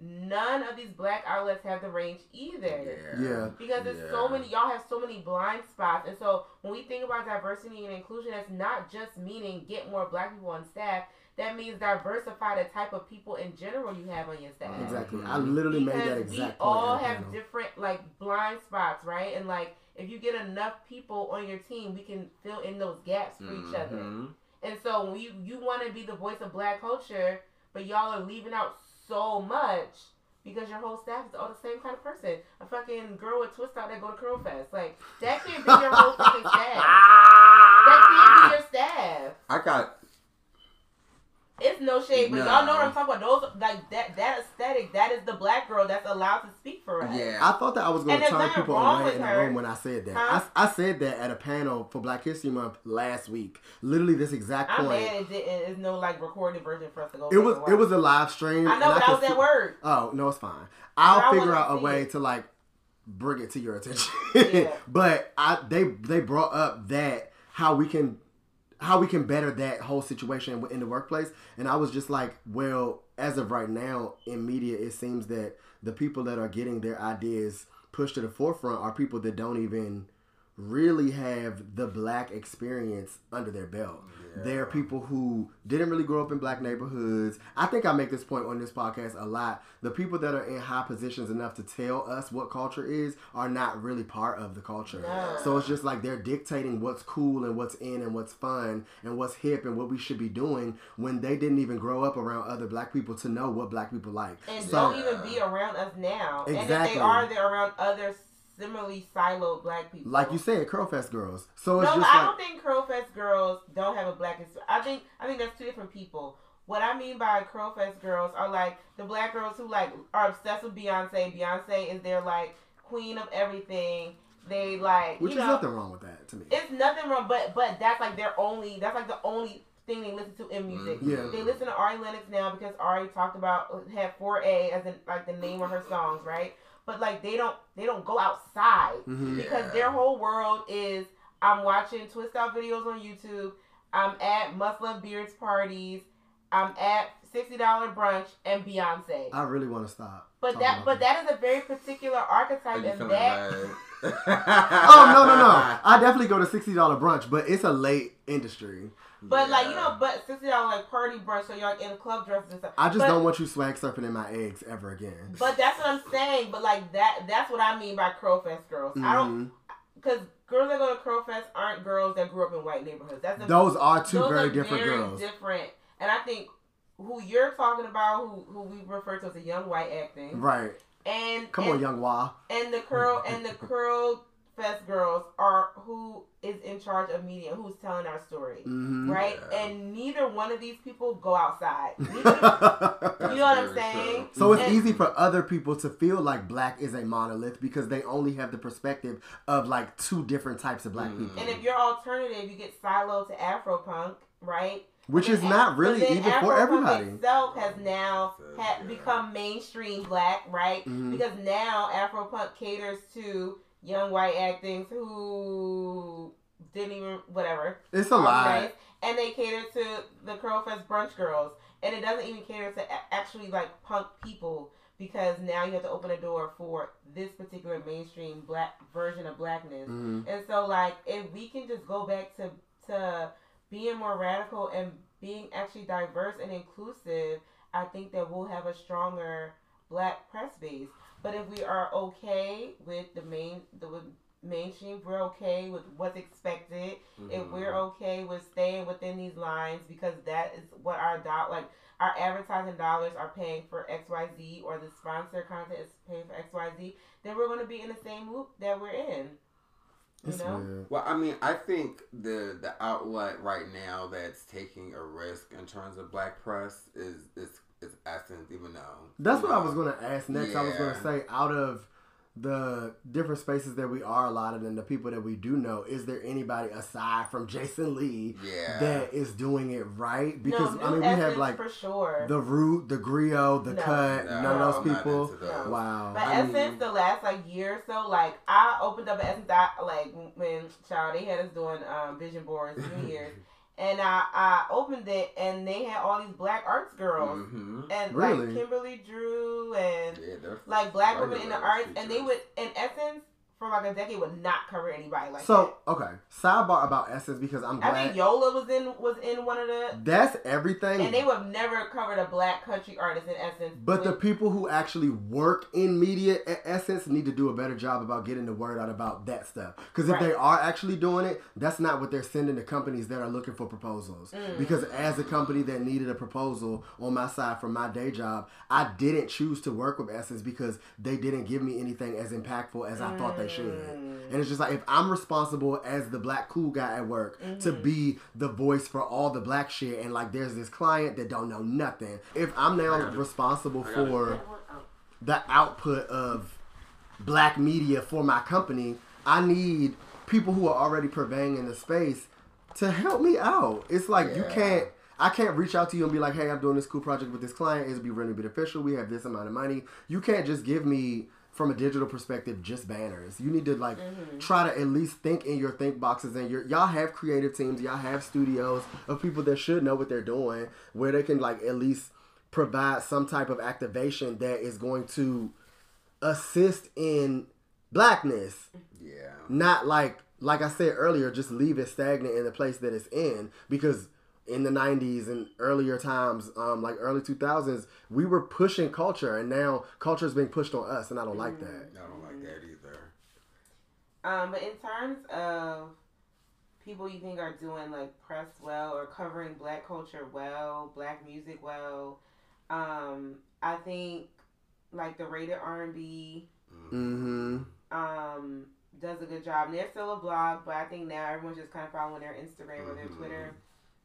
None of these black outlets have the range either. Yeah. Because there's so many, y'all have so many blind spots. And so when we think about diversity and inclusion, that's not just meaning get more black people on staff. That means diversify the type of people in general you have on your staff. Exactly. I mm-hmm. literally made that Because exact we point. all have panel. different like blind spots, right? And like if you get enough people on your team, we can fill in those gaps for each mm-hmm. other. And so when you you want to be the voice of black culture, but y'all are leaving out so much because your whole staff is all the same kind of person. A fucking girl with twist out that go to Curl Fest. Like that can't be your whole fucking staff. That can't be your staff. I got It's no shade, but No. y'all know what I'm talking about. Those like that that aesthetic, that is the black girl that's allowed to speak for us. yeah. I thought that I was going to turn people wrong away with in the her. room when I said that. Huh? I, I said that at a panel for Black History Month last week. Literally this exact point. I'm point. mad it didn't. There's no like recorded version for us to go. It was it was a live stream. I know, and but I could was see- at work. Oh no, it's fine. I'll figure out a way it. to like bring it to your attention. Yeah. (laughs) but I they they brought up that how we can how we can better that whole situation in the workplace, and I was just like, well, as of right now in media, it seems that the people that are getting their ideas pushed to the forefront are people that don't even really have the black experience under their belt. They're people who didn't really grow up in black neighborhoods. I think I make this point on this podcast a lot. The people that are in high positions enough to tell us what culture is are not really part of the culture. No. So it's just like they're dictating what's cool and what's in and what's fun and what's hip and what we should be doing when they didn't even grow up around other black people to know what black people like. and so don't even be around us now. Exactly. And if they are, they're around other similarly siloed black people. like you said, Curlfest girls. So it's no, just I like don't think Curlfest girls don't have a black. I think I think that's two different people. What I mean by Curlfest girls are like the black girls who like are obsessed with Beyonce. Beyonce is their like queen of everything. They like which is know, nothing wrong with that to me. It's nothing wrong, but but that's like their only. That's like the only thing they listen to in music. Mm-hmm. Yeah. They listen to Ari Lennox now because Ari talked about had 4A as in like the name of her songs, right? But like they don't they don't go outside Mhm. because their whole world is I'm watching twist out videos on YouTube. I'm at Must Love Beards parties. I'm at sixty dollar brunch and Beyonce. I really want to stop. But that about but that is a very particular archetype you and that (laughs) oh no no no! (laughs) I definitely go to sixty dollar brunch, but it's a late industry. But like you know, but since y'all like party brunch, so y'all in club dresses and stuff. I just but, don't want you swag surfing in my eggs ever again. But that's what I'm saying. But like that, that's what I mean by Curlfest girls. I don't mm-hmm. because girls that go to Curlfest aren't girls that grew up in white neighborhoods. That's a, Those are two those very are different very girls. Different, and I think who you're talking about, who who we refer to as a young white acting, Right. and Come and, on, young Wah. and the curl and the curl fest girls are who is in charge of media, who's telling our story. Mhm. Right, Yeah. and neither one of these people go outside. (laughs) Neither, you know what I'm saying? true. So it's And- easy for other people to feel like black is a monolith because they only have the perspective of like two different types of black Mm. people, And if you're alternative, you get siloed to Afropunk, right? which But is not really but then even for everybody. Itself has now Yeah. become mainstream black, right? Mhm. Because now Afropunk caters to young white actings who didn't even whatever. It's a race, and they cater to the Curlfest brunch girls, and it doesn't even cater to actually like punk people because now you have to open a door for this particular mainstream black version of blackness. Mhm. And so, like, if we can just go back to to being more radical and being actually diverse and inclusive, I think that we'll have a stronger black press base. But if we are okay with the main the with mainstream, we're okay with what's expected. If Mhm. we're okay with staying within these lines because that is what our dot like our advertising dollars are paying for X Y Z or the sponsor content is paying for X Y Z, then we're going to be in the same loop that we're in. You know? Well, I mean, I think the the outlet right now that's taking a risk in terms of black press is is is Essence, even though That's you what I was gonna ask next. I was gonna say out of the different spaces that we are allotted and the people that we do know, is there anybody aside from Jason Lee Yeah. that is doing it right? Because no, I mean, we have like for sure. the root, the Grio, the No. cut, No, none of those I'm people. into those. Wow. But I Essence, mean- the last like year or so, like I opened up an Essence, I, like when child they had us doing um, vision boards New Year's, (laughs) and I I opened it and they had all these black arts girls Mhm. and Really? like Kimberly Drew and Yeah, like black women in the arts arts, and they would, in essence, for like a decade, would not cover anybody like So okay, sidebar about Essence because I'm that. I glad think Yola was in was in one of the, that's everything. and they would have never covered a black country artist in essence. But the people who actually work in media at Essence need to do a better job about getting the word out about that stuff. Because if they are actually doing it, that's not what they're sending to companies that are looking for proposals. Mm. Because as a company that needed a proposal on my side from my day job, I didn't choose to work with Essence because they didn't give me anything as impactful as I thought they should. Mm. And it's just like if I'm responsible as the black cool guy at work to Mm-hmm. be the voice for all the black shit, and like there's this client that don't know nothing. If I'm now responsible I got it. for the output of black media for my company, I need people who are already purveying in the space to help me out. It's like you can't. I can't reach out to you and be like, "Hey, I'm doing this cool project with this client. It'll be really beneficial. We have this amount of money." You can't just give me, from a digital perspective, just banners. You need to like mm-hmm. try to at least think in your think boxes and your y'all have creative teams. Y'all have studios of people that should know what they're doing, where they can like at least provide some type of activation that is going to assist in blackness Yeah. not like like I said earlier, just leave it stagnant in the place that it's in because in the 90s and earlier times, um, like early 2000s, we were pushing culture and now culture is being pushed on us and I don't like that. I don't like that either. Um, but in terms of people you think are doing like press well or covering black culture well, black music well, um, I think like the rated R and B Mm-hmm. um does a good job. And they're still a blog, but I think now everyone's just kind of following their Instagram or their Mhm. Twitter.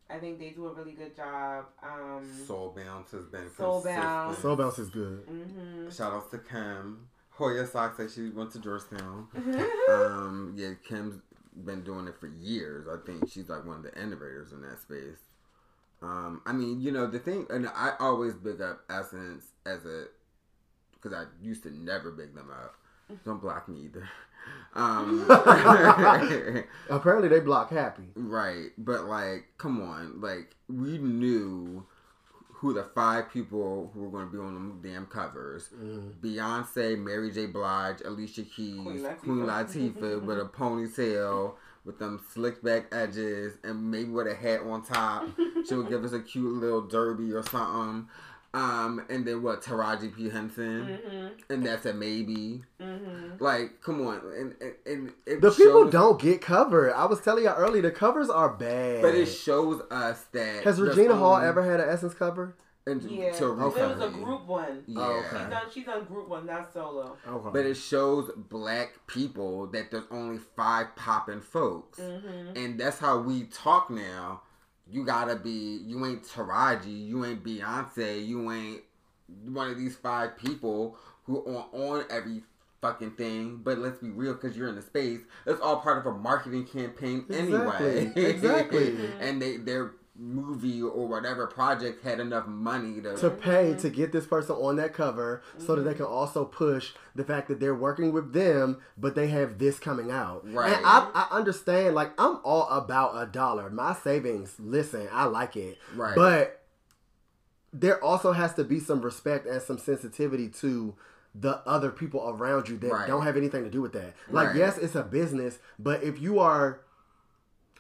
I think they do a really good job. Um, Soul Bounce has been Soul consistent. Bounce. Soul Bounce is good. hmm Shout outs to Kim. Hoya Saxa said she went to Georgetown. Mm-hmm. (laughs) um, yeah, Kim's been doing it for years. I think she's like one of the innovators in that space. Um, I mean, you know, the thing, and I always big up Essence as a, because I used to never big them up. Don't block me either. (laughs) Um, (laughs) (laughs) Apparently they block happy. Right, but like, come on, like we knew who the five people who were going to be on them damn covers: Beyonce, Mary J. Blige, Alicia Keys, Queen Queen Latifah. Latifah, (laughs) with a ponytail, with them slick back edges, and maybe with a hat on top. she would give us a cute little derby or something. Um, and then what? Taraji P Henson, hmm and that's a maybe. hmm Like, come on, and and, and it The people don't get covered. I was telling you earlier, the covers are bad. But it shows us that Has there's Regina Hall only- ever had an Essence cover? And Yeah, to it was a group one. Yeah. Oh, She's okay. done. She's done group one, not solo. Okay. But it shows black people that there's only five popping folks, Mm-hmm. and that's how we talk now. You gotta be. You ain't Taraji. You ain't Beyonce. You ain't one of these five people who are on every fucking thing. But let's be real, because you're in the space. It's all part of a marketing campaign anyway. Exactly, exactly. (laughs) and they their movie or whatever project had enough money to. to pay to mm-hmm. get this person on that cover so that they mm-hmm. can also push the fact that they're working with them but they have this coming out Right. and I, I understand like i'm all about a dollar my savings listen i like it Right. but there also has to be some respect and some sensitivity to the other people around you that Right. don't have anything to do with that like Right. yes it's a business but if you are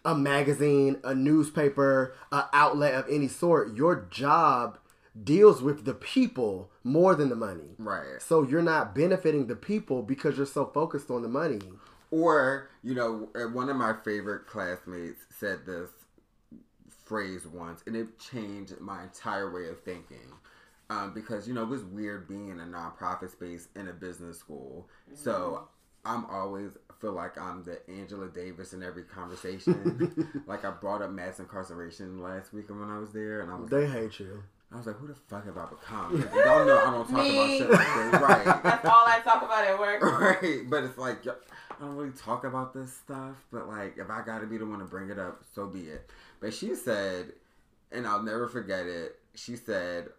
a magazine, a newspaper, an outlet of any sort, your job deals with the people more than the money. Right. So you're not benefiting the people because you're so focused on the money. Or, you know, uh, one of my favorite classmates said this phrase once, and it changed my entire way of thinking. Um, because, you know, it was weird being in a nonprofit space in a business school. So I'm always feel like I'm the Angela Davis in every conversation. (laughs) like I brought up mass incarceration last week when I was there, and I was They hate you. I was like, who the fuck have I become? Y'all know I don't talk Me. about shit like this, right? (laughs) That's all I talk about at work. right. But it's like, yo- I don't really talk about this stuff, but like, if I gotta be the one to bring it up, so be it. But she said, and I'll never forget it, she said,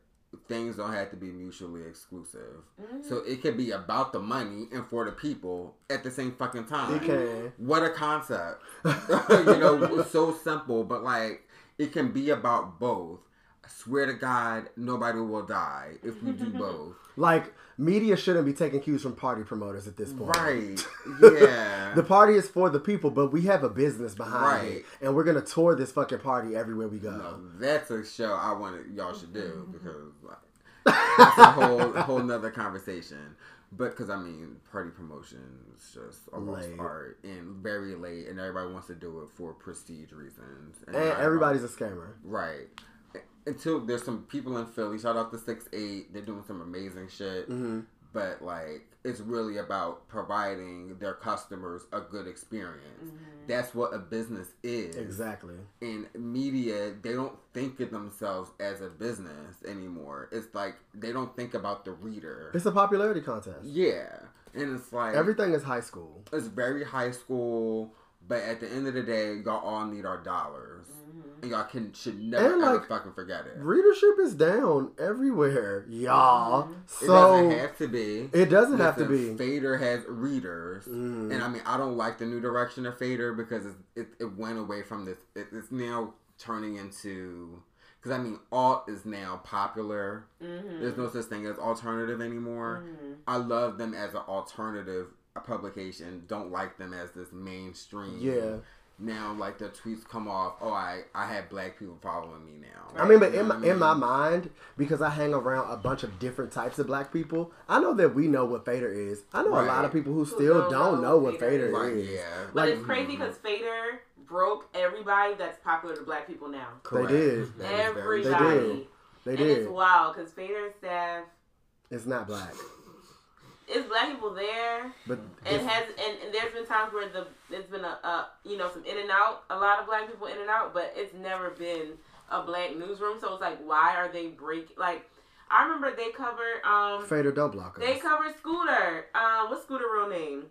things don't have to be mutually exclusive. Mm-hmm. So it could be about the money and for the people at the same fucking time. You can. What a concept. (laughs) (laughs) you know, it's so simple, but like, it can be about both. I swear to God, nobody will die if we do (laughs) both. Like media shouldn't be taking cues from party promoters at this point. Right. (laughs) Yeah. the party is for the people, but we have a business behind Right. it, and we're gonna tour this fucking party everywhere we go. No, that's a show I wanted y'all should do mm-hmm. because like, that's a whole (laughs) whole nother conversation. But because I mean, party promotion is just a lost Late. art and very late, and everybody wants to do it for prestige reasons. And not about- everybody's a scammer. right. Until there's some people in Philly. Shout out to Six Eight. They're doing some amazing shit. Mm-hmm. But like, it's really about providing their customers a good experience. That's what a business is Exactly. in media, they don't think of themselves as a business anymore. It's like they don't think about the reader. It's a popularity contest. yeah, and it's like Everything is high school. It's very high school, but at the end of the day, y'all all need our dollars, and y'all can should never And, ever like, fucking forget it. Readership is down everywhere, y'all. it So doesn't have to be. it doesn't have to be. Fader has readers, Mm. and I mean, I don't like the new direction of Fader because it it, it went away from this. It, it's now turning into because I mean, alt is now popular. Mm-hmm. There's no such thing as alternative anymore. I love them as an alternative publication. Don't like them as this mainstream. Yeah. Now, like the tweets come off. Oh, I I have black people following me now. I mean, but You in my, what I in my mind, because I hang around a bunch of different types of black people, I know that we know what Fader is. I know a lot of people who Who still don't don't know know what Fader Fader Right, is. yeah. But Like it's crazy mm-hmm. because Fader broke everybody that's popular to black people now. Correct. did. That is very Everybody. true. they and did. it's wild because Fader staff, It's not black, it's black people there. but And has and, and there's been times where the it's been a, a you know some in and out, a lot of black people in and out, but it's never been a black newsroom. So it's like, why are they break? Like, I remember they covered um Fader don't they covered Scooter. Um, what's Scooter real name?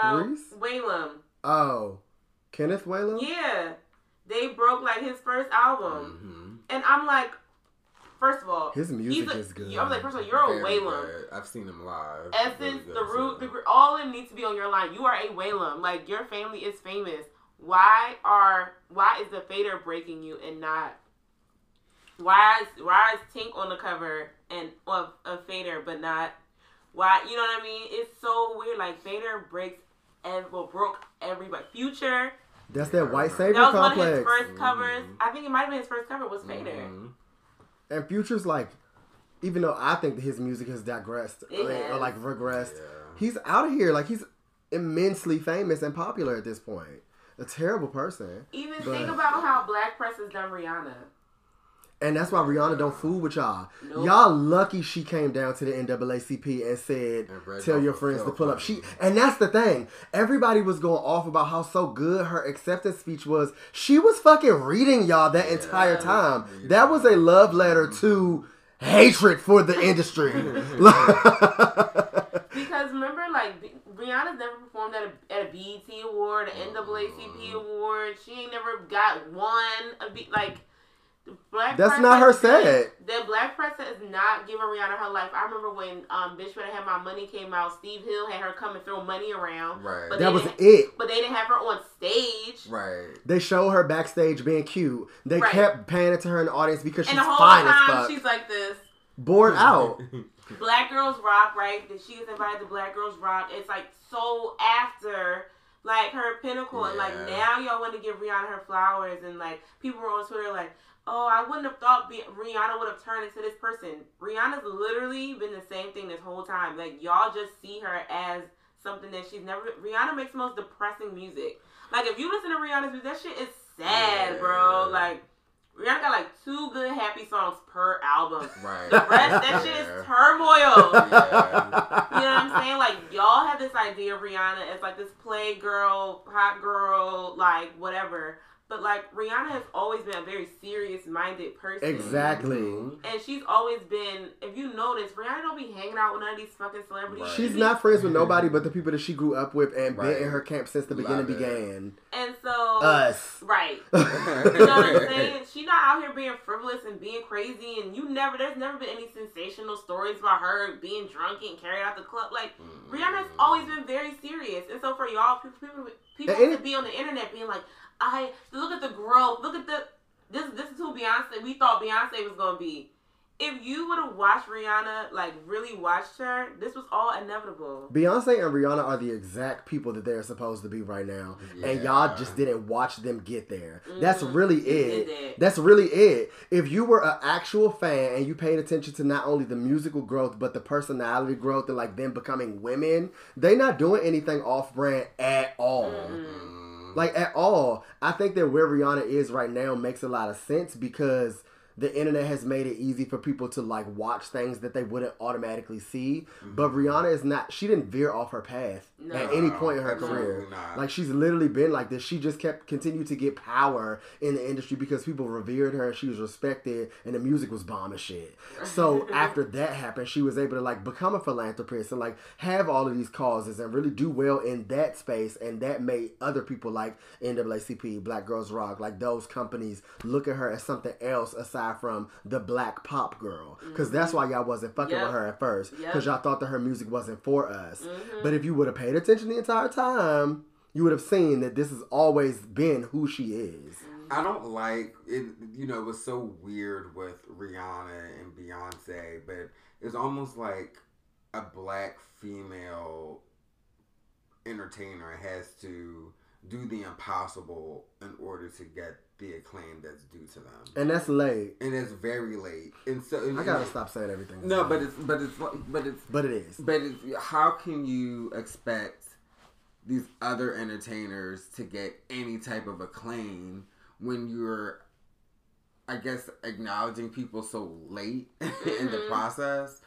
Um, Reese? Whalum. oh, Kenneth Whalum. Yeah, they broke like his first album, Mhm. and I'm like, first of all, His music a- is good. I was like, first of all, you're a Very Whalum. good. I've seen him live. Essence, Really the root, the all of them need to be on your line. You are a Whalum. Like your family is famous. Why are why is the fader breaking you and not? Why is why is Tink on the cover and of a fader but not? Why you know what I mean? It's so weird. Like fader breaks and well broke everybody. Future That's that white savior that was one of his complex. first covers. I think it might have been his first cover was fader. Mhm. And Future's like, even though I think his music has digressed It I mean, or like regressed, Yeah. he's out of here. Like he's immensely famous and popular at this point. A terrible person, Even But- think about how Black Press has done Rihanna. And that's why Rihanna don't fool with y'all. Nope. Y'all lucky she came down to the NAACP and said, And "Tell your friends to pull up." She, and that's the thing. Everybody was going off about how so good her acceptance speech was. She was fucking reading y'all that entire time. That was a love letter to hatred for the industry. (laughs) (laughs) Because remember, like B- Rihanna's never performed at a, at a BET award, an NAACP award. She ain't never got one. A B, like the Black. That's not her has been- set. The Black press has not given Rihanna her life. I remember when um Bitch Better Have My Money came out. Steve Hill had her come and throw money around. Right. But that was it. But they didn't have her on stage. Right. They showed her backstage being cute. They Right. kept panning to her in the audience because she's and the whole fine as time fuck. she's like this. Bored (laughs) out. Black Girls Rock, right? That she was invited to Black Girls Rock. It's like so after like her pinnacle, and like now y'all want to give Rihanna her flowers, and like people were on Twitter like, oh, I wouldn't have thought Be- Rihanna would have turned into this person. Rihanna's literally been the same thing this whole time. Like y'all just see her as something that she's never. Rihanna makes the most depressing music. Like if you listen to Rihanna's music, that shit is sad, bro. Like. Rihanna got like two good happy songs per album. Right. The rest, that shit is (laughs) turmoil. Yeah. You know what I'm saying? Like y'all have this idea of Rihanna as like this play girl, hot girl, like whatever. But like Rihanna has always been a very serious minded person. exactly. Mm-hmm. And she's always been, if you notice, Rihanna don't be hanging out with none of these fucking celebrities. Right. She She's be- not friends with mm-hmm. nobody but the people that she grew up with and been in her camp since the beginning it. began. And so Us. Right. (laughs) You know what I'm saying? She not out here being frivolous and being crazy, and you never. There's never been any sensational stories about her being drunk and carried out the club. Like Rihanna's mm. always been very serious, and so for y'all people, people, people And it- to be on the internet being like, "I look at the growth, look at the." This. This is who Beyonce. We thought Beyonce was gonna be. If you would have watched Rihanna, like really watched her, this was all inevitable. Beyonce and Rihanna are the exact people that they're supposed to be right now, and y'all just didn't watch them get there. That's Mhm. really You it. That's really it. If you were an actual fan and you paid attention to not only the musical growth but the personality growth and like them becoming women, they're not doing anything off brand at all. Like at all. I think that where Rihanna is right now makes a lot of sense because the internet has made it easy for people to like watch things that they wouldn't automatically see. Mm-hmm. But Rihanna is not she didn't veer off her path No. at any point in her career. not. Like she's literally been like this. She just kept continued to get power in the industry because people revered her, she was respected, and the music was bomb as shit. So (laughs) after that happened, she was able to like become a philanthropist and like have all of these causes and really do well in that space. And that made other people like NAACP, Black Girls Rock, like those companies look at her as something else aside from the black pop girl. Because that's why y'all wasn't fucking Yep. with her at first. Yep. Because y'all thought that her music wasn't for us. Mhm. But if you would have paid attention the entire time, you would have seen that this has always been who she is. I don't like it. You know, it was so weird with Rihanna and Beyonce, but it's almost like a black female entertainer has to do the impossible in order to get the acclaim that's due to them. And that's late. And it's very late. And so and- I gotta and- stop saying everything. No, but it's but it's but it's But it is. But it's how can you expect these other entertainers to get any type of acclaim when you're I guess acknowledging people so late (laughs) in the Mhm. process?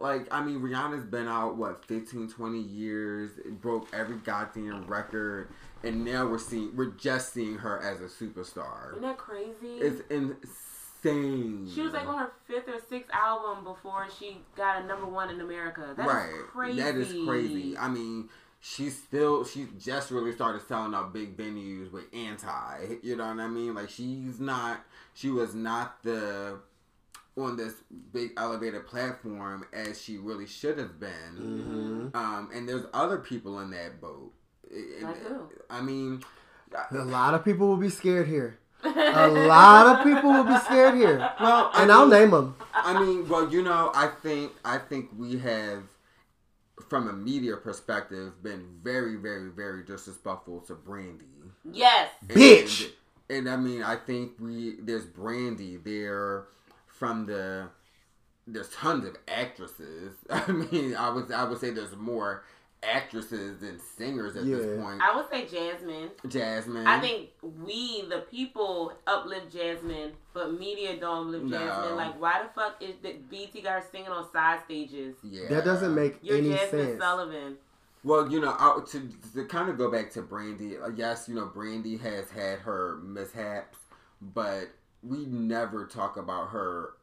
Like, I mean, Rihanna's been out, what, 15, 20 years, it broke every goddamn record, and now we're seeing, we're just seeing her as a superstar. Isn't that crazy? It's insane. she was like on her fifth or sixth album before she got a number one in America. That's right. crazy. That is crazy. I mean, she's still she just really started selling out big venues with anti. You know what I mean? Like she's not she was not the on this big elevated platform as she really should have been. Mhm. Um, and there's other people in that boat. And- Like who? I mean, A lot of people will be scared here. A (laughs) lot of people will be scared here. Well, I and I'll name them. I mean, well, you know, I think I think we have, from a media perspective, been very, very, very disrespectful to Brandy. Yes. Bitch. And, and I mean, I think we there's Brandy there from the there's tons of actresses. (laughs) I mean, I would I would say there's more actresses than singers at this point. I would say Jazmine. Jazmine. I think we, the people, uplift Jazmine, but media don't uplift No. Jazmine. Like, why the fuck is that BET got her singing on side stages? Yeah. That doesn't make You're any Jazmine sense. Sullivan. Well, you know, I, to to kind of go back to Brandy. uh, Yes, you know, Brandy has had her mishaps, but we never talk about her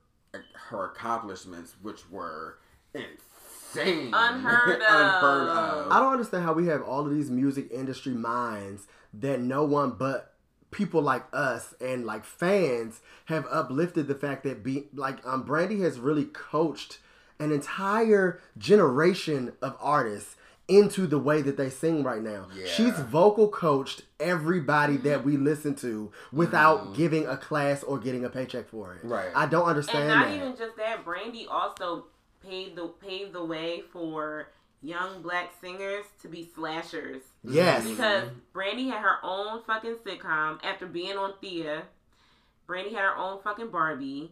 her accomplishments, which were insane, Unheard (laughs) of. unheard of. I don't understand how we have all of these music industry minds that no one but people like us and like fans have uplifted the fact that be like um Brandy has really coached an entire generation of artists into the way that they sing right now. Yeah. She's vocal coached everybody that mm-hmm. we listen to without mm-hmm. giving a class or getting a paycheck for it. Right. I don't understand And not that. even just that, Brandy also paved the paved the way for young black singers to be slashers. Yes. Because mm-hmm. Brandy had her own fucking sitcom after being on Thea. Brandy had her own fucking Barbie.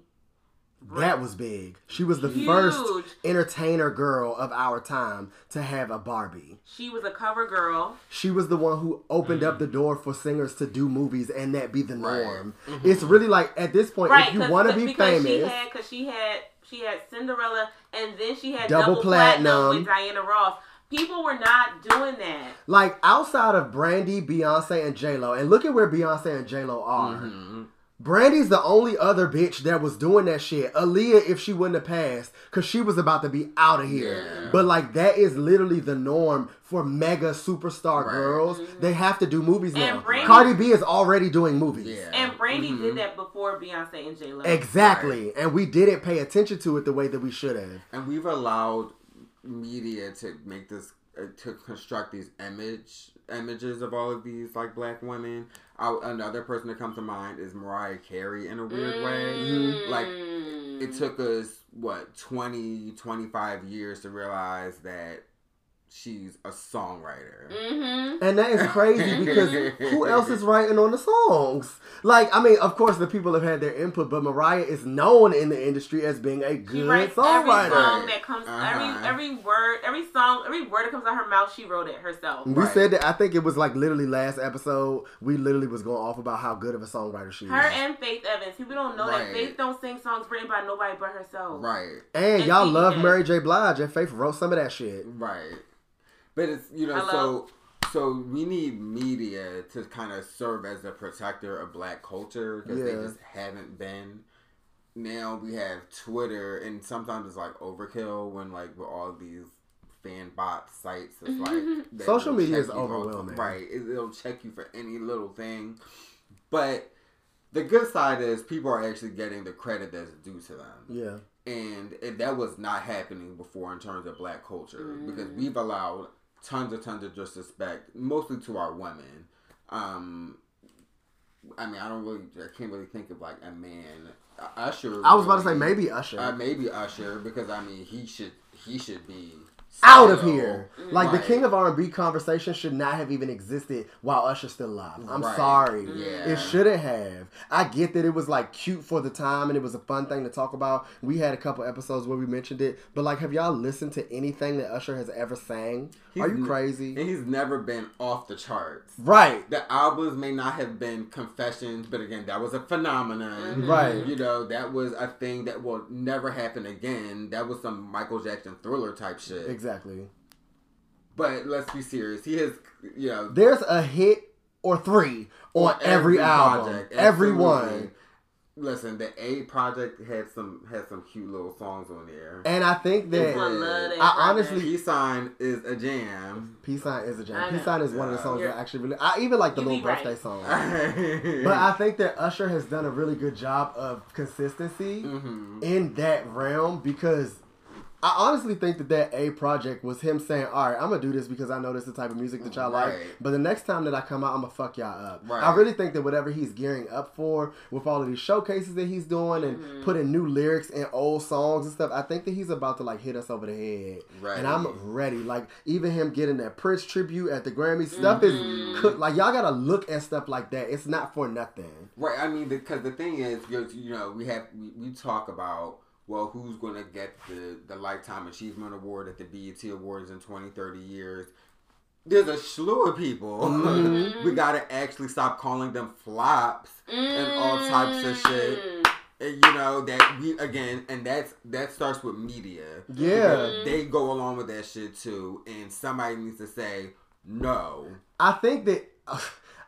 That was big. She was the Huge. first entertainer girl of our time to have a Barbie. She was a cover girl. She was the one who opened up the Mm-hmm. door for singers to do movies and that be the norm. It's really like at this point, right, if you want to be because famous, she had because she had she had Cinderella and then she had Double double, platinum. platinum. with Diana Ross. People were not doing that. like outside of Brandy, Beyonce, and J Lo, and look at where Beyonce and J Lo are. Mm-hmm. Brandy's the only other bitch that was doing that shit. Aaliyah, if she wouldn't have passed, because she was about to be out of here. Yeah. But like that is literally the norm for mega superstar Right. girls. They have to do movies And now. Brandy- Cardi B is already doing movies. Yeah. And Brandy Mhm. did that before Beyonce and J Lo. Exactly. And we didn't pay attention to it the way that we should have. and we've allowed media to make this to construct these image images of all of these like black women I, another person that comes to mind is Mariah Carey in a weird way. Mm. Like it took us what 20, 25 years to realize that she's a songwriter. Mm-hmm. And that is crazy because who (laughs) else is writing on the songs? Like, I mean, of course, the people have had their input, but Mariah is known in the industry as being a She good writes every songwriter. song that comes, Uh-huh. every every word, every song, every word that comes out of her mouth, she wrote it herself. We Right. said that I think it was like literally last episode. We literally was going off about how good of a songwriter she is. Her and Faith Evans. People don't know Right. that Faith don't sing songs written by nobody but herself. Right. and and y'all love did. Mary J. Blige, and Faith wrote some of that shit. Right. But it's you know Hello? so so we need media to kind of serve as a protector of black culture because they just haven't been. Now we have Twitter, and sometimes it's like overkill when like with all these fan bot sites. It's like (laughs) Social media is you all- overwhelming. right? It, it'll check you for any little thing, but. The good side is people are actually getting the credit that's due to them Yeah. and it, that was not happening before in terms of black culture because mm. we've allowed tons and tons of disrespect, mostly to our women. Um, I mean, I don't really, I can't really think of like a man. Uh, Usher. I was about to say maybe Usher. Uh, maybe Usher because I mean he should he should be out of here. Mm, like the king of R and B conversation should not have even existed while Usher's still alive. I'm Right. sorry. Mm. Yeah. It shouldn't have. I get that it was like cute for the time and it was a fun thing to talk about. We had a couple episodes where we mentioned it, but like have y'all listened to anything that Usher has ever sang? Are He's you n- crazy? And he's never been off the charts. Right. The albums may not have been confessions, but again, that was a phenomenon. Mm-hmm. Right. You know, that was a thing that will never happen again. That was some Michael Jackson thriller type shit. Exactly. But let's be serious. He has, you know, There's a hit or three on every, album. Everyone. Listen, the A project had some had some cute little songs on there. And I think that I I honestly Peace sign is a jam. Peace Sign is a jam. know. Peace Sign is one of the songs You're- that I actually really I even like the little be right. birthday song. but (laughs) But I think that Usher has done a really good job of consistency hmm in that realm because I honestly think that that A project was him saying, "All right, I'm gonna do this because I know this is the type of music that y'all like." But the next time that I come out, I'm gonna fuck y'all up. Right. I really think that whatever he's gearing up for with all of these showcases that he's doing and Mm-hmm. putting new lyrics in old songs and stuff, I think that he's about to like hit us over the head. Right. And I'm ready. Like even him getting that Prince tribute at the Grammy stuff Mm-hmm. is. Like y'all gotta look at stuff like that. It's not for nothing. Right. I mean, because the thing is, you you know, we have we, we talk about well, who's going to get the the lifetime achievement award at the BET Awards in 20, 30 years. There's a slew of people. (laughs) Mm-hmm. we got to actually stop calling them flops and all types of shit. Mm. And, you know that we again, and that's that starts with media. Yeah. Because they go along with that shit too, and somebody needs to say no. I think that (laughs)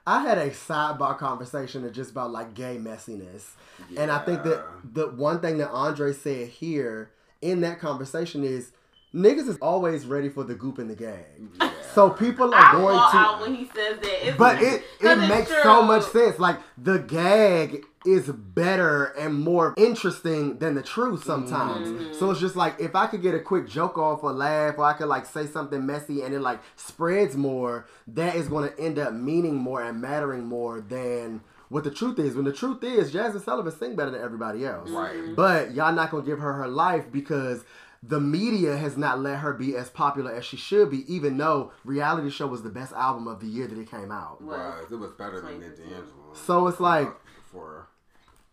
I had a sidebar conversation of just about like gay messiness. And I think that the one thing that Andre said here in that conversation is niggas is always ready for the goop and the gang. Yeah. So people are I going to out when he says that. It's, but it it makes true. so much sense. Like the gag is better and more interesting than the truth sometimes. Mm-hmm. So it's just like if I could get a quick joke off or laugh or I could like say something messy and it like spreads more, that is going to end up meaning more and mattering more than what the truth is. When the truth is, Jazmine Sullivan sing better than everybody else. Right. But y'all not gonna give her her life because the media has not let her be as popular as she should be, even though reality show was the best album of the year that it came out. was. It was better than the D'Angelo. So it's like, for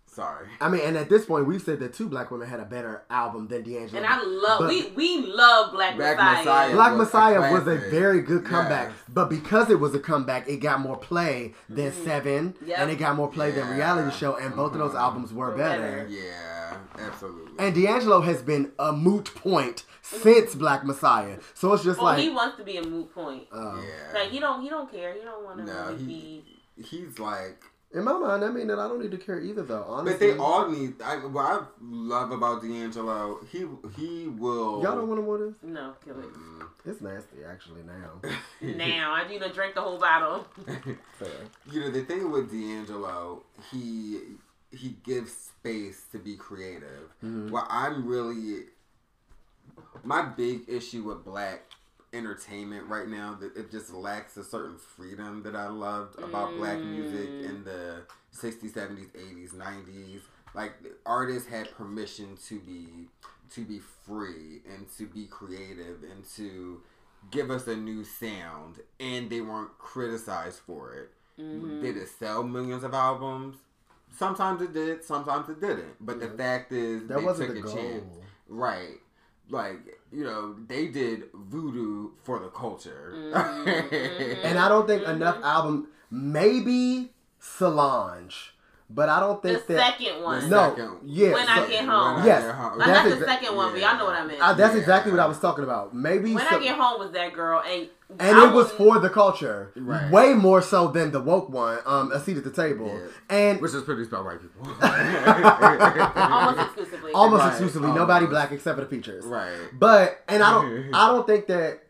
sorry. I mean, and at this point, we've said that two black women had a better album than D'Angelo. And I love But we we love Black, Black Messiah. Messiah. Black was a Messiah was a very good comeback, Yes. but because it was a comeback, it got more play than mm-hmm. Seven, Yep. and it got more play than Reality Show, and both of those mm-hmm. albums were Were better. better. Yeah, absolutely. And D'Angelo has been a moot point since Black Messiah, so it's just Well, like, he wants to be a moot point. uh, yeah. Like he don't he don't care. He don't want to No, really he- be. He's like, in my mind, I mean that I don't need to care either, though. Honestly, but they all need. I, what I love about D'Angelo, he he will. y'all don't want to more this. No, kill it. Mm. It's nasty, actually. Now, (laughs) now I need to drink the whole bottle. Fair. You know the thing with D'Angelo, he he gives space to be creative. Mm-hmm. Well, I'm really my big issue with black entertainment right now. That it just lacks a certain freedom that I loved about black music Mm. in the '60s, '70s, '80s, '90s. Like artists had permission to be to be free and to be creative and to give us a new sound, and they weren't criticized for it. Mm-hmm. Did it sell millions of albums? Sometimes it did, sometimes it didn't. But the fact is, That they wasn't took the a chance. Right. Like, you know, they did voodoo for the culture. Mm-hmm. (laughs) And I don't think enough album. Maybe Solange, but I don't The think that. second one. No, Second. yeah. When I Get Home. When I Yes. Get Home. Uh, That's not the exa- second one, but y'all know what I meant. Uh, that's Yeah. exactly what I was talking about. Maybe when so- I get home was that girl, and and I it was for the culture, Right. way more so than the woke one. Um, a seat at the table, Yeah. and Which is produced by white people. almost exclusively. almost Right. exclusively Almost. nobody black except for the features. right. But and I don't (laughs) I don't think that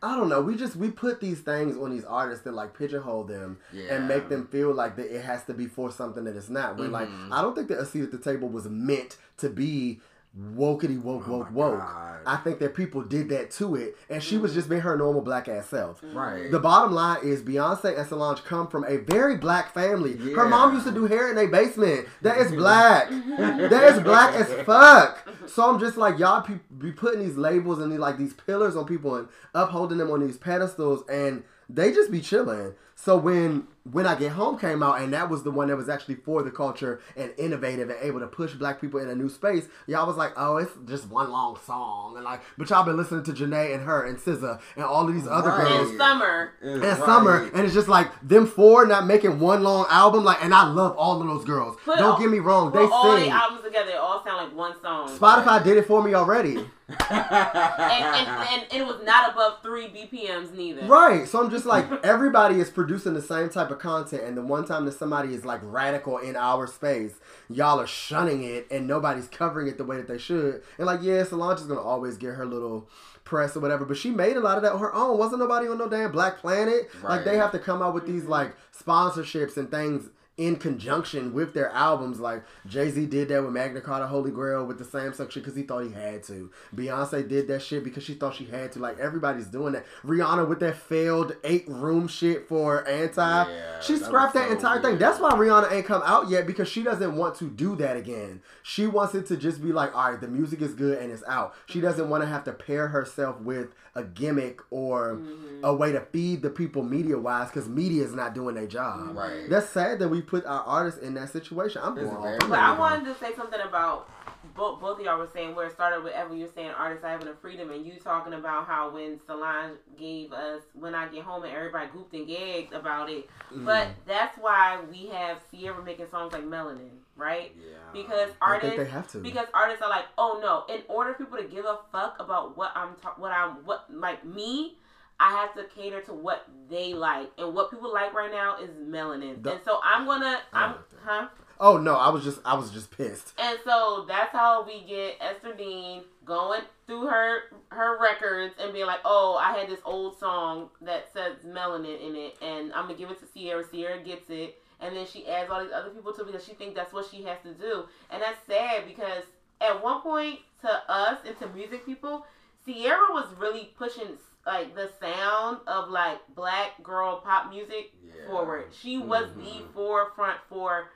I don't know. We just we put these things on these artists that like pigeonhole them Yeah. and make them feel like that it has to be for something that it's not. When like Mhm. I don't think that a seat at the table was meant to be wokety woke Oh woke my woke. God. I think that people did that to it, and she was mm. just being her normal black ass self. Right. The bottom line is Beyonce and Solange come from a very black family. Her mom used to do hair in a basement. That is black. (laughs) that is black as fuck. So I'm just like y'all pe- be putting these labels and these, like these pillars on people and upholding them on these pedestals, and they just be chilling. So when when I get home came out and that was the one that was actually for the culture and innovative and able to push black people in a new space, y'all was like, oh, it's just one long song and like, but y'all been listening to Jhené and H.E.R and SZA and all of these other Right. girls in summer. It's and right. summer, and it's just like them four not making one long album. Like, and I love all of those girls. Put Don't all- get me wrong, they Put all the albums together, it all sound like one song. Spotify did it for me already. (laughs) and, and, and it was not above three BPMs neither. Right. So I'm just like everybody is producing the same type of content, and the one time that somebody is like radical in our space, y'all are shunning it, and nobody's covering it the way that they should. And like, yeah, Solange is gonna always get her little press or whatever, but she made a lot of that on her own. Wasn't nobody on no damn Black Planet. Like they have to come out with these mm-hmm. like sponsorships and things in conjunction with their albums. Like Jay Z did that with Magna Carta Holy Grail with the Samsung shit because he thought he had to. Beyonce did that shit because she thought she had to. Like everybody's doing that. Rihanna with that failed eight room shit for anti. Yeah, she scrapped was that so entire thing. That's why Rihanna ain't come out yet because she doesn't want to do that again. She wants it to just be like, all right, the music is good and it's out. She doesn't want to have to pair herself with a gimmick or Mm-hmm. a way to feed the people media wise because media is not doing their job. Right. That's sad that we put our artists in that situation. I'm It's going off. I'm But I wanted to say something about both both of y'all were saying where it started with Evon. You're saying artists having a freedom, and you talking about how when Solange gave us "When I Get Home" and everybody gooped and gagged about it. Mm. But that's why we have Ciara making songs like "Melanin," right? Yeah. Because I artists, think they have to. because artists are like, oh no, in order for people to give a fuck about what I'm, ta- what I'm, what like me, I have to cater to what they like, and what people like right now is melanin, The- and so I'm gonna, I I'm, like huh? Oh no, I was just I was just pissed. And so that's how we get Ester Dean going through her her records and being like, "Oh, I had this old song that says melanin in it, and I'm gonna give it to Ciara. Ciara gets it, and then she adds all these other people to it because she thinks that's what she has to do. And that's sad because at one point to us and to music people, Ciara was really pushing like the sound of like black girl pop music Yeah. forward. She was the Mhm. forefront for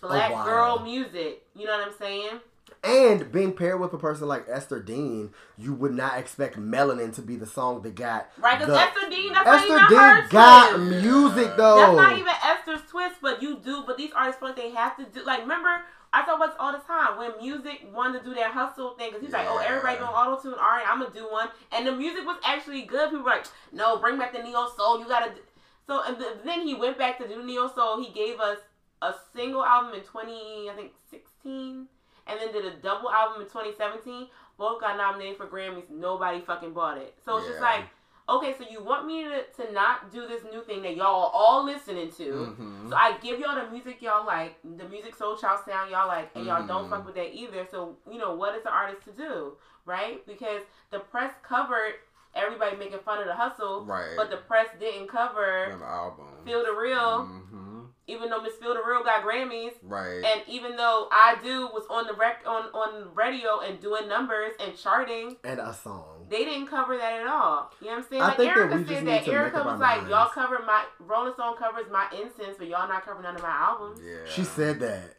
black girl music. You know what I'm saying? And being paired with a person like Ester Dean, you would not expect Melanin to be the song that got Right, because Ester Dean, that's not Esther even Dean her got twist. Musiq though. That's not even Ester's twist, but you do. But these artists feel like they have to do. Like, remember, I talk about this all the time when music wanted to do that Husel thing. Because he's like, oh, Yeah. everybody doing auto tune. All right, I'm gonna do one. And the music was actually good. People were like, no, bring back the neo soul. You gotta. Do. So and th- then he went back to do neo soul. He gave us a single album in 20, I think 16, and then did a double album in 2017. Both got nominated for Grammys. Nobody fucking bought it. So it's just like. Okay, so you want me to, to not do this new thing that y'all are all listening to. Mhm. So I give y'all the music y'all like, the Musiq Soulchild sound y'all like, and y'all don't Mhm. fuck with that either. So, you know, what is the artist to do? Right? Because the press covered everybody making fun of the Husel, Right. but the press didn't cover Another album. Feel the Real, hmm even though Miss Feel the Real got Grammys. Right. And even though I do was on the rec on on radio and doing numbers and charting, and a song. they didn't cover that at all. You know what I'm saying? I Like think that Erykah we just said need that. to make Erykah was like, minds. y'all cover my Rolling Stone covers my incense, but y'all not covering none of my albums. Yeah. She said that.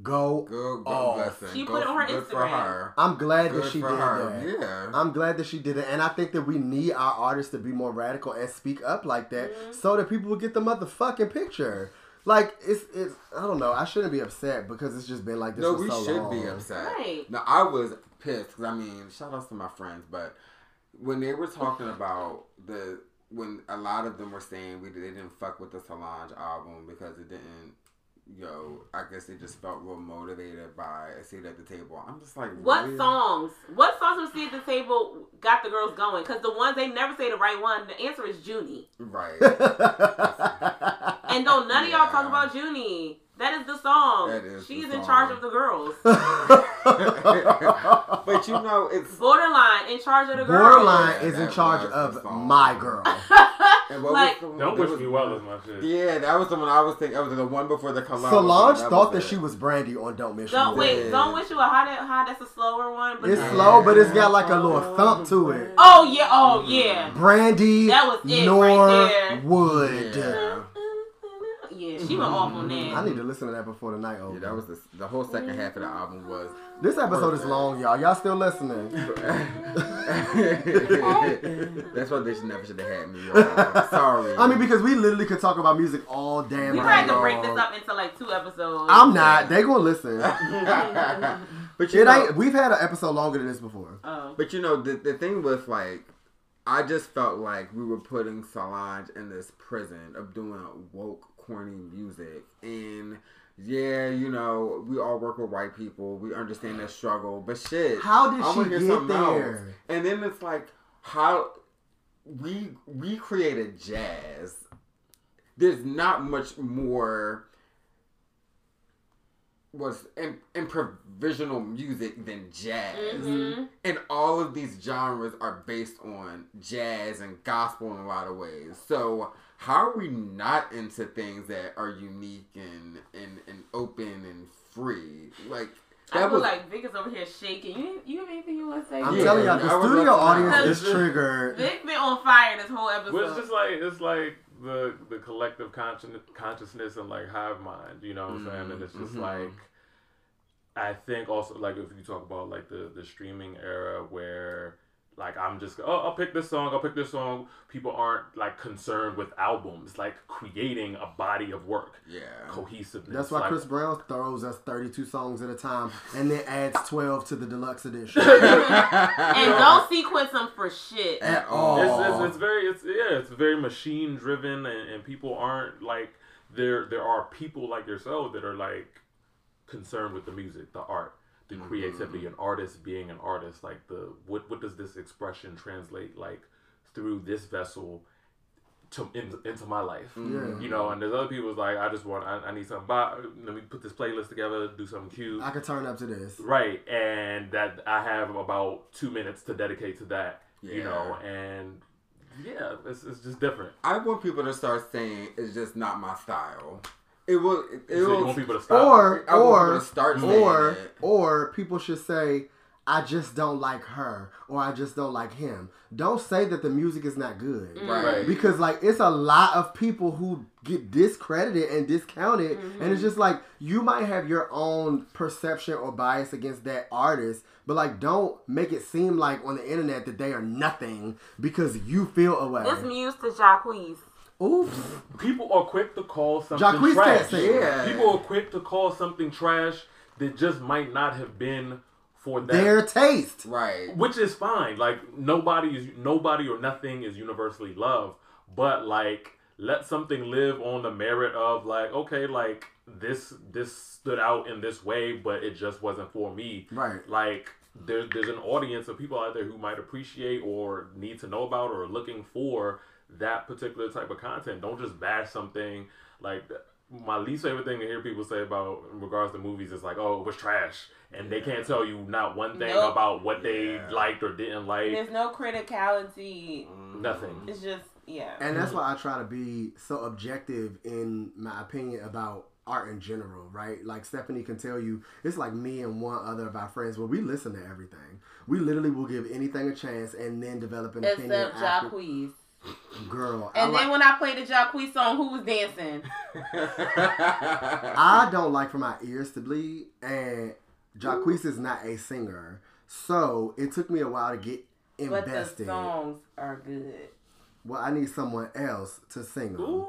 Go. Good, good off. She Go- put it on her good For Instagram. her. I'm glad Good that she did her. that. Yeah. I'm glad that she did it, and I think that we need our artists to be more radical and speak up like that, Mm-hmm. so that people will get the motherfucking picture. Like it's it's I don't know. I shouldn't be upset because it's just been like this no, for we so should long. be upset. Right. No, I was pissed because I mean, shout outs to my friends, but when they were talking about the when a lot of them were saying we they didn't fuck with the Solange album because it didn't. Yo, I guess they just felt real motivated by a seat at the table. I'm just like, What really? songs? What songs from Seat at the Table got the girls going? Because the ones they never say the right one. The answer is Junie. Right. (laughs) And don't none of y'all talk about Junie. That is the song. That is the She's in charge of the girls. (laughs) (laughs) but you know, it's Borderline in charge of the girls. Borderline Yeah, is in charge of my girl. (laughs) and what Like- was the, Don't wish was- me well is my shit. Yeah, that was the one I was thinking. That was the one before the collab. Solange That thought that it. she was Brandy on Don't Miss Don't You. wait. Yeah. Don't wish you a how that how that's a slower one. But It's then- slow, but it's got like a little thump to it. Oh yeah. Oh yeah. Brandy That was it right there. Norwood. Yeah. Yeah. She went off on I need to listen to that before the night over. Yeah, that was the, the whole second half of the album was. this episode is long, y'all. Y'all still listening? (laughs) That's why they should never should have had me. Y'all. Sorry. I mean, because we literally could talk about music all damn We night tried to break this up into like two episodes. I'm not. They gonna listen. (laughs) but you It know, ain't. We've had an episode longer than this before. Oh. But you know, the the thing with like, I just felt like we were putting Solange in this prison of doing woke, corny music, and yeah, you know, we all work with white people, we understand their struggle, but shit, How did I wanna she hear get something else. there? And then it's like how we we created jazz. There's not much more was in, improvisational music than jazz. Mm-hmm. And all of these genres are based on jazz and gospel in a lot of ways. So how are we not into things that are unique and and, and open and free? Like I that feel was like Vic is over here shaking. You you have anything you want to say? I'm Yeah, telling y'all, the studio audience is (laughs) triggered. Vic been on fire this whole episode. Well, it's just like it's like the the collective conscien- consciousness and like hive mind. You know what I'm saying? And it's just Mhm. like I think also like if you talk about like the the streaming era where like I'm just oh I'll pick this song I'll pick this song. People aren't like concerned with albums like creating a body of work, yeah. cohesiveness. That's why like, Chris Brown throws us 32 songs at a time and then adds 12 to the deluxe edition. (laughs) and don't sequence them for shit. At all. It's, it's, it's very it's yeah it's very machine driven and, and people aren't like there there are people like yourself that are like concerned with the music the art the creativity mm-hmm. an artist being an artist like the what what does this expression translate like through this vessel to in, into my life mm-hmm. Yeah. you know and there's other people's like I just want I, I need something by, let me put this playlist together do something cute I could turn up to this. Right, and that I have about two minutes to dedicate to that. You know, and yeah, it's, it's just different. I want people to start saying it's just not my style. It will. It, it So will. people to stop. Or, or, start or, it. or people should say, I just don't like her or I just don't like him. Don't say that the music is not good. Right. Right. Because like it's a lot of people who get discredited and discounted Mm-hmm. and it's just like you might have your own perception or bias against that artist but like don't make it seem like on the internet that they are nothing because you feel away. This muse to Jacquees. Oops. people are quick to call something Jacquees trash. can't say Yeah. People are quick to call something trash that just might not have been for them. Their taste. Right. which is fine. Like nobody is nobody or nothing is universally loved, but like let something live on the merit of like okay, like this this stood out in this way, but it just wasn't for me. Right. Like there's there's an audience of people out there who might appreciate or need to know about or are looking for that particular type of content. Don't just bash something like my least favorite thing to hear people say about in regards to movies is like, oh, it was trash. And they can't tell you not one thing Nope. about what they Yeah. liked or didn't like. There's no criticality. Mm-hmm. Nothing. It's just yeah. And that's mm. why I try to be so objective in my opinion about art in general, right? Like Stephanie can tell you, it's like me and one other of our friends where we listen to everything. We literally will give anything a chance and then develop an opinion. Except after- Jacquees. Girl, I And like- then when I played the Jacquees song, who was dancing? I don't like for my ears to bleed, and Jacquees is not a singer, so it took me a while to get invested. But the songs are good. Well, I need someone else to sing them.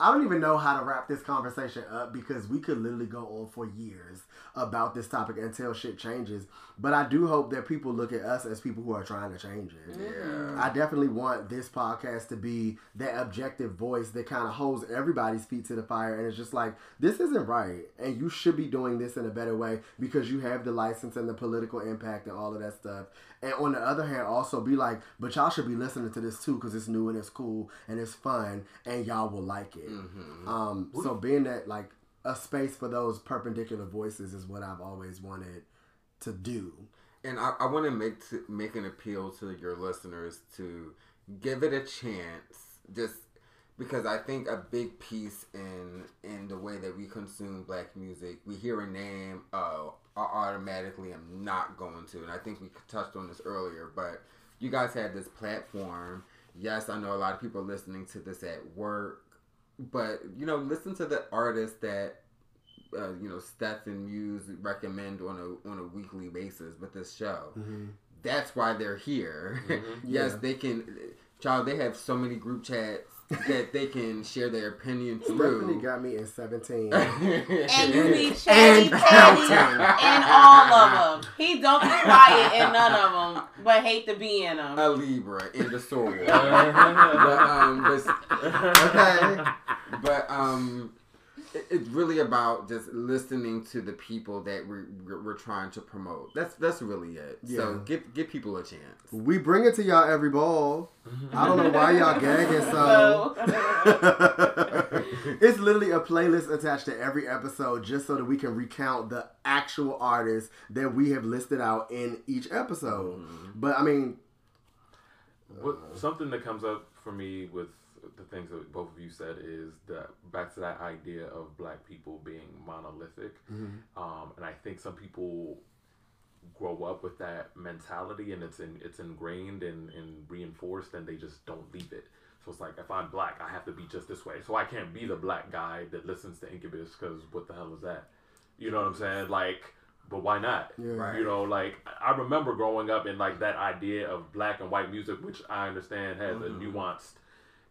I don't even know how to wrap this conversation up because we could literally go on for years about this topic until shit changes. But I do hope that people look at us as people who are trying to change it. Yeah. I definitely want this podcast to be that objective voice that kind of holds everybody's feet to the fire and it's just like, this isn't right. And you should be doing this in a better way because you have the license and the political impact and all of that stuff. And on the other hand, also be like, but y'all should be listening to this too because it's new and it's cool and it's fun and y'all will like it. Um, so being that like a space for those perpendicular voices is what I've always wanted to do. And I, I want to make make an appeal to your listeners to give it a chance, just because I think a big piece in in the way that we consume black music, we hear a name, oh, I automatically am not going to, and I think we touched on this earlier, but you guys had this platform. Yes, I know a lot of people listening to this at work, but you know, listen to the artists that uh, you know Steph and Muse recommend on a on a weekly basis with this show. That's why they're here. (laughs) yes, Yeah. they can. Child, they have so many group chats that they can share their opinion through. Stephanie got me in 17. (laughs) And you be And chatty counting. patty in all of them. He don't be quiet in none of them, but hate to be in them. a Libra in the soul. (laughs) but, um, but, (laughs) okay, but um, it, it's really about just listening to the people that we're, we're we're trying to promote. That's that's really it. So give give people a chance. We bring it to y'all every ball. I don't know why y'all gagging so. (laughs) (laughs) it's literally a playlist attached to every episode just so that we can recount the actual artists that we have listed out in each episode. Mm-hmm. But I mean, What, something that comes up for me with the things that both of you said is that back to that idea of black people being monolithic, um, and I think some people grow up with that mentality and it's in, it's ingrained and, and reinforced, and they just don't leave it. So it's like if I'm black, I have to be just this way. So I can't be the black guy that listens to Incubus because what the hell is that? You know what I'm saying? Like, but why not? Yeah. Right. You know, like I remember growing up in like that idea of black and white music, which I understand has a nuanced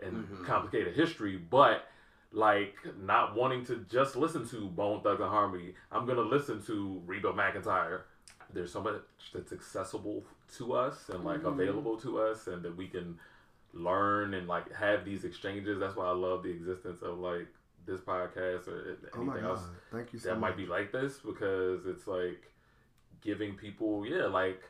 and mm-hmm. complicated history, but like not wanting to just listen to Bone Thugs and Harmony, I'm gonna listen to Reba McEntire. There's so much that's accessible to us and like mm-hmm. available to us, and that we can learn and like have these exchanges. That's why I love the existence of like this podcast or oh anything god, else thank you so that much. might be like this because it's like giving people yeah like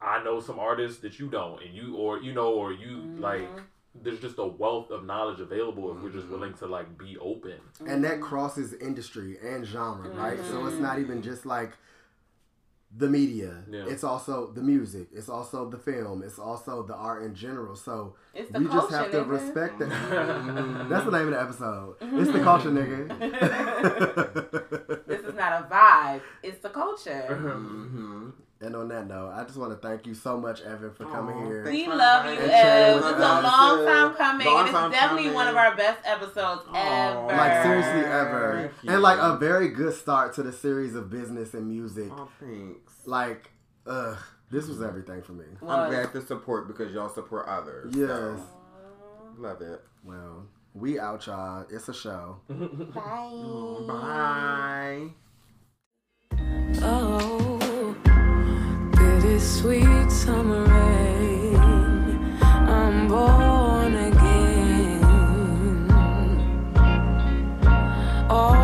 i know some artists that you don't and you or you know or you like mm-hmm. There's just a wealth of knowledge available if we're just mm-hmm. willing to like be open and that crosses industry and genre, right? So it's mm-hmm. not even just like the media. Yeah. It's also the music. It's also the film. It's also the art in general. So It's the we just have to nigga. respect that. (laughs) That's the name of the episode. It's the culture, nigga. (laughs) (laughs) This is not a vibe. It's the culture. Mm-hmm. And on that note, I just want to thank you so much, Evon, for coming Aw, here. thank We love you, inviting us. Ev. And This a with long time coming. Long and it's definitely coming. one of our best episodes ever. Like seriously, ever, and like a very good start to the series of business and music. Oh, thanks. Like, ugh, this was everything for me. I'm glad to support because y'all support others. Yes. So, love it. Well, we out, y'all. It's a show. (laughs) Bye. Bye. Oh, bittersweet summer rain. I'm born again. All